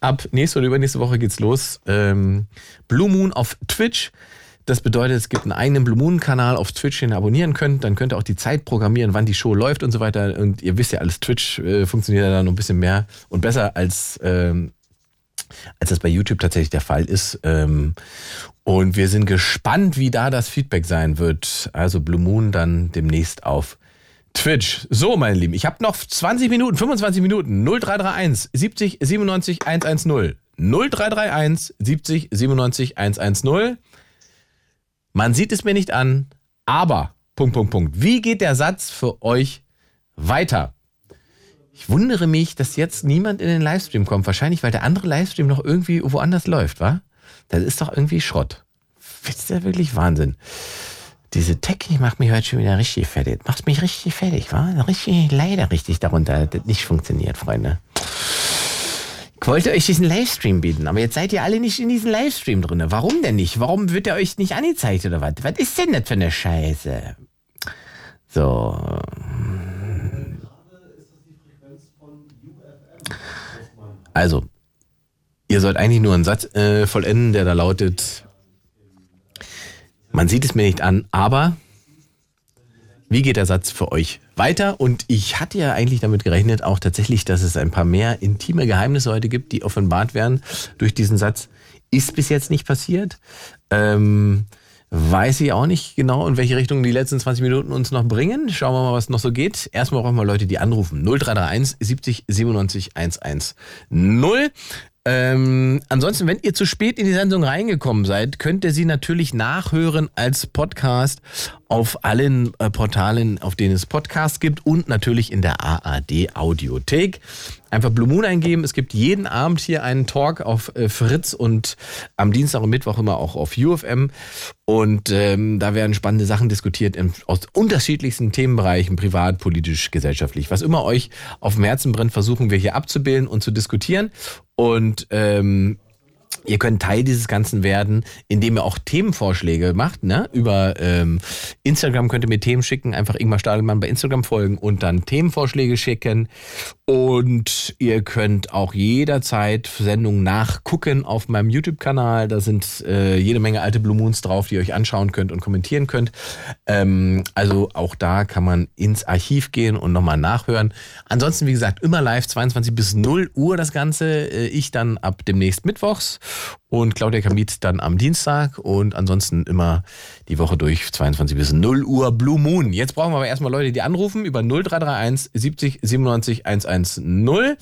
ab nächste oder übernächste Woche geht's los. Ähm, Blue Moon auf Twitch. Das bedeutet, es gibt einen eigenen Blue Moon-Kanal auf Twitch, den ihr abonnieren könnt. Dann könnt ihr auch die Zeit programmieren, wann die Show läuft und so weiter. Und ihr wisst ja alles, Twitch äh, funktioniert ja dann noch ein bisschen mehr und besser als, ähm, als das bei YouTube tatsächlich der Fall ist. Ähm, und wir sind gespannt, wie da das Feedback sein wird. Also Blue Moon dann demnächst auf Twitch. So, meine Lieben, ich habe noch 20 Minuten, 25 Minuten. 0331 70 97 110. 0331 70 97 110. Man sieht es mir nicht an, aber, Punkt, Punkt, Punkt. Wie geht der Satz für euch weiter? Ich wundere mich, dass jetzt niemand in den Livestream kommt. Wahrscheinlich, weil der andere Livestream noch irgendwie woanders läuft, wa? Das ist doch irgendwie Schrott. Das ist ja wirklich Wahnsinn. Diese Technik macht mich heute schon wieder richtig fertig. Macht mich richtig fertig, wa? Richtig, leider richtig darunter, das nicht funktioniert, Freunde. Ich wollte euch diesen Livestream bieten, aber jetzt seid ihr alle nicht in diesem Livestream drin. Warum denn nicht? Warum wird er euch nicht angezeigt oder was? Was ist denn das für eine Scheiße? So. Also, ihr sollt eigentlich nur einen Satz äh, vollenden, der da lautet, man sieht es mir nicht an, aber wie geht der Satz für euch weiter? Und ich hatte ja eigentlich damit gerechnet, auch tatsächlich, dass es ein paar mehr intime Geheimnisse heute gibt, die offenbart werden durch diesen Satz. Ist bis jetzt nicht passiert. Ähm, weiß ich auch nicht genau, in welche Richtung die letzten 20 Minuten uns noch bringen. Schauen wir mal, was noch so geht. Erstmal brauchen wir Leute, die anrufen. 0331 70 97 110. Ähm, ansonsten, wenn ihr zu spät in die Sendung reingekommen seid, könnt ihr sie natürlich nachhören als Podcast auf allen äh, Portalen, auf denen es Podcasts gibt und natürlich in der AAD Audiothek. Einfach Blue Moon eingeben. Es gibt jeden Abend hier einen Talk auf äh, Fritz und am Dienstag und Mittwoch immer auch auf UFM. Und ähm, da werden spannende Sachen diskutiert im, aus unterschiedlichsten Themenbereichen, privat, politisch, gesellschaftlich. Was immer euch auf dem Herzen brennt, versuchen wir hier abzubilden und zu diskutieren. Und ähm, Ihr könnt Teil dieses Ganzen werden, indem ihr auch Themenvorschläge macht. Ne? Über ähm, Instagram könnt ihr mir Themen schicken. Einfach Ingmar Stadelmann bei Instagram folgen und dann Themenvorschläge schicken. Und ihr könnt auch jederzeit Sendungen nachgucken auf meinem YouTube-Kanal. Da sind äh, jede Menge alte Blue Moons drauf, die ihr euch anschauen könnt und kommentieren könnt. Ähm, also auch da kann man ins Archiv gehen und nochmal nachhören. Ansonsten, wie gesagt, immer live 22 bis 0 Uhr das Ganze. Äh, ich dann ab demnächst Mittwochs und Claudia Kamit dann am Dienstag und ansonsten immer die Woche durch 22 bis 0 Uhr Blue Moon. Jetzt brauchen wir aber erstmal Leute, die anrufen über 0331 70 97 110.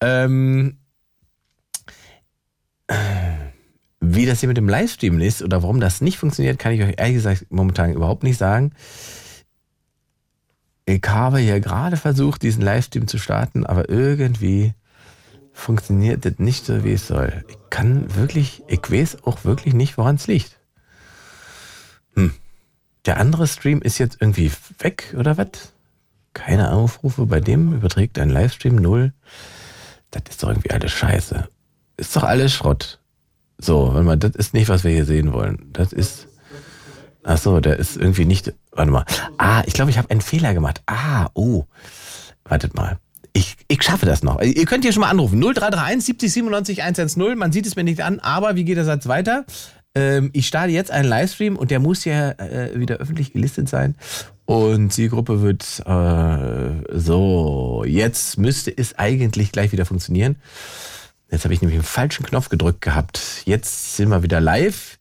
Ähm, wie das hier mit dem Livestream ist oder warum das nicht funktioniert, kann ich euch ehrlich gesagt momentan überhaupt nicht sagen. Ich habe hier gerade versucht, diesen Livestream zu starten, aber irgendwie funktioniert das nicht so, wie es soll. Ich kann wirklich, ich weiß auch wirklich nicht, woran es liegt. Hm. Der andere Stream ist jetzt irgendwie weg oder was? Keine Aufrufe bei dem überträgt ein Livestream null. Das ist doch irgendwie alles Scheiße. Ist doch alles Schrott. So, warte mal, das ist nicht, was wir hier sehen wollen. Das ist. Ach so, der ist irgendwie nicht. Warte mal. Ah, ich glaube, ich habe einen Fehler gemacht. Ah, oh. Wartet mal. Ich, ich schaffe das noch. Ihr könnt hier schon mal anrufen. 0331 70 97 110. Man sieht es mir nicht an, aber wie geht der Satz weiter? Ähm, ich starte jetzt einen Livestream und der muss ja äh, wieder öffentlich gelistet sein. Und die Gruppe wird äh, so, jetzt müsste es eigentlich gleich wieder funktionieren. Jetzt habe ich nämlich einen falschen Knopf gedrückt gehabt. Jetzt sind wir wieder live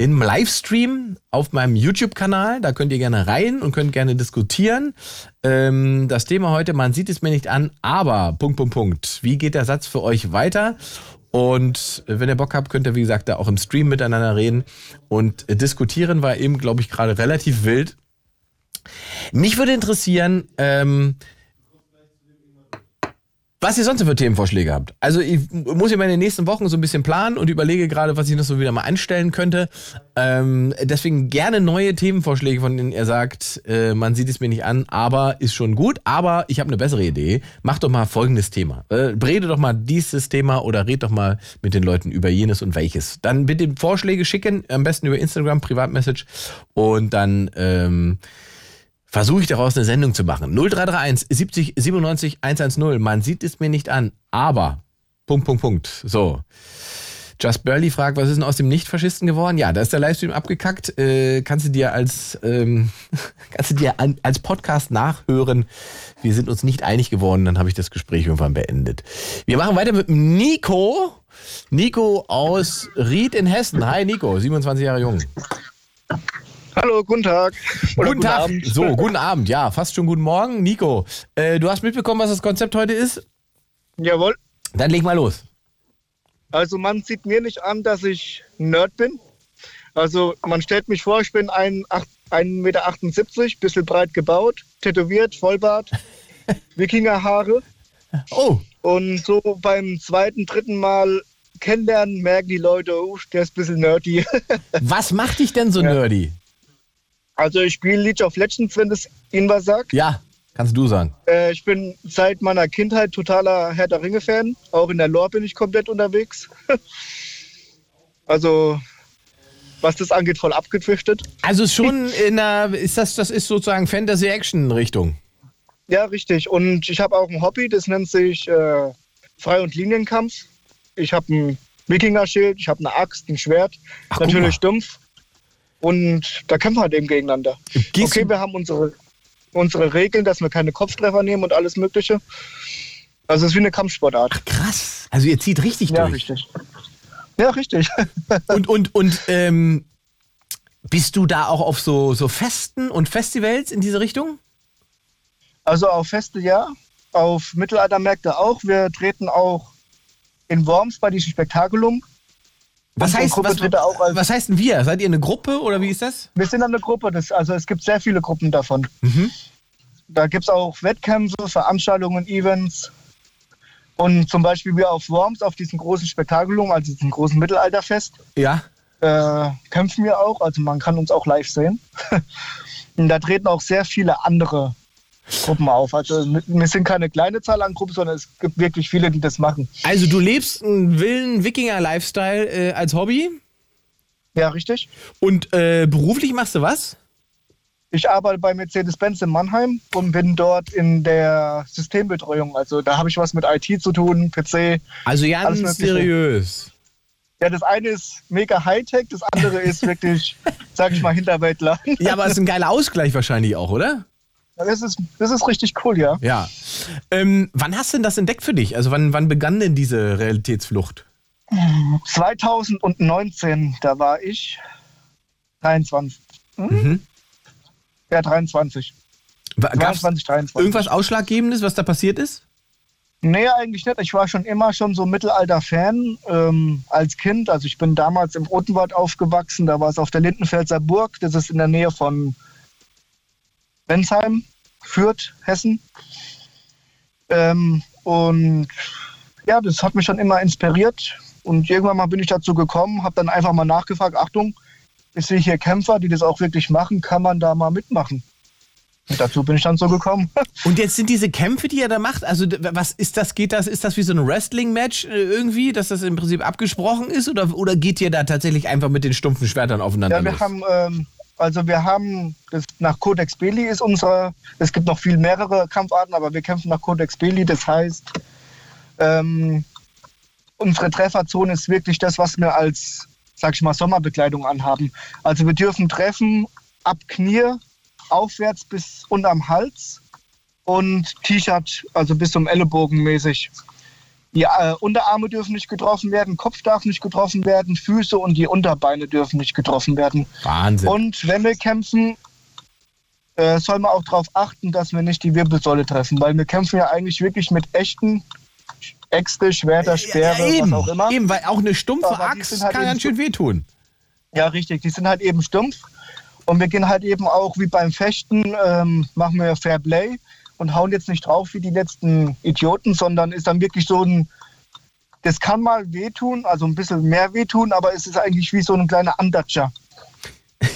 im Livestream auf meinem YouTube-Kanal. Da könnt ihr gerne rein und könnt gerne diskutieren. Ähm, das Thema heute, man sieht es mir nicht an, aber Punkt, Punkt, Punkt. Wie geht der Satz für euch weiter? Und wenn ihr Bock habt, könnt ihr, wie gesagt, da auch im Stream miteinander reden. Und diskutieren war eben, glaube ich, gerade relativ wild. Mich würde interessieren, ähm, Was ihr sonst für Themenvorschläge habt. Also ich muss ja meine nächsten Wochen so ein bisschen planen und überlege gerade, was ich noch so wieder mal anstellen könnte. Ähm, deswegen gerne neue Themenvorschläge, von denen ihr sagt, äh, man sieht es mir nicht an, aber ist schon gut. Aber ich habe eine bessere Idee. Macht doch mal folgendes Thema. Äh, rede doch mal dieses Thema oder red doch mal mit den Leuten über jenes und welches. Dann bitte Vorschläge schicken, am besten über Instagram, Privatmessage und dann... Ähm, versuche ich daraus eine Sendung zu machen. 0331 70 97 110. Man sieht es mir nicht an, aber Punkt, Punkt, Punkt. So. Just Burley fragt, was ist denn aus dem Nicht-Faschisten geworden? Ja, da ist der Livestream abgekackt. Äh, kannst du dir als ähm, [LAUGHS] kannst du dir an, als Podcast nachhören. Wir sind uns nicht einig geworden, dann habe ich das Gespräch irgendwann beendet. Wir machen weiter mit Nico. Nico aus Ried in Hessen. Hi Nico, 27 Jahre jung. Hallo, guten Tag. Oder guten, Tag. Abend. So, guten Abend. Ja, fast schon guten Morgen. Nico, äh, du hast mitbekommen, was das Konzept heute ist? Jawohl. Dann leg mal los. Also man sieht mir nicht an, dass ich Nerd bin. Also man stellt mich vor, ich bin 1,78 Meter, bisschen breit gebaut, tätowiert, Vollbart, [LAUGHS] Wikingerhaare. Oh. Und so beim zweiten, dritten Mal kennenlernen, merken die Leute, oh, der ist ein bisschen nerdy. [LAUGHS] Was macht dich denn so ja. nerdy? Also ich spiele League of Legends, wenn das Ihnen was sagt. Ja, kannst du sagen. Äh, ich bin seit meiner Kindheit totaler Herr der Ringe-Fan. Auch in der Lore bin ich komplett unterwegs. [LAUGHS] also was das angeht, voll abgedriftet. Also schon in einer, ist das, das ist sozusagen Fantasy-Action-Richtung. Ja, richtig. Und ich habe auch ein Hobby, das nennt sich äh, Frei- und Linienkampf. Ich habe ein Wikinger-Schild, ich habe eine Axt, ein Schwert, Ach, natürlich stumpf. Und da kämpfen wir halt eben gegeneinander. Gehst okay, wir haben unsere, unsere Regeln, dass wir keine Kopftreffer nehmen und alles Mögliche. Also es ist wie eine Kampfsportart. Ach, krass. Also ihr zieht richtig ja, durch. Richtig. Ja, richtig. [LAUGHS] und und, und ähm, bist du da auch auf so, so Festen und Festivals in diese Richtung? Also auf Feste ja, auf Mittelaltermärkte auch. Wir treten auch in Worms bei diesem Spektakulum. Was heißt, was, was, heißt denn wir? Seid ihr eine Gruppe oder wie ist das? Wir sind eine Gruppe. Das, also es gibt sehr viele Gruppen davon. Mhm. Da gibt es auch Wettkämpfe, Veranstaltungen, Events. Und zum Beispiel wir auf Worms, auf diesem großen Spektakulum, also diesem großen Mittelalterfest. Ja. Äh, kämpfen wir auch. Also man kann uns auch live sehen. [LAUGHS] Und da treten auch sehr viele andere Gruppen auf. Also wir sind keine kleine Zahl an Gruppen, sondern es gibt wirklich viele, die das machen. Also du lebst einen wilden Wikinger-Lifestyle äh, als Hobby? Ja, richtig. Und äh, beruflich machst du was? Ich arbeite bei Mercedes-Benz in Mannheim und bin dort in der Systembetreuung. Also da habe ich was mit IT zu tun, PC. Also ganz seriös. Ja, das eine ist mega Hightech, das andere ist wirklich, [LAUGHS] sag ich mal, Hinterwäldler. Ja, aber es ist ein geiler Ausgleich wahrscheinlich auch, oder? Das ist, das ist richtig cool, ja. Ja. Ähm, wann hast du denn das entdeckt für dich? Also wann, wann begann denn diese Realitätsflucht? 2019, da war ich 23. Hm? Mhm. Ja, 23. 23, 23. Irgendwas Ausschlaggebendes, was da passiert ist? Nee, eigentlich nicht. Ich war schon immer schon so Mittelalter-Fan ähm, als Kind. Also ich bin damals im Odenwald aufgewachsen. Da war es auf der Lindenfelser Burg. Das ist in der Nähe von Bensheim, Fürth, Hessen. Ähm, und ja, das hat mich schon immer inspiriert. Und irgendwann mal bin ich dazu gekommen, habe dann einfach mal nachgefragt, Achtung, ich sehe hier Kämpfer, die das auch wirklich machen, kann man da mal mitmachen? Und dazu bin ich dann so gekommen. [LAUGHS] Und jetzt sind diese Kämpfe, die er da macht, also was ist das, geht das, ist das wie so ein Wrestling-Match äh, irgendwie, dass das im Prinzip abgesprochen ist oder, oder geht ihr da tatsächlich einfach mit den stumpfen Schwertern aufeinander Ja, wir los? haben ähm, also wir haben, das, nach Codex Belli ist unsere, es gibt noch viel mehrere Kampfarten, aber wir kämpfen nach Codex Belli. Das heißt, ähm, unsere Trefferzone ist wirklich das, was wir als, sag ich mal, Sommerbekleidung anhaben. Also wir dürfen treffen ab Knie aufwärts bis unterm Hals und T-Shirt, also bis zum Ellenbogen mäßig. Die äh, Unterarme dürfen nicht getroffen werden, Kopf darf nicht getroffen werden, Füße und die Unterbeine dürfen nicht getroffen werden. Wahnsinn. Und wenn wir kämpfen, äh, soll man auch darauf achten, dass wir nicht die Wirbelsäule treffen, weil wir kämpfen ja eigentlich wirklich mit echten Äxte, Schwerter, Speere, ja, eben, was auch immer. Eben, weil auch eine stumpfe Axt halt kann ganz schön wehtun. Ja, richtig. Die sind halt eben stumpf. Und wir gehen halt eben auch wie beim Fechten, ähm, machen wir Fair Play. Und hauen jetzt nicht drauf wie die letzten Idioten, sondern ist dann wirklich so ein, das kann mal wehtun, also ein bisschen mehr wehtun, aber es ist eigentlich wie so ein kleiner Andatscher. [LAUGHS]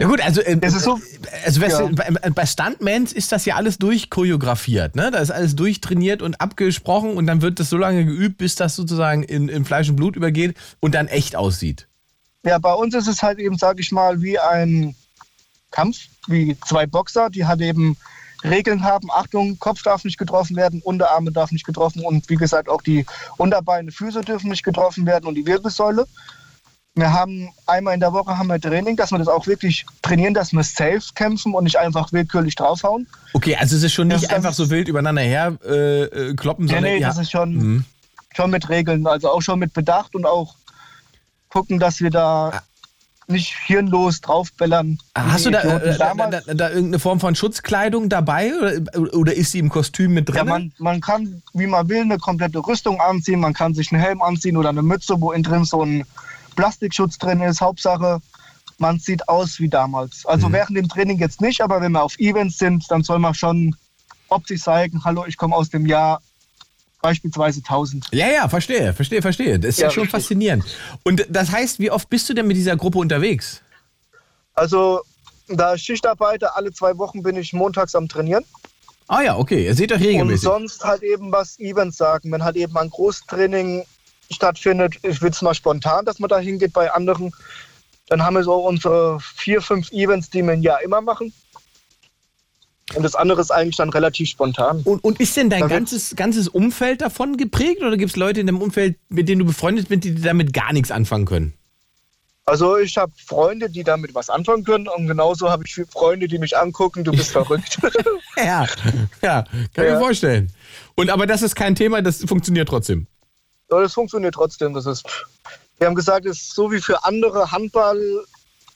Ja gut, also, äh, ist so- also weißt ja. du, bei, Stuntmans ist das ja alles durchchoreografiert, ne? Da ist alles durchtrainiert und abgesprochen und dann wird das so lange geübt, bis das sozusagen in, in Fleisch und Blut übergeht und dann echt aussieht. Ja, bei uns ist es halt eben, sage ich mal, wie ein Kampf, wie zwei Boxer, die halt eben Regeln haben. Achtung, Kopf darf nicht getroffen werden, Unterarme darf nicht getroffen und wie gesagt auch die Unterbeine, Füße dürfen nicht getroffen werden und die Wirbelsäule. Wir haben einmal in der Woche haben wir Training, dass wir das auch wirklich trainieren, dass wir safe kämpfen und nicht einfach willkürlich draufhauen. Okay, also es ist schon Das nicht ist einfach so wild übereinander her äh, äh, kloppen, Nee, sondern nee, ja, das ist schon, Mhm. schon mit Regeln, also auch schon mit Bedacht und auch gucken, dass wir da nicht hirnlos draufbellern. Ah. Hast du da, äh, da, da, da irgendeine Form von Schutzkleidung dabei oder, oder ist sie im Kostüm mit drin? Ja, man, man kann, wie man will, eine komplette Rüstung anziehen. Man kann sich einen Helm anziehen oder eine Mütze, wo innen drin so ein Plastikschutz drin ist. Hauptsache, man sieht aus wie damals. Also während dem Training jetzt nicht, aber wenn wir auf Events sind, dann soll man schon optisch zeigen, hallo, ich komme aus dem Jahr beispielsweise 1000. Ja, ja, verstehe, verstehe, verstehe. Das ist ja, Ja, schon richtig. faszinierend. Und das heißt, wie oft bist du denn mit dieser Gruppe unterwegs? Also, da ich Schicht arbeite, alle zwei Wochen bin ich montags am Trainieren. Ah ja, okay, ihr seht euch Und regelmäßig. sonst halt eben was Events sagen. Wenn halt eben ein Großtraining stattfindet, ich will es mal spontan, dass man da hingeht bei anderen, dann haben wir so unsere vier, fünf Events, die wir im Jahr immer machen. Und das andere ist eigentlich dann relativ spontan. Und, und ist denn dein ganzes, ganzes Umfeld davon geprägt oder gibt es Leute in deinem Umfeld, mit denen du befreundet bist, die damit gar nichts anfangen können? Also ich habe Freunde, die damit was anfangen können und genauso habe ich Freunde, die mich angucken, du bist [LAUGHS] verrückt. Ja, ja, kann ich Ja. mir vorstellen. Und aber das ist kein Thema, das funktioniert trotzdem. Aber das funktioniert trotzdem. Das ist, wir haben gesagt, es ist so wie für andere Handball,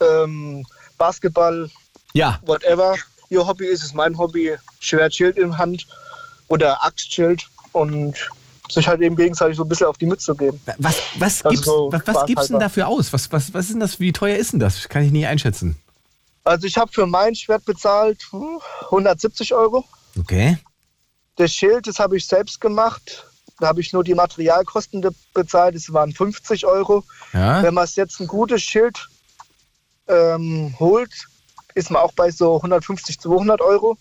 ähm, Basketball, Ja, whatever ihr Hobby ist, ist mein Hobby. Schwertschild in Hand oder Axtschild und sich halt eben gegenseitig so ein bisschen auf die Mütze geben. was, was Also gibt's, so was, was gibt's denn dafür aus? Was, was, was ist denn das? Wie teuer ist denn das? Kann ich nie einschätzen. Also ich habe für mein Schwert bezahlt hm, 170 Euro. Okay. Das Schild, das habe ich selbst gemacht. Da habe ich nur die Materialkosten bezahlt. Das waren 50 Euro. Ja. Wenn man es jetzt ein gutes Schild ähm, holt, ist man auch bei so 150, 200 Euro.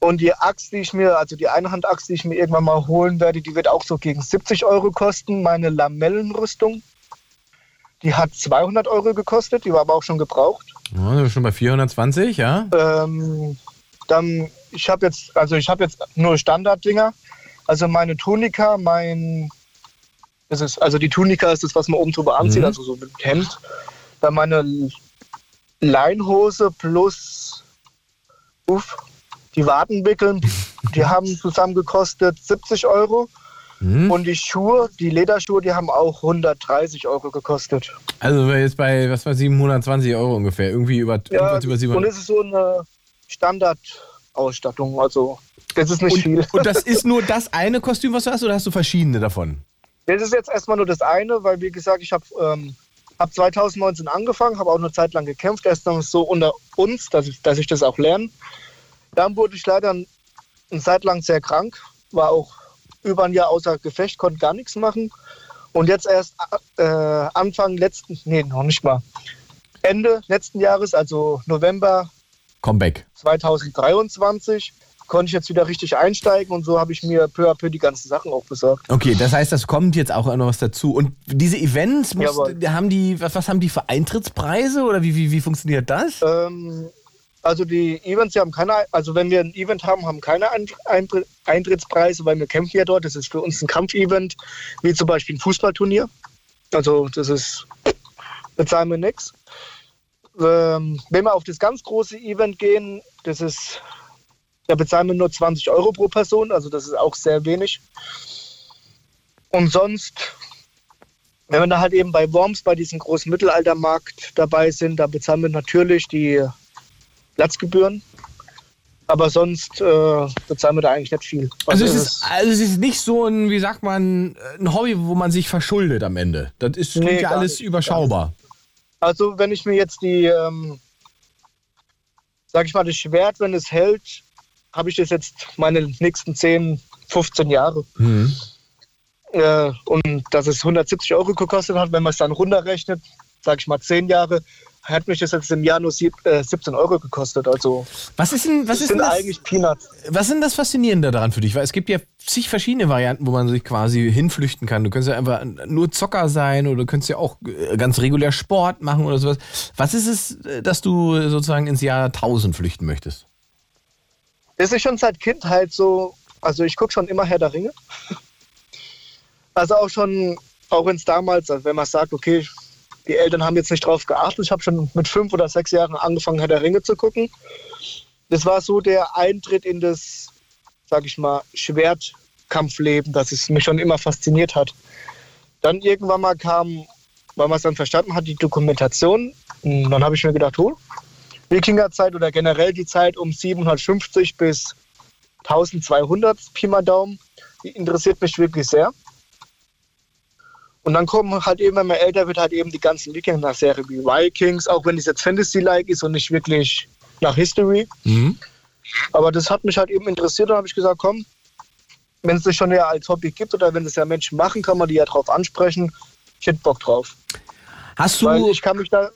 Und die Axt, die ich mir, also die Einhandaxt, die ich mir irgendwann mal holen werde, die wird auch so gegen 70 Euro kosten. Meine Lamellenrüstung, die hat 200 Euro gekostet, die war aber auch schon gebraucht. Ja, sind wir schon bei 420, ja? Ähm, dann, ich habe jetzt, also ich habe jetzt nur Standarddinger. Also meine Tunika, mein, ist, also die Tunika ist das, was man oben drüber anzieht, Mhm. also so mit Hemd. Dann meine Leinhose plus, uff, die Wadenwickeln, die [LAUGHS] haben zusammen gekostet 70 Euro. Mhm. Und die Schuhe, die Lederschuhe, die haben auch 130 Euro gekostet. Also wir jetzt bei, was war 720 Euro ungefähr. Irgendwie über, Ja, über und 700. es ist so eine Standardausstattung. Also, das ist nicht viel. Und das ist nur [LAUGHS] das eine Kostüm, was du hast, oder hast du verschiedene davon? Das ist jetzt erstmal nur das eine, weil, wie gesagt, ich habe ähm, hab 2019 angefangen, habe auch eine Zeit lang gekämpft. Erst dann so unter uns, dass ich, dass ich das auch lerne. Dann wurde ich leider eine Zeit lang sehr krank, war auch über ein Jahr außer Gefecht, konnte gar nichts machen. Und jetzt erst äh, Anfang letzten, nee, noch nicht mal, Ende letzten Jahres, also November Comeback. 2023, konnte ich jetzt wieder richtig einsteigen und so habe ich mir peu à peu die ganzen Sachen auch besorgt. Okay, das heißt, das kommt jetzt auch noch was dazu. Und diese Events, musst, haben die, was, was haben die für Eintrittspreise oder wie, wie, wie funktioniert das? Ähm, also die Events, die haben keine, also wenn wir ein Event haben, haben keine Ein- Eintritt- Eintrittspreise, weil wir kämpfen ja dort. Das ist für uns ein Kampfevent, wie zum Beispiel ein Fußballturnier. Also das ist, bezahlen wir nichts. Ähm, wenn wir auf das ganz große Event gehen, das ist, da bezahlen wir nur 20 Euro pro Person, also das ist auch sehr wenig. Und sonst, wenn wir da halt eben bei Worms, bei diesem großen Mittelaltermarkt dabei sind, da bezahlen wir natürlich die Platzgebühren. Aber sonst äh, bezahlen wir da eigentlich nicht viel. Also es, es ist, also es ist nicht so ein, wie sagt man, ein Hobby, wo man sich verschuldet am Ende. Das ist Nee, ja alles nicht, überschaubar. Also wenn ich mir jetzt die, ähm, sag ich mal, das Schwert, wenn es hält, habe ich das jetzt meine nächsten 10, 15 Jahre. Mhm. Äh, und dass es 170 Euro gekostet hat, wenn man es dann runterrechnet, sag ich mal 10 Jahre, hat mich das jetzt im Jahr nur sieb, äh, 17 Euro gekostet. Also Was ist denn, was das ist sind denn das, eigentlich Peanuts. was denn das Faszinierende daran für dich? Weil es gibt ja zig verschiedene Varianten, wo man sich quasi hinflüchten kann. Du könntest ja einfach nur Zocker sein oder du könntest ja auch äh, ganz regulär Sport machen oder sowas. Was ist es, äh, dass du sozusagen ins Jahr 1000 flüchten möchtest? Das ist schon seit Kindheit so, also ich gucke schon immer Herr der Ringe. Also auch schon, auch wenn es damals, also wenn man sagt, okay, die Eltern haben jetzt nicht drauf geachtet, ich habe schon mit fünf oder sechs Jahren angefangen, Herr der Ringe zu gucken. Das war so der Eintritt in das, sag ich mal, Schwertkampfleben, das es mich schon immer fasziniert hat. Dann irgendwann mal kam, weil man es dann verstanden hat, die Dokumentation. Und dann habe ich mir gedacht, oh, Wikingerzeit oder generell die Zeit um 750 bis 1200 Pi mal Daumen, die interessiert mich wirklich sehr. Und dann kommen halt eben, wenn man älter wird, halt eben die ganzen Wikinger-Serien wie Vikings, auch wenn es jetzt Fantasy-like ist und nicht wirklich nach History. Mhm. Aber das hat mich halt eben interessiert und habe ich gesagt, komm, wenn es das schon ja als Hobby gibt oder wenn es ja Menschen machen, kann man die ja drauf ansprechen. Ich hätte Bock drauf. Hast du. Weil ich kann mich da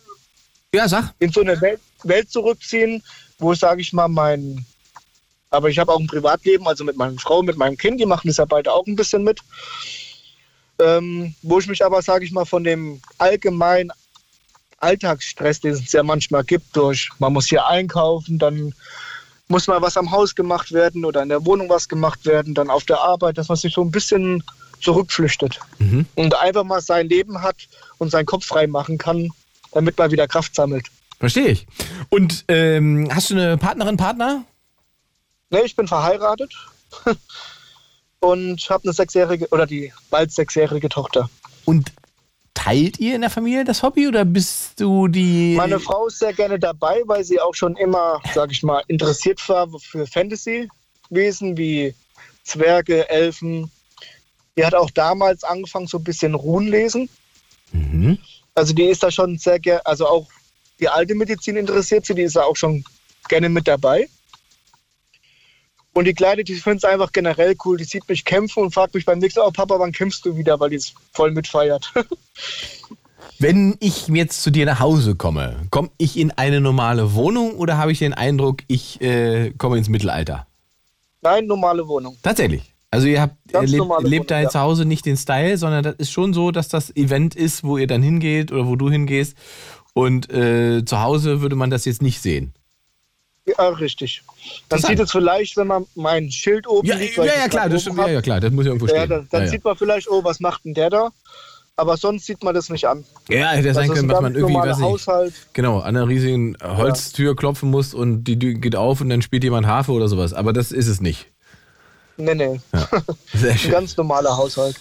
ja, sag. in so eine Welt, Welt zurückziehen, wo, sage ich mal, mein. Aber ich habe auch ein Privatleben, also mit meiner Frau, mit meinem Kind, die machen das ja beide auch ein bisschen mit. Ähm, wo ich mich aber, sage ich mal, von dem allgemeinen Alltagsstress, den es ja manchmal gibt, durch man muss hier einkaufen, dann muss mal was am Haus gemacht werden oder in der Wohnung was gemacht werden, dann auf der Arbeit, dass man sich so ein bisschen zurückflüchtet Mhm. und einfach mal sein Leben hat und seinen Kopf frei machen kann, damit man wieder Kraft sammelt. Verstehe ich. Und ähm, hast du eine Partnerin, Partner? Ne, ich bin verheiratet [LAUGHS] und habe eine sechsjährige oder die bald sechsjährige Tochter. Und teilt ihr in der Familie das Hobby oder bist du die. Meine Frau ist sehr gerne dabei, weil sie auch schon immer, sage ich mal, interessiert war für Fantasy-Wesen wie Zwerge, Elfen. Die hat auch damals angefangen, so ein bisschen Runenlesen. Mhm. Also die ist da schon sehr gerne, also auch die alte Medizin interessiert sie, die ist da auch schon gerne mit dabei. Und die Kleine, die findet es einfach generell cool. Die sieht mich kämpfen und fragt mich beim nächsten Mal, oh Papa, wann kämpfst du wieder? Weil die es voll mitfeiert. [LAUGHS] Wenn ich jetzt zu dir nach Hause komme, komme ich in eine normale Wohnung oder habe ich den Eindruck, ich äh, komme ins Mittelalter? Nein, normale Wohnung. Tatsächlich. Also ihr habt Ganz lebt, lebt da Wohnung, jetzt zu Hause nicht den Style, sondern das ist schon so, dass das Event ist, wo ihr dann hingeht oder wo du hingehst. Und äh, zu Hause würde man das jetzt nicht sehen. Ja, richtig. Dann sieht es vielleicht, wenn man mein Schild oben Ja, liegt. ja, ja, klar, das stimmt, hab, ja, ja, klar, das muss ja irgendwo Ja, stehen. dann dann ja, ja. sieht man vielleicht, oh, was macht denn der da? Aber sonst sieht man das nicht an. Ja, hätte ja sein Das ist können, ein dass man ganz irgendwie, normaler weiß Haushalt. genau, an einer riesigen Holztür klopfen muss und die geht auf und dann spielt jemand Harfe oder sowas. Aber das ist es nicht. Nee, nee. [LAUGHS] Sehr Ein schön. ganz normaler Haushalt.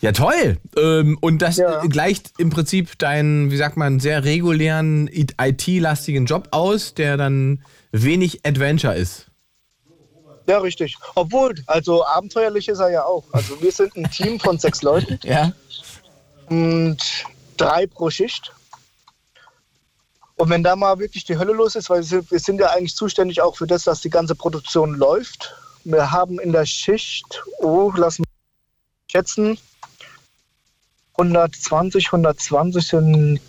Ja, toll. Ähm, und das Ja. gleicht im Prinzip deinen, wie sagt man, sehr regulären IT-lastigen Job aus, der dann wenig Adventure ist. Ja, richtig. Obwohl, also abenteuerlich ist er ja auch. Also wir sind ein Team von sechs [LAUGHS] Leuten Ja. und drei pro Schicht. Und wenn da mal wirklich die Hölle los ist, weil wir sind- ja eigentlich zuständig auch für das, dass die ganze Produktion läuft. Wir haben in der Schicht, oh, lass mich schätzen, 120, 120 sind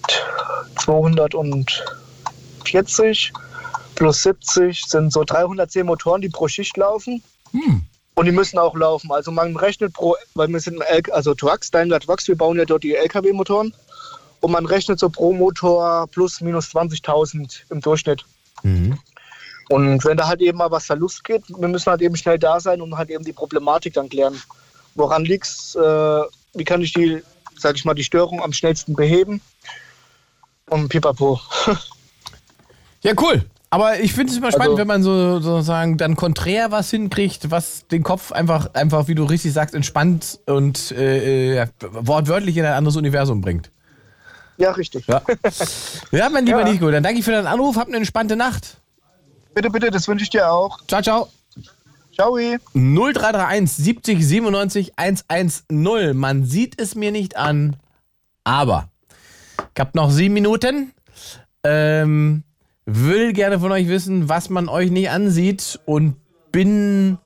240 plus 70 sind so 310 Motoren, die pro Schicht laufen. Und die müssen auch laufen. Also man rechnet pro, weil wir sind ein L also Trucks, Daimler Trucks, wir bauen ja dort die LKW-Motoren. Und man rechnet so pro Motor plus minus 20.000 im Durchschnitt. Und wenn da halt eben mal was Verlust geht, wir müssen halt eben schnell da sein und halt eben die Problematik dann klären. Woran liegt's? Äh, wie kann ich die, sag ich mal, die Störung am schnellsten beheben? Und pipapo. [LAUGHS] Ja, cool. Aber ich finde es immer spannend, Also- wenn man so sozusagen dann konträr was hinkriegt, was den Kopf einfach, einfach, wie du richtig sagst, entspannt und äh, ja, wortwörtlich in ein anderes Universum bringt. Ja, richtig. Ja, [LAUGHS] ja mein lieber Ja. Nico, dann danke ich für deinen Anruf, hab eine entspannte Nacht. Bitte, bitte, das wünsche ich dir auch. Ciao, ciao. Ciao. 0331 70 97 110. Man sieht es mir nicht an, aber ich habe noch sieben Minuten. Ähm, will gerne von euch wissen, was man euch nicht ansieht und bin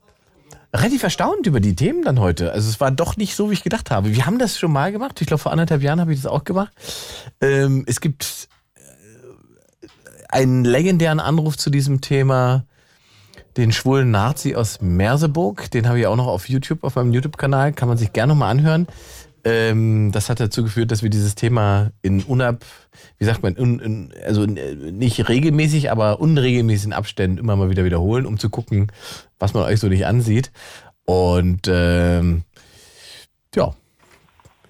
relativ erstaunt über die Themen dann heute. Also es war doch nicht so, wie ich gedacht habe. Wir haben das schon mal gemacht. Ich glaube, vor anderthalb Jahren habe ich das auch gemacht. Ähm, es gibt äh, einen legendären Anruf zu diesem Thema. Den schwulen Nazi aus Merseburg, den habe ich auch noch auf YouTube, auf meinem YouTube-Kanal, kann man sich gerne nochmal anhören. Ähm, das hat dazu geführt, dass wir dieses Thema in unab, wie sagt man, in, in, also nicht regelmäßig, aber unregelmäßigen Abständen immer mal wieder wiederholen, um zu gucken, was man euch so nicht ansieht. Und ähm, ja,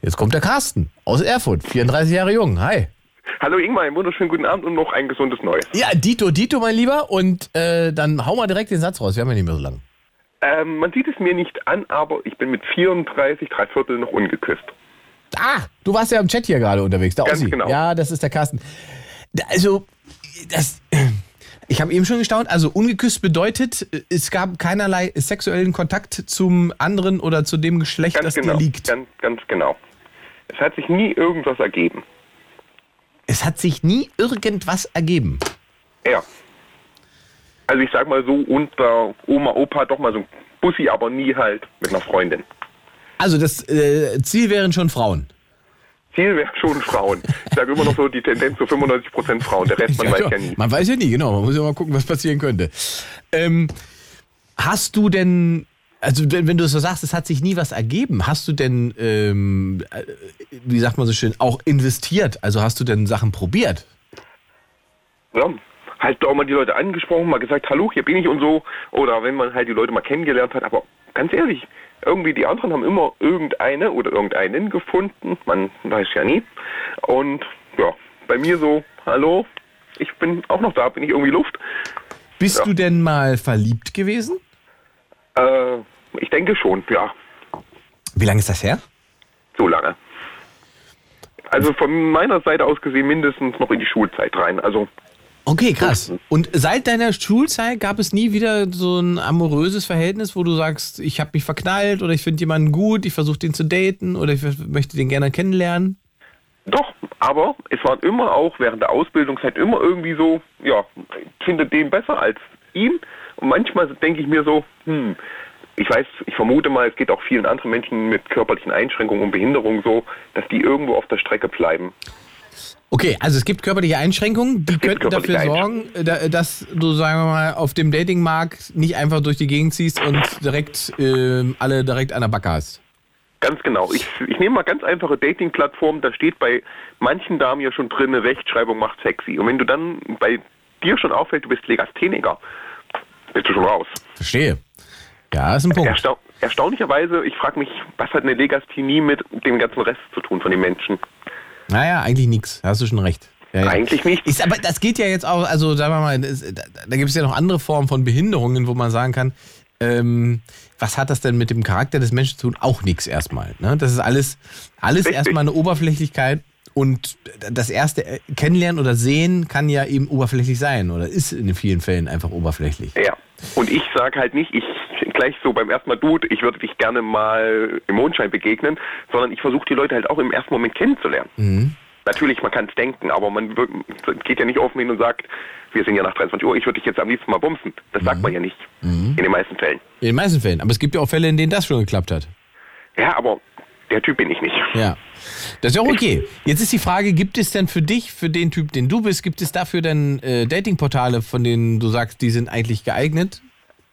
jetzt kommt der Carsten aus Erfurt, 34 Jahre jung. Hi. Hallo Ingmar, einen wunderschönen guten Abend und noch ein gesundes Neues. Ja, Dito, Dito, mein Lieber. Und äh, dann hau mal direkt den Satz raus. Wir haben ja nicht mehr so lange. Ähm, man sieht es mir nicht an, aber ich bin mit 34, drei Viertel noch ungeküsst. Ah, du warst ja im Chat hier gerade unterwegs. Der Ganz Ossi. genau. Ja, das ist der Carsten. Also, das, ich habe eben schon gestaunt. Also, ungeküsst bedeutet, es gab keinerlei sexuellen Kontakt zum anderen oder zu dem Geschlecht, Ganz das genau. dir liegt. Ganz, ganz genau. Es hat sich nie irgendwas ergeben. Es hat sich nie irgendwas ergeben. Ja. Also ich sag mal so, unter Oma, Opa doch mal so ein Bussi, aber nie halt mit einer Freundin. Also, das äh, Ziel wären schon Frauen. Ziel wäre schon Frauen. Ich sage immer noch so die Tendenz zu 95% Frauen. Der Rest, man [LAUGHS] weiß ja nie. Man weiß ja nie, genau. Man muss ja mal gucken, was passieren könnte. Ähm, hast du denn, also wenn, du so sagst, es hat sich nie was ergeben, hast du denn, ähm, äh, wie sagt man so schön, auch investiert? Also hast du denn Sachen probiert? Ja, halt auch mal die Leute angesprochen, mal gesagt, hallo, hier bin ich und so. Oder wenn man halt die Leute mal kennengelernt hat. Aber ganz ehrlich, irgendwie die anderen haben immer irgendeine oder irgendeinen gefunden. Man weiß ja nie. Und ja, bei mir so, hallo, ich bin auch noch da, bin ich irgendwie Luft. Bist Ja. du denn mal verliebt gewesen? Äh, ich denke schon, ja, Wie lange ist das her? so lange. Also von meiner Seite aus gesehen mindestens noch in die Schulzeit rein. Also Okay, krass. Und seit deiner Schulzeit gab es nie wieder so ein amoröses Verhältnis, wo du sagst, ich habe mich verknallt oder ich finde jemanden gut, ich versuche den zu daten oder ich möchte den gerne kennenlernen? Doch, aber es waren immer auch während der Ausbildungszeit immer irgendwie so, ja, ich finde den besser als ihn. Und manchmal denke ich mir so, hm, ich weiß, ich vermute mal, es geht auch vielen anderen Menschen mit körperlichen Einschränkungen und Behinderungen so, dass die irgendwo auf der Strecke bleiben. Okay, also es gibt körperliche Einschränkungen, die könnten dafür sorgen, da- dass du, sagen wir mal, auf dem Datingmarkt nicht einfach durch die Gegend ziehst und direkt ähm, alle direkt an der Backe hast. Ganz genau. Ich, ich nehme mal ganz einfache Dating-Plattformen, da steht bei manchen Damen ja schon drin, Rechtschreibung macht sexy. Und wenn du dann bei dir schon auffällt, du bist Legastheniker, bist du schon raus. Verstehe. Ja, ist ein Punkt. Erstau erstaunlicherweise, ich frage mich, was hat eine Legasthenie mit dem ganzen Rest zu tun von den Menschen? Naja, eigentlich nichts. Hast du schon recht. Ja, ja. Eigentlich nicht. Ist, aber das geht ja jetzt auch, also sagen wir mal, das, da, da gibt es ja noch andere Formen von Behinderungen, wo man sagen kann, ähm, was hat das denn mit dem Charakter des Menschen zu tun? Auch nichts erstmal. Ne? Das ist alles, alles Richtig. erstmal eine Oberflächlichkeit und das erste Kennenlernen oder Sehen kann ja eben oberflächlich sein oder ist in vielen Fällen einfach oberflächlich. Ja. Und ich sage halt nicht, ich gleich so beim ersten Mal, Dude, ich würde dich gerne mal im Mondschein begegnen, sondern ich versuche die Leute halt auch im ersten Moment kennenzulernen. Mhm. Natürlich, man kann es denken, aber man geht ja nicht offen hin und sagt, wir sind ja nach 23 Uhr, ich würde dich jetzt am liebsten mal bumsen. Das sagt man ja nicht. In den meisten Fällen. In den meisten Fällen. Aber es gibt ja auch Fälle, in denen das schon geklappt hat. Ja, aber der Typ bin ich nicht. Ja. Das ist ja auch okay. Jetzt ist die Frage, gibt es denn für dich, für den Typ, den du bist, gibt es dafür denn äh, Datingportale, von denen du sagst, die sind eigentlich geeignet?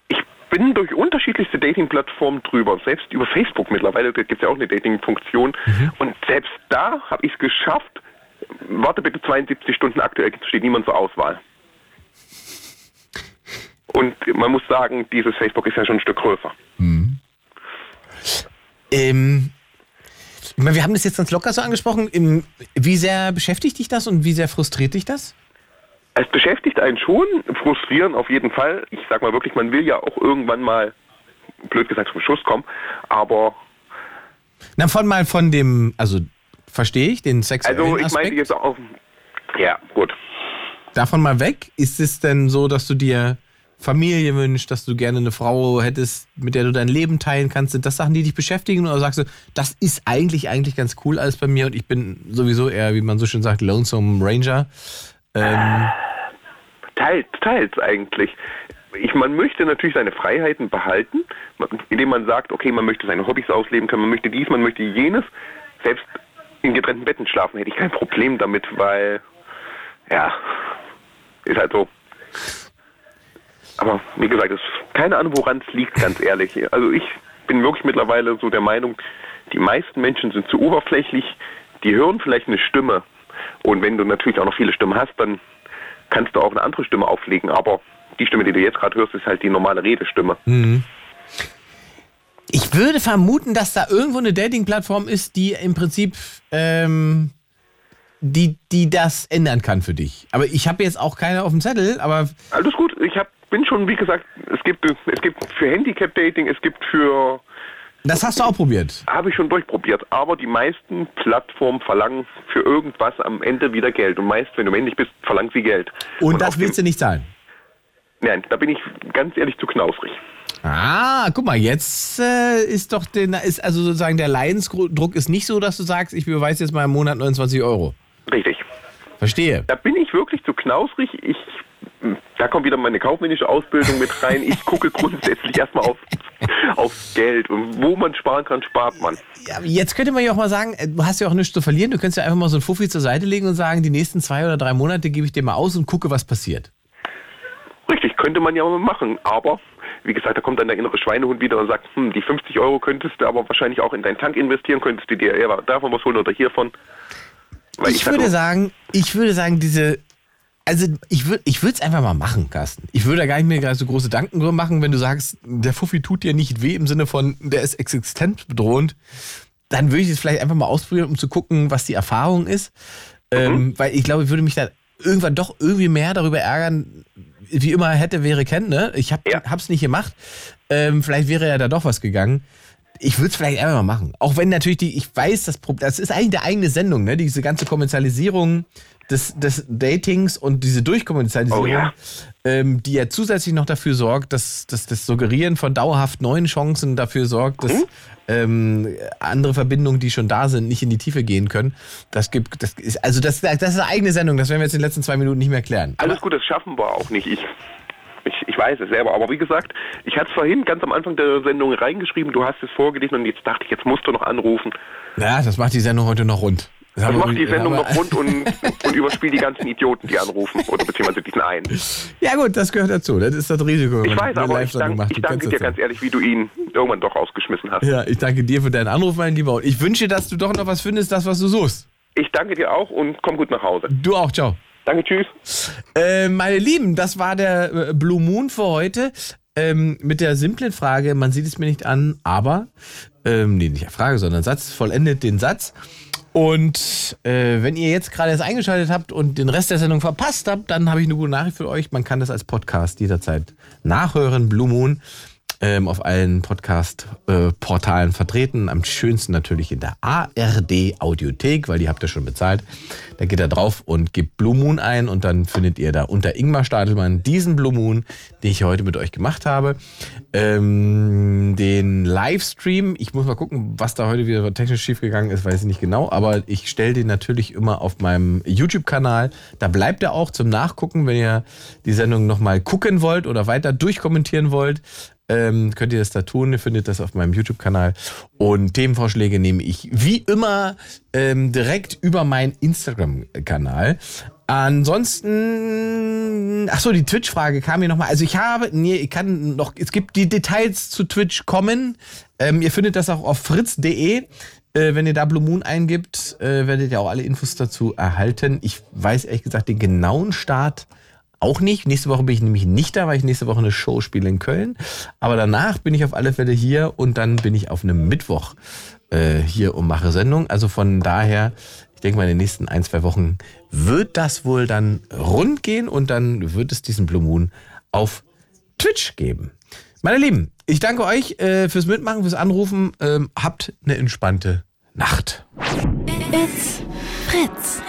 Ich bin durch unterschiedlichste Dating-Plattformen drüber. Selbst über Facebook mittlerweile gibt es ja auch eine Dating-Funktion. Und selbst da habe ich es geschafft. Warte bitte 72 Stunden aktuell steht niemand zur Auswahl. Und man muss sagen, dieses Facebook ist ja schon ein Stück größer. Ähm, ich meine, wir haben das jetzt ganz locker so angesprochen. Im, wie sehr beschäftigt dich das und wie sehr frustriert dich das? Es beschäftigt einen schon, frustrieren auf jeden Fall. Ich sag mal wirklich, man will ja auch irgendwann mal, blöd gesagt, zum Schuss kommen. Aber Na, von mal von dem, also verstehe ich, den sexuellen also ich meine jetzt auch, ja gut. Davon mal weg, ist es denn so, dass du dir Familie wünschst, dass du gerne eine Frau hättest, mit der du dein Leben teilen kannst? Sind das Sachen, die dich beschäftigen? Oder sagst du, das ist eigentlich, eigentlich ganz cool alles bei mir und ich bin sowieso eher, wie man so schön sagt, Lonesome Ranger? Ähm, Teils, teils eigentlich. Ich, man möchte natürlich seine Freiheiten behalten, indem man sagt, okay, man möchte seine Hobbys ausleben können, man möchte dies, man möchte jenes. Selbst in getrennten Betten schlafen hätte ich kein Problem damit, weil, ja, ist halt so. Aber wie gesagt, es ist keine Ahnung, woran es liegt, ganz ehrlich. Also ich bin wirklich mittlerweile so der Meinung, die meisten Menschen sind zu oberflächlich, die hören vielleicht eine Stimme. Und wenn du natürlich auch noch viele Stimmen hast, dann kannst du auch eine andere Stimme auflegen. Aber die Stimme, die du jetzt gerade hörst, ist halt die normale Redestimme. Mhm. Ich würde vermuten, dass da irgendwo eine Dating-Plattform ist, die im Prinzip ähm, die, die das ändern kann für dich. Aber ich habe jetzt auch keine auf dem Zettel, aber. Alles gut, ich hab, bin schon, wie gesagt, es gibt, es gibt für Handicap-Dating, es gibt für. Das hast du auch probiert? Habe ich schon durchprobiert. Aber die meisten Plattformen verlangen für irgendwas am Ende wieder Geld. Und meist, wenn du männlich bist, verlangen sie Geld. Und, Und das willst du nicht zahlen? Nein, da bin ich ganz ehrlich zu knausrig. Ah, guck mal, jetzt äh, ist doch den, ist also sozusagen der Leidensdruck ist nicht so, dass du sagst, ich beweise jetzt mal im Monat 29 Euro. Richtig. Verstehe. Da bin ich wirklich zu knausrig. Ich, da kommt wieder meine kaufmännische Ausbildung mit rein. Ich gucke grundsätzlich erstmal auf, auf Geld und wo man sparen kann, spart man. Ja, jetzt könnte man ja auch mal sagen, äh, du hast ja auch nichts zu verlieren. Du könntest ja einfach mal so ein Fuffi zur Seite legen und sagen, die nächsten zwei oder drei Monate gebe ich dir mal aus und gucke, was passiert. Richtig, könnte man ja mal machen, aber wie gesagt, da kommt dann der innere Schweinehund wieder und sagt, hm, die 50 Euro könntest du aber wahrscheinlich auch in deinen Tank investieren, könntest du dir eher davon was holen oder hiervon. Weil ich, ich würde sagen, ich würde sagen, diese, also ich würde ich es einfach mal machen, Carsten. Ich würde da gar nicht mehr so große Gedanken drüber machen, wenn du sagst, der Fuffi tut dir nicht weh im Sinne von, der ist existenzbedrohend. Dann würde ich es vielleicht einfach mal ausprobieren, um zu gucken, was die Erfahrung ist. Mhm. Ähm, weil ich glaube, ich würde mich da irgendwann doch irgendwie mehr darüber ärgern, wie immer hätte, wäre, kennen, ne? Ich habe ja. hab's nicht gemacht. Ähm, vielleicht wäre ja da doch was gegangen. Ich würde es vielleicht einfach mal machen. Auch wenn natürlich die, ich weiß, das, das ist eigentlich eine eigene Sendung, ne? Diese ganze Kommerzialisierung des, des Datings und diese Durchkommerzialisierung, oh, ja. ähm, die ja zusätzlich noch dafür sorgt, dass, dass das Suggerieren von dauerhaft neuen Chancen dafür sorgt, dass mhm. ähm, andere Verbindungen, die schon da sind, nicht in die Tiefe gehen können. Das gibt, das ist, also das, das ist eine eigene Sendung, das werden wir jetzt in den letzten zwei Minuten nicht mehr klären. Alles gut, das schaffen wir auch nicht. Ich ich, ich weiß es selber, aber wie gesagt, ich hatte es vorhin ganz am Anfang der Sendung reingeschrieben, du hast es vorgelesen und jetzt dachte ich, jetzt musst du noch anrufen. Ja, das macht die Sendung heute noch rund. Das, das macht die Sendung noch rund und, [LAUGHS] und überspielt die ganzen Idioten, die anrufen. Oder beziehungsweise diesen einen. Ja gut, das gehört dazu. Das ist das Risiko. Ich weiß, aber ich, dank, ich danke dir ganz ehrlich, wie du ihn irgendwann doch rausgeschmissen hast. Ja, ich danke dir für deinen Anruf, mein Lieber. Und ich wünsche, dass du doch noch was findest, das, was du suchst. Ich danke dir auch und komm gut nach Hause. Du auch, ciao. Danke, tschüss. Äh, meine Lieben, das war der äh, Blue Moon für heute. Ähm, mit der simplen Frage, man sieht es mir nicht an, aber, ähm, nee, nicht Frage, sondern Satz, vollendet den Satz. Und äh, wenn ihr jetzt gerade erst eingeschaltet habt und den Rest der Sendung verpasst habt, dann habe ich eine gute Nachricht für euch. Man kann das als Podcast jederzeit nachhören. Blue Moon ähm, auf allen Podcast-Portalen äh, vertreten. Am schönsten natürlich in der ARD Audiothek, weil die habt ihr schon bezahlt. Da geht ihr drauf und gebt Blue Moon ein und dann findet ihr da unter Ingmar Stadelmann diesen Blue Moon, den ich heute mit euch gemacht habe. Ähm, den Livestream, ich muss mal gucken, was da heute wieder technisch schiefgegangen ist, weiß ich nicht genau, aber ich stelle den natürlich immer auf meinem YouTube-Kanal. Da bleibt er auch zum Nachgucken, wenn ihr die Sendung nochmal gucken wollt oder weiter durchkommentieren wollt ähm, könnt ihr das da tun. Ihr findet das auf meinem YouTube-Kanal. Und Themenvorschläge nehme ich wie immer ähm, direkt über meinen Instagram-Kanal. Ansonsten, ach so, die Twitch-Frage kam mir nochmal. Also ich habe, nee, ich kann noch, es gibt die Details zu Twitch kommen. Ähm, ihr findet das auch auf fritz.de. Äh, wenn ihr da Blue Moon eingibt, äh, werdet ihr auch alle Infos dazu erhalten. Ich weiß ehrlich gesagt den genauen Start auch nicht. Nächste Woche bin ich nämlich nicht da, weil ich nächste Woche eine Show spiele in Köln. Aber danach bin ich auf alle Fälle hier und dann bin ich auf einem Mittwoch äh, hier und mache Sendung. Also von daher, ich denke mal, in den nächsten ein, zwei Wochen wird das wohl dann rund gehen und dann wird es diesen Blue Moon auf Twitch geben. Meine Lieben, ich danke euch äh, fürs Mitmachen, fürs Anrufen. Ähm, habt eine entspannte Nacht. It's Fritz.